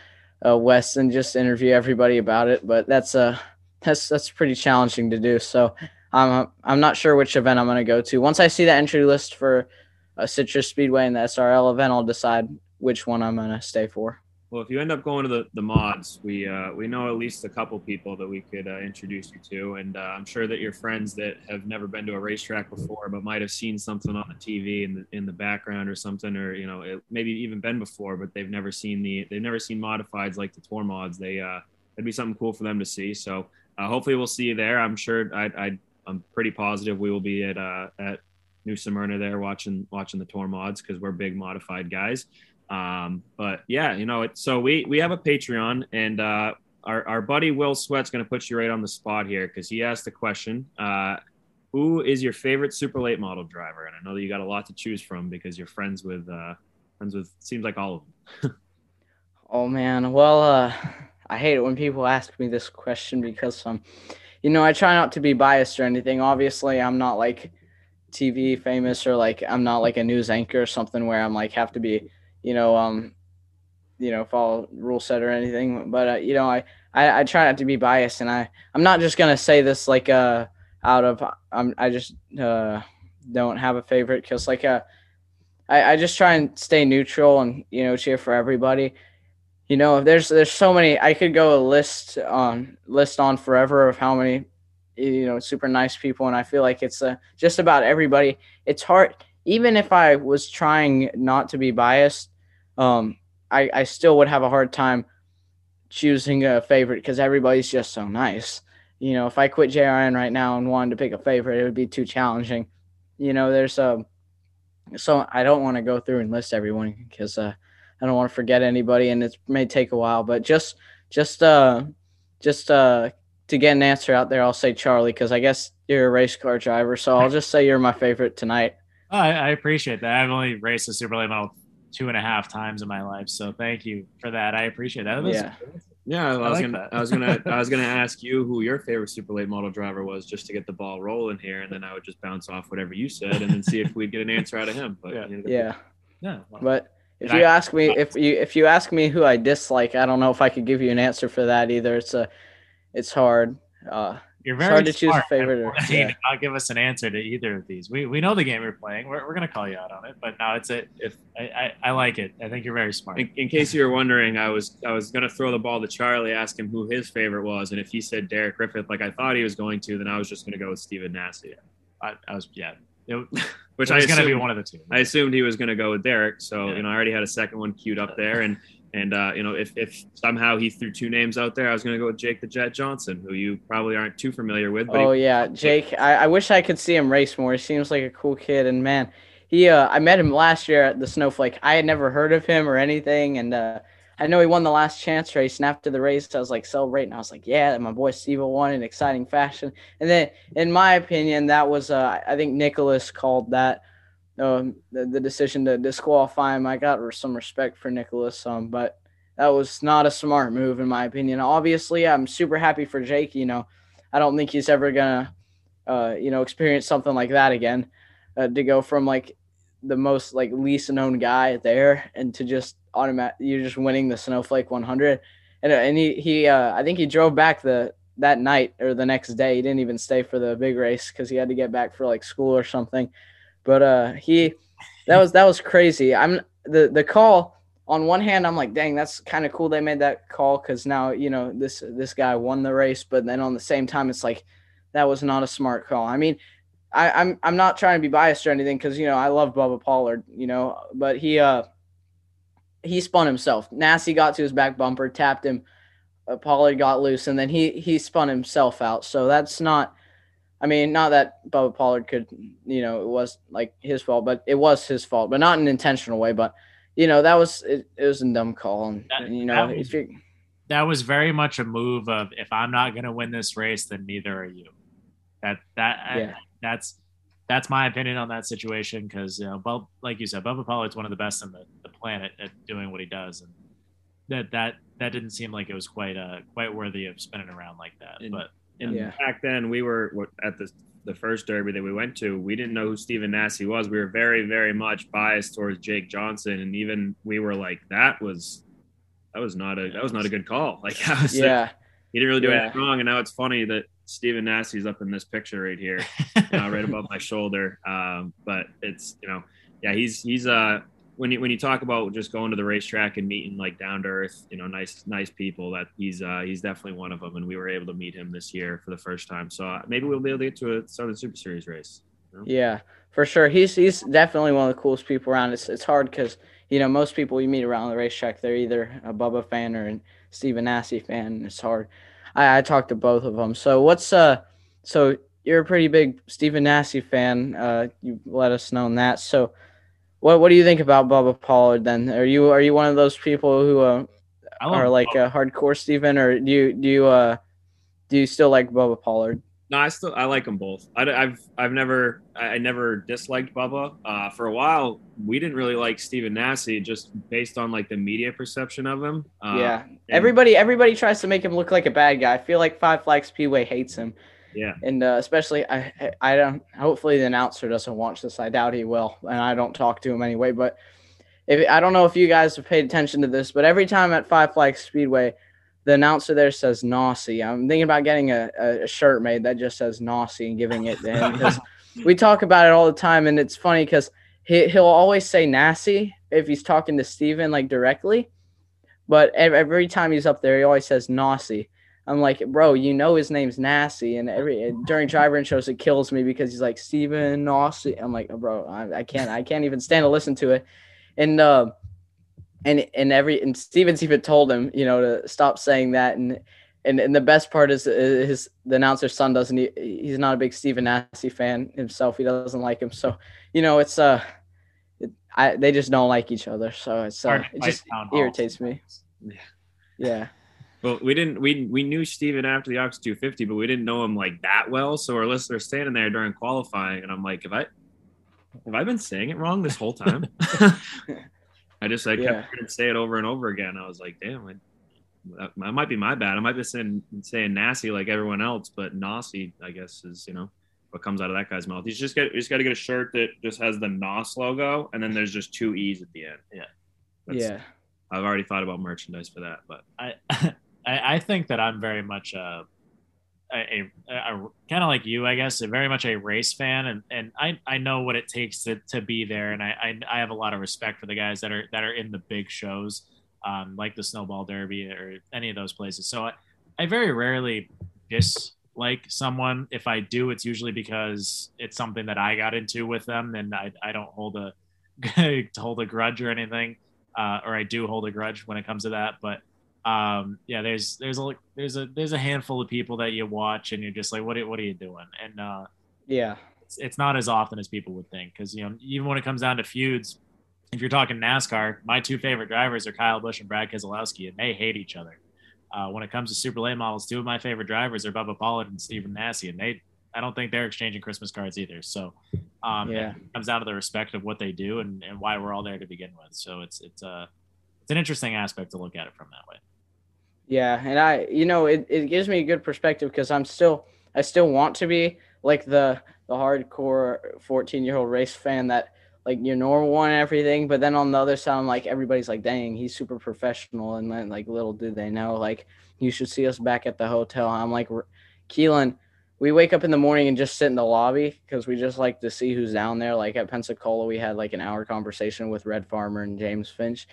uh, west and just interview everybody about it. But that's uh that's that's pretty challenging to do. So I'm I'm not sure which event I'm going to go to. Once I see the entry list for a Citrus Speedway and the SRL event, I'll decide which one I'm going to stay for. well, if you end up going to the, the mods, we uh, we know at least a couple people that we could uh, introduce you to, and uh, I'm sure that your friends that have never been to a racetrack before, but might have seen something on the TV in the in the background or something, or you know, it, maybe even been before, but they've never seen the they've never seen modifieds like the tour mods. They uh, it'd be something cool for them to see. So uh, hopefully we'll see you there. I'm sure I, I I'm pretty positive we will be at uh, at New Smyrna there watching watching the tour mods because we're big modified guys. Um, but yeah, you know, it, so we we have a Patreon, and uh, our our buddy Will Sweat's going to put you right on the spot here because he asked the question. Uh, who is your favorite super late model driver? And I know that you got a lot to choose from because you're friends with uh, friends with seems like all of them. oh man, well, uh, I hate it when people ask me this question because um, you know, I try not to be biased or anything. Obviously, I'm not like TV famous or like I'm not like a news anchor or something where I'm like have to be you know, um, you know, follow rule set or anything. But uh, you know, I, I I try not to be biased, and I I'm not just gonna say this like uh out of I'm I just uh don't have a favorite because like uh I I just try and stay neutral and you know cheer for everybody. You know, there's there's so many I could go a list on list on forever of how many you know super nice people, and I feel like it's uh, just about everybody. It's hard even if I was trying not to be biased um, I, I still would have a hard time choosing a favorite because everybody's just so nice. You know, if I quit JRN right now and wanted to pick a favorite, it would be too challenging. You know, there's a um, so I don't want to go through and list everyone because uh, I don't want to forget anybody, and it may take a while. But just just uh just uh to get an answer out there, I'll say Charlie because I guess you're a race car driver, so I'll just say you're my favorite tonight. I, I appreciate that. I've only raced a super late model two and a half times in my life. So thank you for that. I appreciate that. that yeah. Yeah, I, I was like gonna, that. I was gonna, I was gonna ask you who your favorite super late model driver was, just to get the ball rolling here, and then I would just bounce off whatever you said, and then see if we'd get an answer out of him. But yeah, you yeah. yeah well, but if you I, ask me, if you if you ask me who I dislike, I don't know if I could give you an answer for that either. It's a, it's hard. Uh, you're very hard to choose a favorite. Or, yeah. not give us an answer to either of these. We, we know the game you're playing. We're, we're gonna call you out on it, but no, it's a if I, I, I like it. I think you're very smart. In, in, case you were wondering, I was I was gonna throw the ball to Charlie, ask him who his favorite was, and if he said Derek Griffith, like I thought he was going to, then I was just gonna go with Stephen Nasse. I, I was yeah. It, Which it was going to be one of the two. I assumed he was going to go with Derek, so yeah. you know I already had a second one queued up there, and and uh, you know, if, if somehow he threw two names out there, I was going to go with Jake the Jet Johnson, who you probably aren't too familiar with. oh he- yeah, Jake. I, I wish I could see him race more. He seems like a cool kid, and man, he uh, I met him last year at the Snowflake. I had never heard of him or anything, and uh, I know he won the last chance race. And after the race, I was like celebrating. I was like, yeah, my boy Steve won in exciting fashion. And then, in my opinion, that was uh, I think Nicholas called that um, the, the decision to disqualify him. I got some respect for Nicholas, um, but that was not a smart move in my opinion. Obviously, I'm super happy for Jake. You know, I don't think he's ever gonna, uh, you know, experience something like that again. Uh, to go from like the most like least known guy there and to just automatic, you're just winning the Snowflake 100. And and he he uh, I think he drove back the that night or the next day. He didn't even stay for the big race because he had to get back for like school or something. But uh, he that was that was crazy. I'm the the call on one hand, I'm like, dang, that's kind of cool they made that call because now you know this this guy won the race. But then on the same time, it's like that was not a smart call. I mean, I, am I'm, I'm not trying to be biased or anything because you know I love Bubba Pollard, you know, but he uh he spun himself. Nasse got to his back bumper, tapped him. Uh, Pollard got loose, and then he he spun himself out. So that's not. I mean, not that Bubba Pollard could, you know, it was like his fault, but it was his fault, but not in an intentional way. But you know that was it, it was a dumb call, and, that, you know that was, that was very much a move of if I'm not going to win this race, then neither are you. That that yeah. I, that's that's my opinion on that situation because you know, well, like you said, Bubba Pollard's one of the best on the, the planet at doing what he does, and that that that didn't seem like it was quite uh quite worthy of spinning around like that. And, but and yeah. back then we were at the the first derby that we went to, we didn't know who Stephen Nasse was. We were very, very much biased towards Jake Johnson, and even we were like, that was that was not a that was not a good call. Like, was yeah, he didn't really do yeah. anything wrong. And now it's funny that Stephen Nasse's up in this picture right here, know, right above my shoulder. Um, but it's you know, yeah, he's he's uh when you when you talk about just going to the racetrack and meeting like down to earth, you know, nice nice people, that he's uh, he's definitely one of them, and we were able to meet him this year for the first time. So uh, maybe we'll be able to get to a Southern Super Series race. you know? Yeah, for sure. He's he's definitely one of the coolest people around. It's it's hard because you know most people you meet around the racetrack, they're either a Bubba fan or a Stephen Nasse fan. And it's hard. I, I talked to both of them. So what's uh, so you're a pretty big Stephen Nasse fan. Uh, you let us know that. So what what do you think about Bubba Pollard? Then are you are you one of those people who uh, are like a hardcore Stephen, or do you do you uh do you still like Bubba Pollard? No, I still I like them both. I, have I've never I never disliked Bubba. Uh, for a while, we didn't really like Stephen Nasse just based on like the media perception of him. Uh, yeah, everybody everybody tries to make him look like a bad guy. I feel like Five Flags Speedway hates him. Yeah. and uh, especially I- I don't. Hopefully the announcer doesn't watch this. I doubt he will, and I don't talk to him anyway. But if I don't know if you guys have paid attention to this, but every time at Five Flags Speedway, the announcer there says Nossi. I'm thinking about getting a, a, shirt made that just says Nossi and giving it to him because we talk about it all the time, and it's funny because he he'll always say Nasty if he's talking to Stephen like directly, but ev- every time he's up there, he always says Nossi. I'm like, bro, you know his name's Nasty, and every during driver in shows it kills me because he's like Stephen Nossi. I'm like, bro, I, I can't, I can't even stand to listen to it, and uh, and and every and Stephen's even told him, you know, to stop saying that, and and and the best part is, is his the announcer's son doesn't he, he's not a big Stephen Nasse fan himself. He doesn't like him, so you know it's uh, it, I they just don't like each other, so it's uh, it just irritates me. Yeah. Yeah. Well, we didn't we we knew Stephen after the Ox 250, but we didn't know him like that well. So our listeners standing there during qualifying, and I'm like, have I have I been saying it wrong this whole time? I just I kept Yeah. hearing him say it over and over again. I was like, damn, I, that, that might be my bad. I might be saying saying nasty like everyone else, but Nossi, I guess, is you know what comes out of that guy's mouth. He's just got he's got to get a shirt that just has the Nos logo, and then there's just two E's at the end. Yeah. Yeah. I've already thought about merchandise for that, but I, I I think that I'm very much a a, a, a kind of like you, I guess, very much a race fan, and and I, I know what it takes to, to be there, and I, I I have a lot of respect for the guys that are that are in the big shows, um, like the Snowball Derby or any of those places. So I, I very rarely dislike someone. If I do, it's usually because it's something that I got into with them, and I I don't hold a hold a grudge or anything, uh, or I do hold a grudge when it comes to that, but um yeah there's there's a there's a there's a handful of people that you watch and you're just like what are, what are you doing? And uh Yeah. it's, it's not as often as people would think because you know even when it comes down to feuds if you're talking nascar my two favorite drivers are kyle busch and brad keselowski and they hate each other. Uh, when it comes to super late models two of my favorite drivers are bubba pollard and stephen Nasse, and they i don't think they're exchanging christmas cards either. So um Yeah. it comes down to the respect of what they do and, and why we're all there to begin with. So it's it's uh it's an interesting aspect to look at it from that way Yeah, and I, you know, it, it gives me a good perspective because I'm still, I still want to be like the the hardcore 14 year old race fan that like you're normal one and everything, but then on the other side, I'm like everybody's like, dang, he's super professional, and then like little do they know, like you should see us back at the hotel. I'm like, "R- Keelan, we wake up in the morning and just sit in the lobby because we just like to see who's down there. Like at Pensacola, we had like an hour conversation with Red Farmer and James Finch,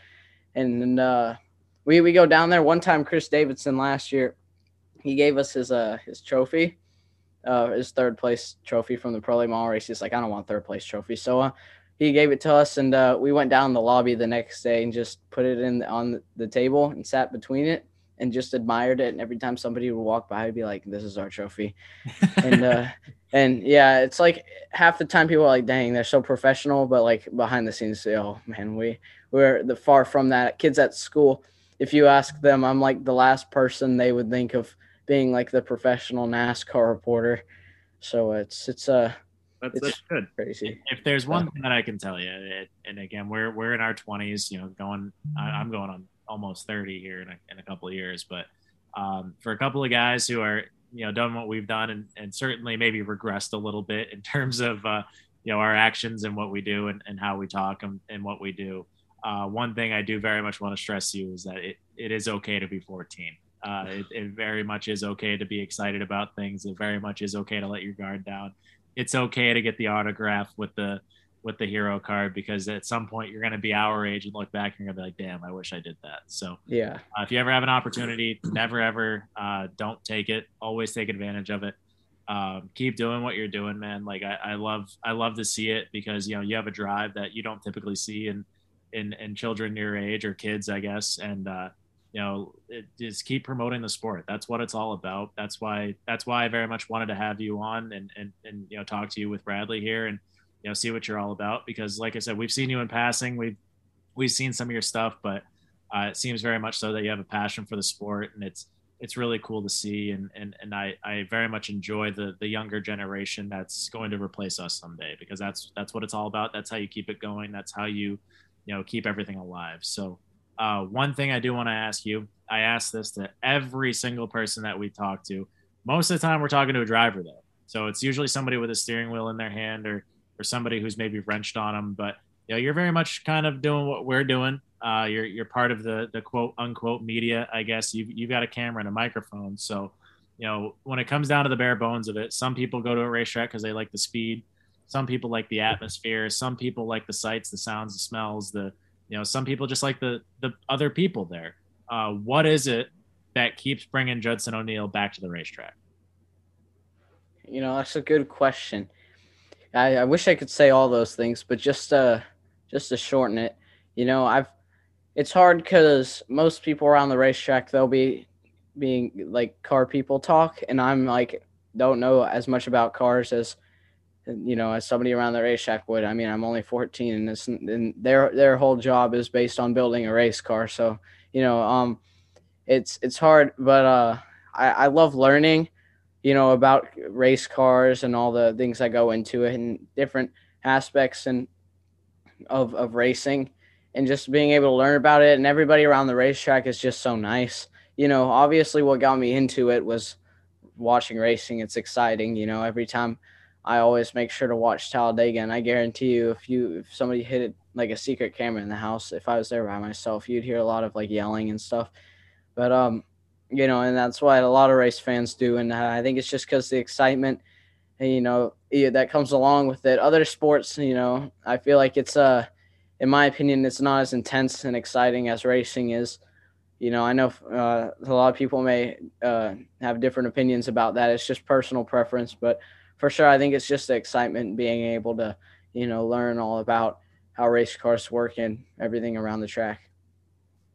and uh, we we go down there one time. Chris Davidson last year, he gave us his uh his trophy, uh his third place trophy from the Pro Late Model race. He's like, I don't want third place trophy, so uh, he gave it to us, and uh, we went down the lobby the next day and just put it in on the table and sat between it and just admired it. And every time somebody would walk by, I'd be like, "This is our trophy," and uh, and yeah, it's like half the time people are like, "Dang, they're so professional," but like behind the scenes, say, "Oh man, we we're the far from that." Kids at school, if you ask them, I'm like the last person they would think of being like the professional NASCAR reporter. So it's it's uh that's, it's that's good. crazy. if there's one thing that I can tell you, it, and again, we're we're in our 20s, you know, going. I, I'm going on almost 30 here in a, in a couple of years, but um, for a couple of guys who are you know done what we've done and, and certainly maybe regressed a little bit in terms of uh, you know our actions and what we do and, and how we talk and, and what we do. Uh, one thing I do very much want to stress to you is that it, it is okay to be 14. Uh, it, it very much is okay to be excited about things. It very much is okay to let your guard down. It's okay to get the autograph with the with the hero card because at some point you're going to be our age and look back and you're going to be like, damn, I wish I did that. So yeah, uh, if you ever have an opportunity, never ever uh, don't take it. Always take advantage of it. Um, keep doing what you're doing, man. Like I, I love, I love to see it because you know you have a drive that you don't typically see in in in children your age or kids, I guess, and uh, you know it, just keep promoting the sport. That's what it's all about. That's why that's why I very much wanted to have you on and and and you know talk to you with Bradley here and you know see what you're all about. Because like i said we've seen you in passing. We've we've seen some of your stuff but uh, it seems very much so that you have a passion for the sport and it's it's really cool to see. And and, and I, I very much enjoy the the younger generation that's going to replace us someday because that's that's what it's all about. That's how you keep it going. That's how you you know keep everything alive so uh, one thing i do want to ask you i ask this to every single person that we talk to most of the time we're talking to a driver though so it's usually somebody with a steering wheel in their hand or or somebody who's maybe wrenched on them. But you know, you're very much kind of doing what we're doing. Uh, you're you're part of the the quote unquote media, I guess. You've you've got a camera and a microphone, so you know when it comes down to the bare bones of it, some people go to a racetrack because they like the speed. Some people like the atmosphere. Some people like the sights, the sounds, the smells. The you know some people just like the the other people there. Uh, what is it that keeps bringing Judson O'Neill back to the racetrack? You know, that's a good question. I, I wish I could say all those things, but just uh just to shorten it, you know, I've it's hard because most people around the racetrack they'll be being like car people talk, and I'm like don't know as much about cars as you know as somebody around the racetrack would. I mean, I'm only 14, and it's and their their whole job is based on building a race car, so you know, um, it's it's hard, but uh, I I love learning you know, about race cars and all the things that go into it and different aspects and of of racing and just being able to learn about it and everybody around the racetrack is just so nice. You know, obviously what got me into it was watching racing. It's exciting, you know, every time I always make sure to watch Talladega and I guarantee you if you if somebody hit it like a secret camera in the house, if I was there by myself, you'd hear a lot of like yelling and stuff. But um you know, and that's why a lot of race fans do. And I think it's just because the excitement, you know, that comes along with it. Other sports, you know, I feel like it's, uh, in my opinion, it's not as intense and exciting as racing is. You know, I know uh, a lot of people may uh, have different opinions about that. It's just personal preference, but for sure, I think it's just the excitement being able to, you know, learn all about how race cars work and everything around the track.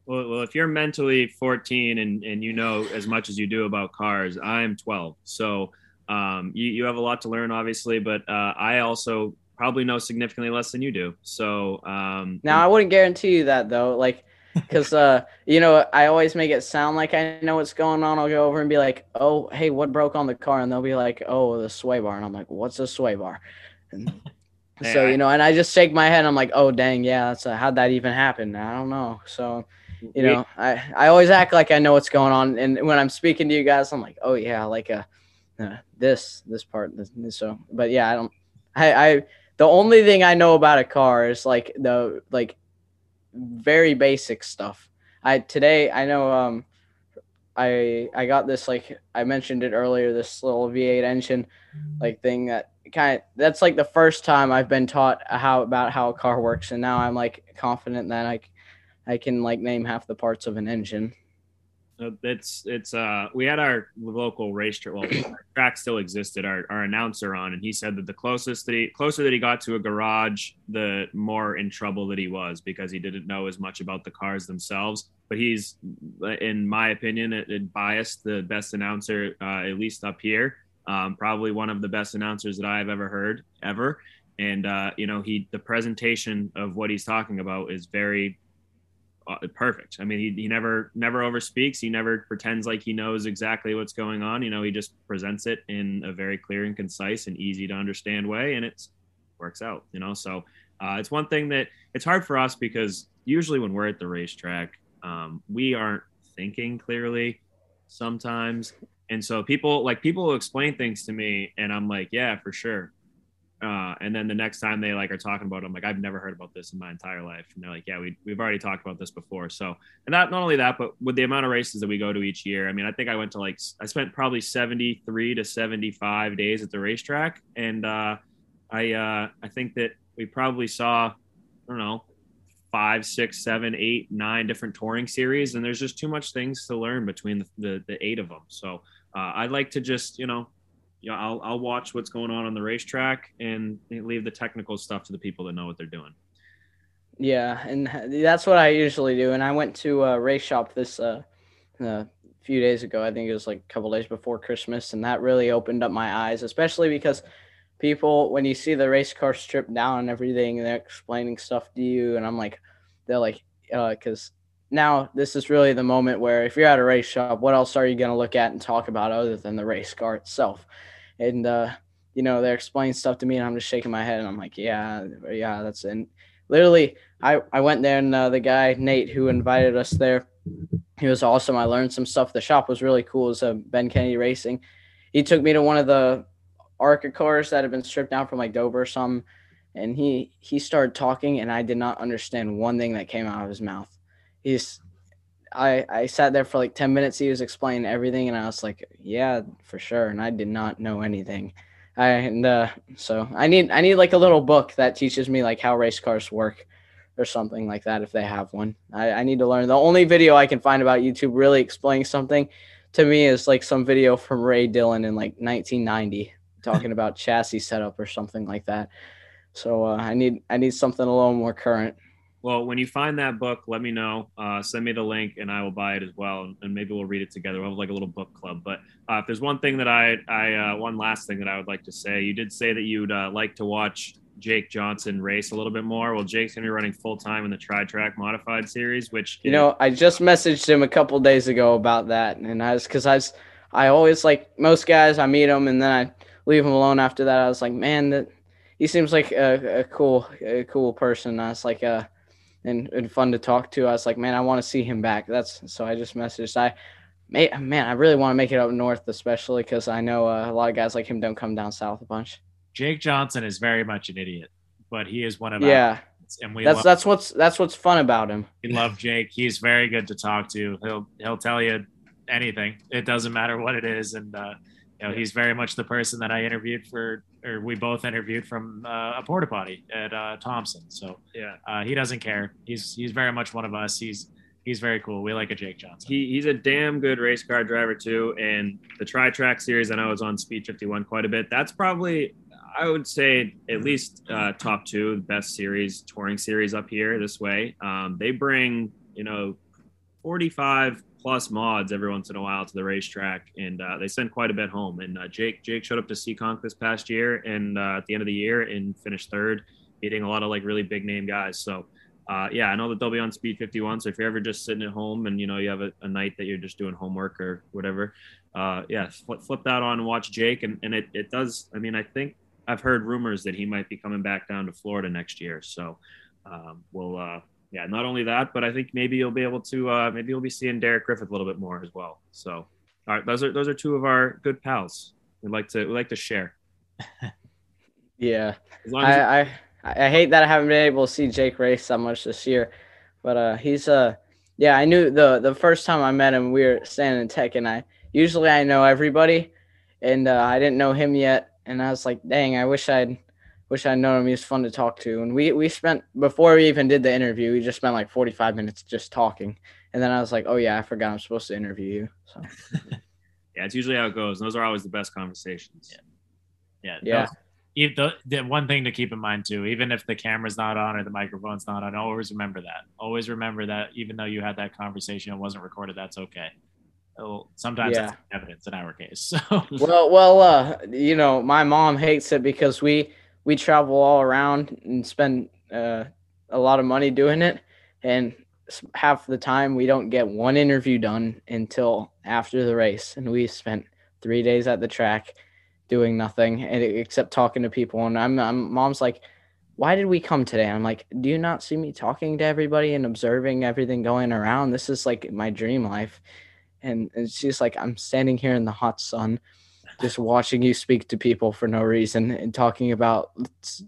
Well, well, if you're mentally 14 and, and you know as much as you do about cars, I'm 12. So um, you, you have a lot to learn, obviously, but uh, I also probably know significantly less than you do. So um, now I wouldn't guarantee you that though, like because uh, you know I always make it sound like I know what's going on. I'll go over and be like, "Oh, hey, what broke on the car?" And they'll be like, "Oh, the sway bar," and I'm like, "What's a sway bar?" And so you know, and I just shake my head. I'm like, "Oh, dang, yeah, that's a, how'd that even happen?" I don't know. So you know, I, I always act like I know what's going on, and when I'm speaking to you guys, I'm like, oh yeah, like uh, uh this this part, this, so. But yeah, I don't. I I the only thing I know about a car is like the like very basic stuff. I today I know um I I got this like I mentioned it earlier this little V8 engine like thing that kind of that's like the first time I've been taught how about how a car works and now I'm like confident that I I can like name half the parts of an engine. It's it's uh we had our local race track well track still existed our, our announcer on and he said that the closest that he closer that he got to a garage the more in trouble that he was because he didn't know as much about the cars themselves. But he's in my opinion it, it biased the best announcer uh, at least up here. Um, probably one of the best announcers that i've ever heard ever. And uh, you know he the presentation of what he's talking about is very perfect. I mean, he, he never never overspeaks. He never pretends like he knows exactly what's going on. You know, he just presents it in a very clear and concise and easy to understand way, and it works out. You know, so uh, it's one thing that it's hard for us because usually when we're at the racetrack, um, we aren't thinking clearly sometimes, and so people like people explain things to me, and I'm like, yeah, for sure. Uh, and then the next time they like are talking about it, I'm like, I've never heard about this in my entire life. And they're like, yeah, we, we've already talked about this before. So, and not, not only that, but with the amount of races that we go to each year, I mean, I think I went to like, I spent probably 73 to 75 days at the racetrack. And uh, I, uh, I think that we probably saw, I don't know, five, six, seven, eight, nine different touring series, and there's just too much things to learn between the, the, the eight of them. So uh, I'd like to just, you know, yeah, I'll, I'll watch what's going on on the racetrack and leave the technical stuff to the people that know what they're doing. Yeah, and that's what I usually do. And I went to a race shop this uh, a few days ago. I think it was like a couple days before Christmas, and that really opened up my eyes, especially because people when you see the race car stripped down and everything, and they're explaining stuff to you, and I'm like, they're like, because uh, now this is really the moment where if you're at a race shop, what else are you going to look at and talk about other than the race car itself? And uh, you know, they're explaining stuff to me, and I'm just shaking my head, and I'm like, yeah, yeah, that's and literally, I I went there, and uh, the guy Nate who invited us there, he was awesome. I learned some stuff. The shop was really cool. It uh, Ben Kennedy Racing. He took me to one of the ARCA cars that had been stripped down from like Dover or something and he he started talking and i did not understand one thing that came out of his mouth he's i i sat there for like 10 minutes he was explaining everything and i was like yeah for sure and i did not know anything. I, and uh, so i need i need like a little book that teaches me like how race cars work or something like that if they have one. I, I need to learn. The only video i can find about youtube really explaining something to me is like some video from ray dillon in like 1990 talking about chassis setup or something like that. So uh, I need I need something a little more current. Well, when you find that book, let me know. Uh, send me the link, and I will buy it as well, and maybe we'll read it together. We'll have like a little book club. But uh, if there's one thing that I, I uh, one last thing that I would like to say, you did say that you'd uh, like to watch Jake Johnson race a little bit more. Well, Jake's gonna be running full time in the Tri Track Modified Series, which you is- know I just messaged him a couple days ago about that, and I was because I was I always like most guys I meet them and then I leave them alone after that. I was like, man, that he seems like a, a cool a cool person. I was like uh and, and fun to talk to. I was like, man, I want to see him back. That's so I just messaged. I man, I really want to make it up north, especially because I know uh, a lot of guys like him don't come down south a bunch. Jake Johnson is very much an idiot, but he is one of yeah. and we that's love, that's what's that's what's fun about him. We love Jake. He's very good to talk to. He'll he'll tell you anything. It doesn't matter what it is, and uh, you know, he's very much the person that I interviewed for, or we both interviewed from uh, a porta potty at uh, Thompson. So yeah, uh, he doesn't care. He's he's very much one of us. He's he's very cool. We like a Jake Johnson. He, he's a damn good race car driver too. And the Tri Track series, I know is on Speed 51 quite a bit. That's probably I would say at least uh, top two best series touring series up here this way. Um, they bring you know 45 plus mods every once in a while to the racetrack, and uh, they send quite a bit home. And uh, Jake Jake showed up to Seekonk this past year, and uh, at the end of the year, and finished third, beating a lot of like really big name guys. So. Uh, yeah, I know that they'll be on speed 51. So if you're ever just sitting at home and you know you have a, a night that you're just doing homework or whatever, uh, yeah, flip, flip that on and watch Jake. And, and it, it does. I mean, I think I've heard rumors that he might be coming back down to Florida next year. So um, we'll uh, yeah, not only that, but I think maybe you'll be able to uh, maybe you'll be seeing Derek Griffith a little bit more as well. So, all right, those are those are two of our good pals. We'd like to we like to share. yeah, I, I I hate that I haven't been able to see Jake race that much this year, but uh, he's uh yeah I knew the the first time I met him we were standing in tech and I usually I know everybody, and uh, I didn't know him yet, and I was like, dang, I wish I'd wish I'd known him. He was fun to talk to. And we we spent before we even did the interview, we just spent like 45 minutes just talking. And then I was like, oh yeah, I forgot I'm supposed to interview you. So yeah, it's usually how it goes. those are always the best conversations. Yeah. Yeah. yeah. the, the one thing to keep in mind too, even if the camera's not on or the microphone's not on, always remember that. Always remember that even though you had that conversation, it wasn't recorded. That's okay. It'll, sometimes yeah. evidence in our case. So well, well, uh, you know, my mom hates it because we we travel all around and spend uh, a lot of money doing it, and half the time we don't get one interview done until after the race, and we spent three days at the track doing nothing and except talking to people. And I'm, I'm mom's like, why did we come today? I'm like, do you not see me talking to everybody and observing everything going around? This is like my dream life. And, and she's like, I'm standing here in the hot sun just watching you speak to people for no reason and talking about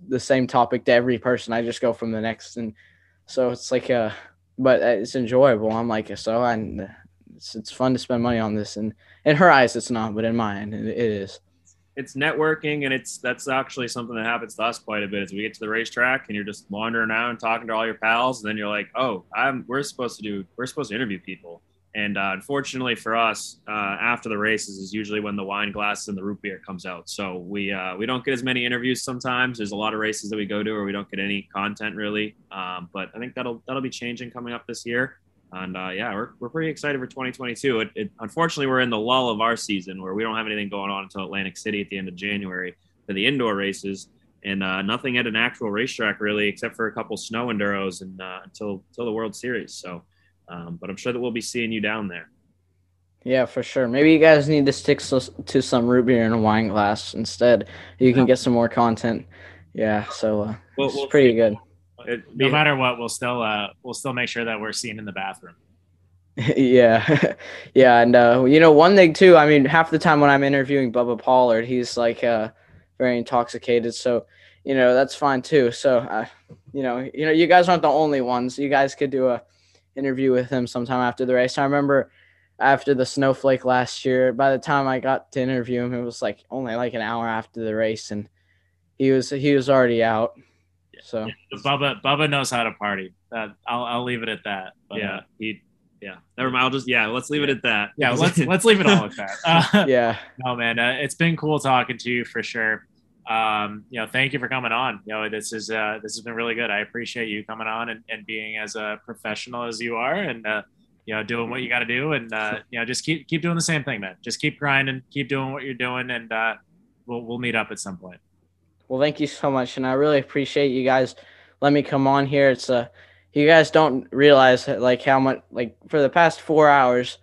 the same topic to every person. I just go from the next, and so it's like a, but uh, it's enjoyable. I'm like, so and it's, it's fun to spend money on this, and in her eyes it's not, but in mine it, it is. it's networking and it's that's actually something that happens to us quite a bit. As we get to the racetrack and you're just wandering around talking to all your pals, and then you're like, oh, I'm we're supposed to do we're supposed to interview people. And uh, unfortunately for us, uh, after the races is usually when the wine glass and the root beer comes out. So we uh, we don't get as many interviews sometimes. There's a lot of races that we go to where we don't get any content really. Um, but I think that'll that'll be changing coming up this year. And uh, yeah, we're, we're pretty excited for 2022. It, it, unfortunately, we're in the lull of our season where we don't have anything going on until Atlantic City at the end of January for the indoor races, and uh, nothing at an actual racetrack really, except for a couple snow enduros and uh, until until the World Series. So um, but I'm sure that we'll be seeing you down there. Yeah, for sure. Maybe you guys need to stick to some root beer in a wine glass instead. You can get some more content. Yeah, so uh, well, it's we'll pretty see. good. It, no matter what, we'll still uh, we'll still make sure that we're seen in the bathroom. yeah, yeah, and uh, you know one thing too. I mean, half the time when I'm interviewing Bubba Pollard, he's like uh, very intoxicated. So you know that's fine too. So uh, you know, you know, you guys aren't the only ones. You guys could do a interview with him sometime after the race. I remember after the snowflake last year, by the time I got to interview him, it was like only like an hour after the race, and he was he was already out. So yeah, Bubba Bubba knows how to party. That I'll I'll leave it at that. But, yeah, uh, he yeah. Never mind. I'll just yeah. Let's leave it at that. Yeah, let's let's leave it all at that. Uh, yeah. No man, uh, it's been cool talking to you for sure um, you know, thank you for coming on. You know, this is uh, this has been really good. I appreciate you coming on and, and being as a professional as you are, and uh, you know, doing what you got to do, and uh, you know, just keep keep doing the same thing, man. Just keep grinding, keep doing what you're doing, and uh, we'll we'll meet up at some point. Well, thank you so much, and I really appreciate you guys let me come on here. It's uh, you guys don't realize like how much like for the past four hours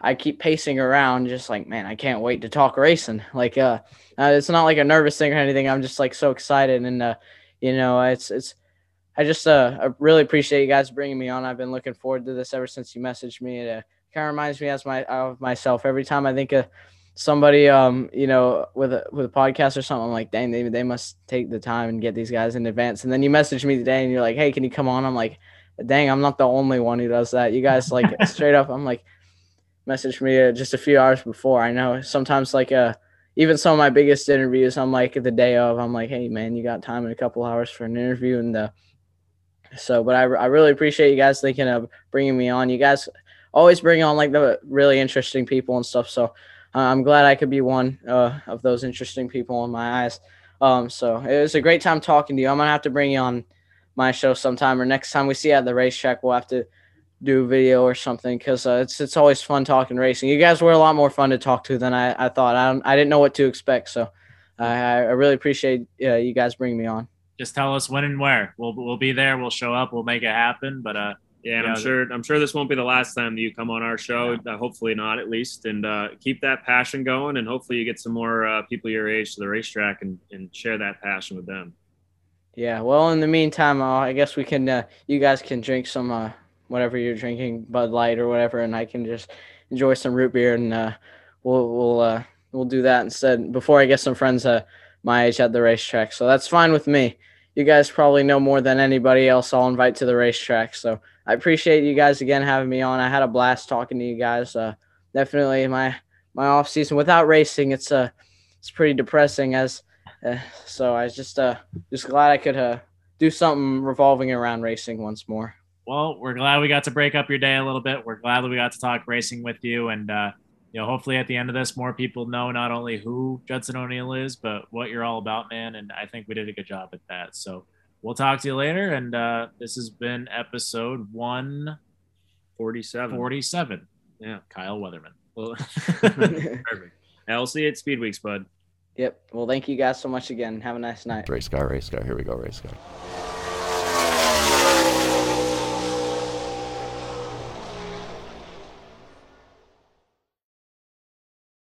I keep pacing around, just like, man, I can't wait to talk racing. Like, uh, uh, it's not like a nervous thing or anything. I'm just like so excited, and uh, you know, it's it's. I just uh, I really appreciate you guys bringing me on. I've been looking forward to this ever since you messaged me. It uh, kind of reminds me as my of myself every time I think of somebody, um, you know, with a with a podcast or something. I'm like, dang, they they must take the time and get these guys in advance. And then you message me today, and you're like, hey, can you come on? I'm like, dang, I'm not the only one who does that. You guys like straight up. I'm like messaged me uh, just a few hours before. I know sometimes like uh even some of my biggest interviews, I'm like the day of, I'm like, hey man, you got time in a couple hours for an interview, and uh, so. But I I really appreciate you guys thinking of bringing me on. You guys always bring on like the really interesting people and stuff. So uh, I'm glad I could be one uh, of those interesting people in my eyes. Um, so it was a great time talking to you. I'm gonna have to bring you on my show sometime, or next time we see you at the racetrack, we'll have to do a video or something because uh, it's it's always fun talking racing. You guys were a lot more fun to talk to than I, I thought. I I didn't know what to expect, so I, I really appreciate uh, you guys bringing me on. Just tell us when and where. We'll we'll be there. We'll show up. We'll make it happen. But uh, yeah, I'm sure I'm sure this won't be the last time that you come on our show. Yeah. Uh, hopefully not, at least. And uh, keep that passion going, and hopefully you get some more uh, people your age to the racetrack and and share that passion with them. Yeah. Well, in the meantime, uh, I guess we can. Uh, you guys can drink some uh, whatever you're drinking, Bud Light or whatever, and I can just enjoy some root beer, and uh, we'll we'll uh, we'll do that instead before I get some friends uh, my age at the racetrack. So that's fine with me. You guys probably know more than anybody else. I'll invite to the racetrack. So I appreciate you guys again having me on. I had a blast talking to you guys. Uh, definitely my my off season without racing, it's uh it's pretty depressing. As uh, so I was just uh just glad I could uh do something revolving around racing once more well, we're glad we got to break up your day a little bit. We're glad that we got to talk racing with you, and uh, you know, hopefully at the end of this, more people know not only who Judson O'Neill is, but what you're all about, man. And I think we did a good job at that. So we'll talk to you later. And uh, this has been episode one forty-seven. Forty-seven. Yeah, Kyle Weatherman. Well, perfect. I'll see you at Speed Weeks, bud. Yep. Well, thank you guys so much again. Have a nice night. Race car, race car. Here we go, race car.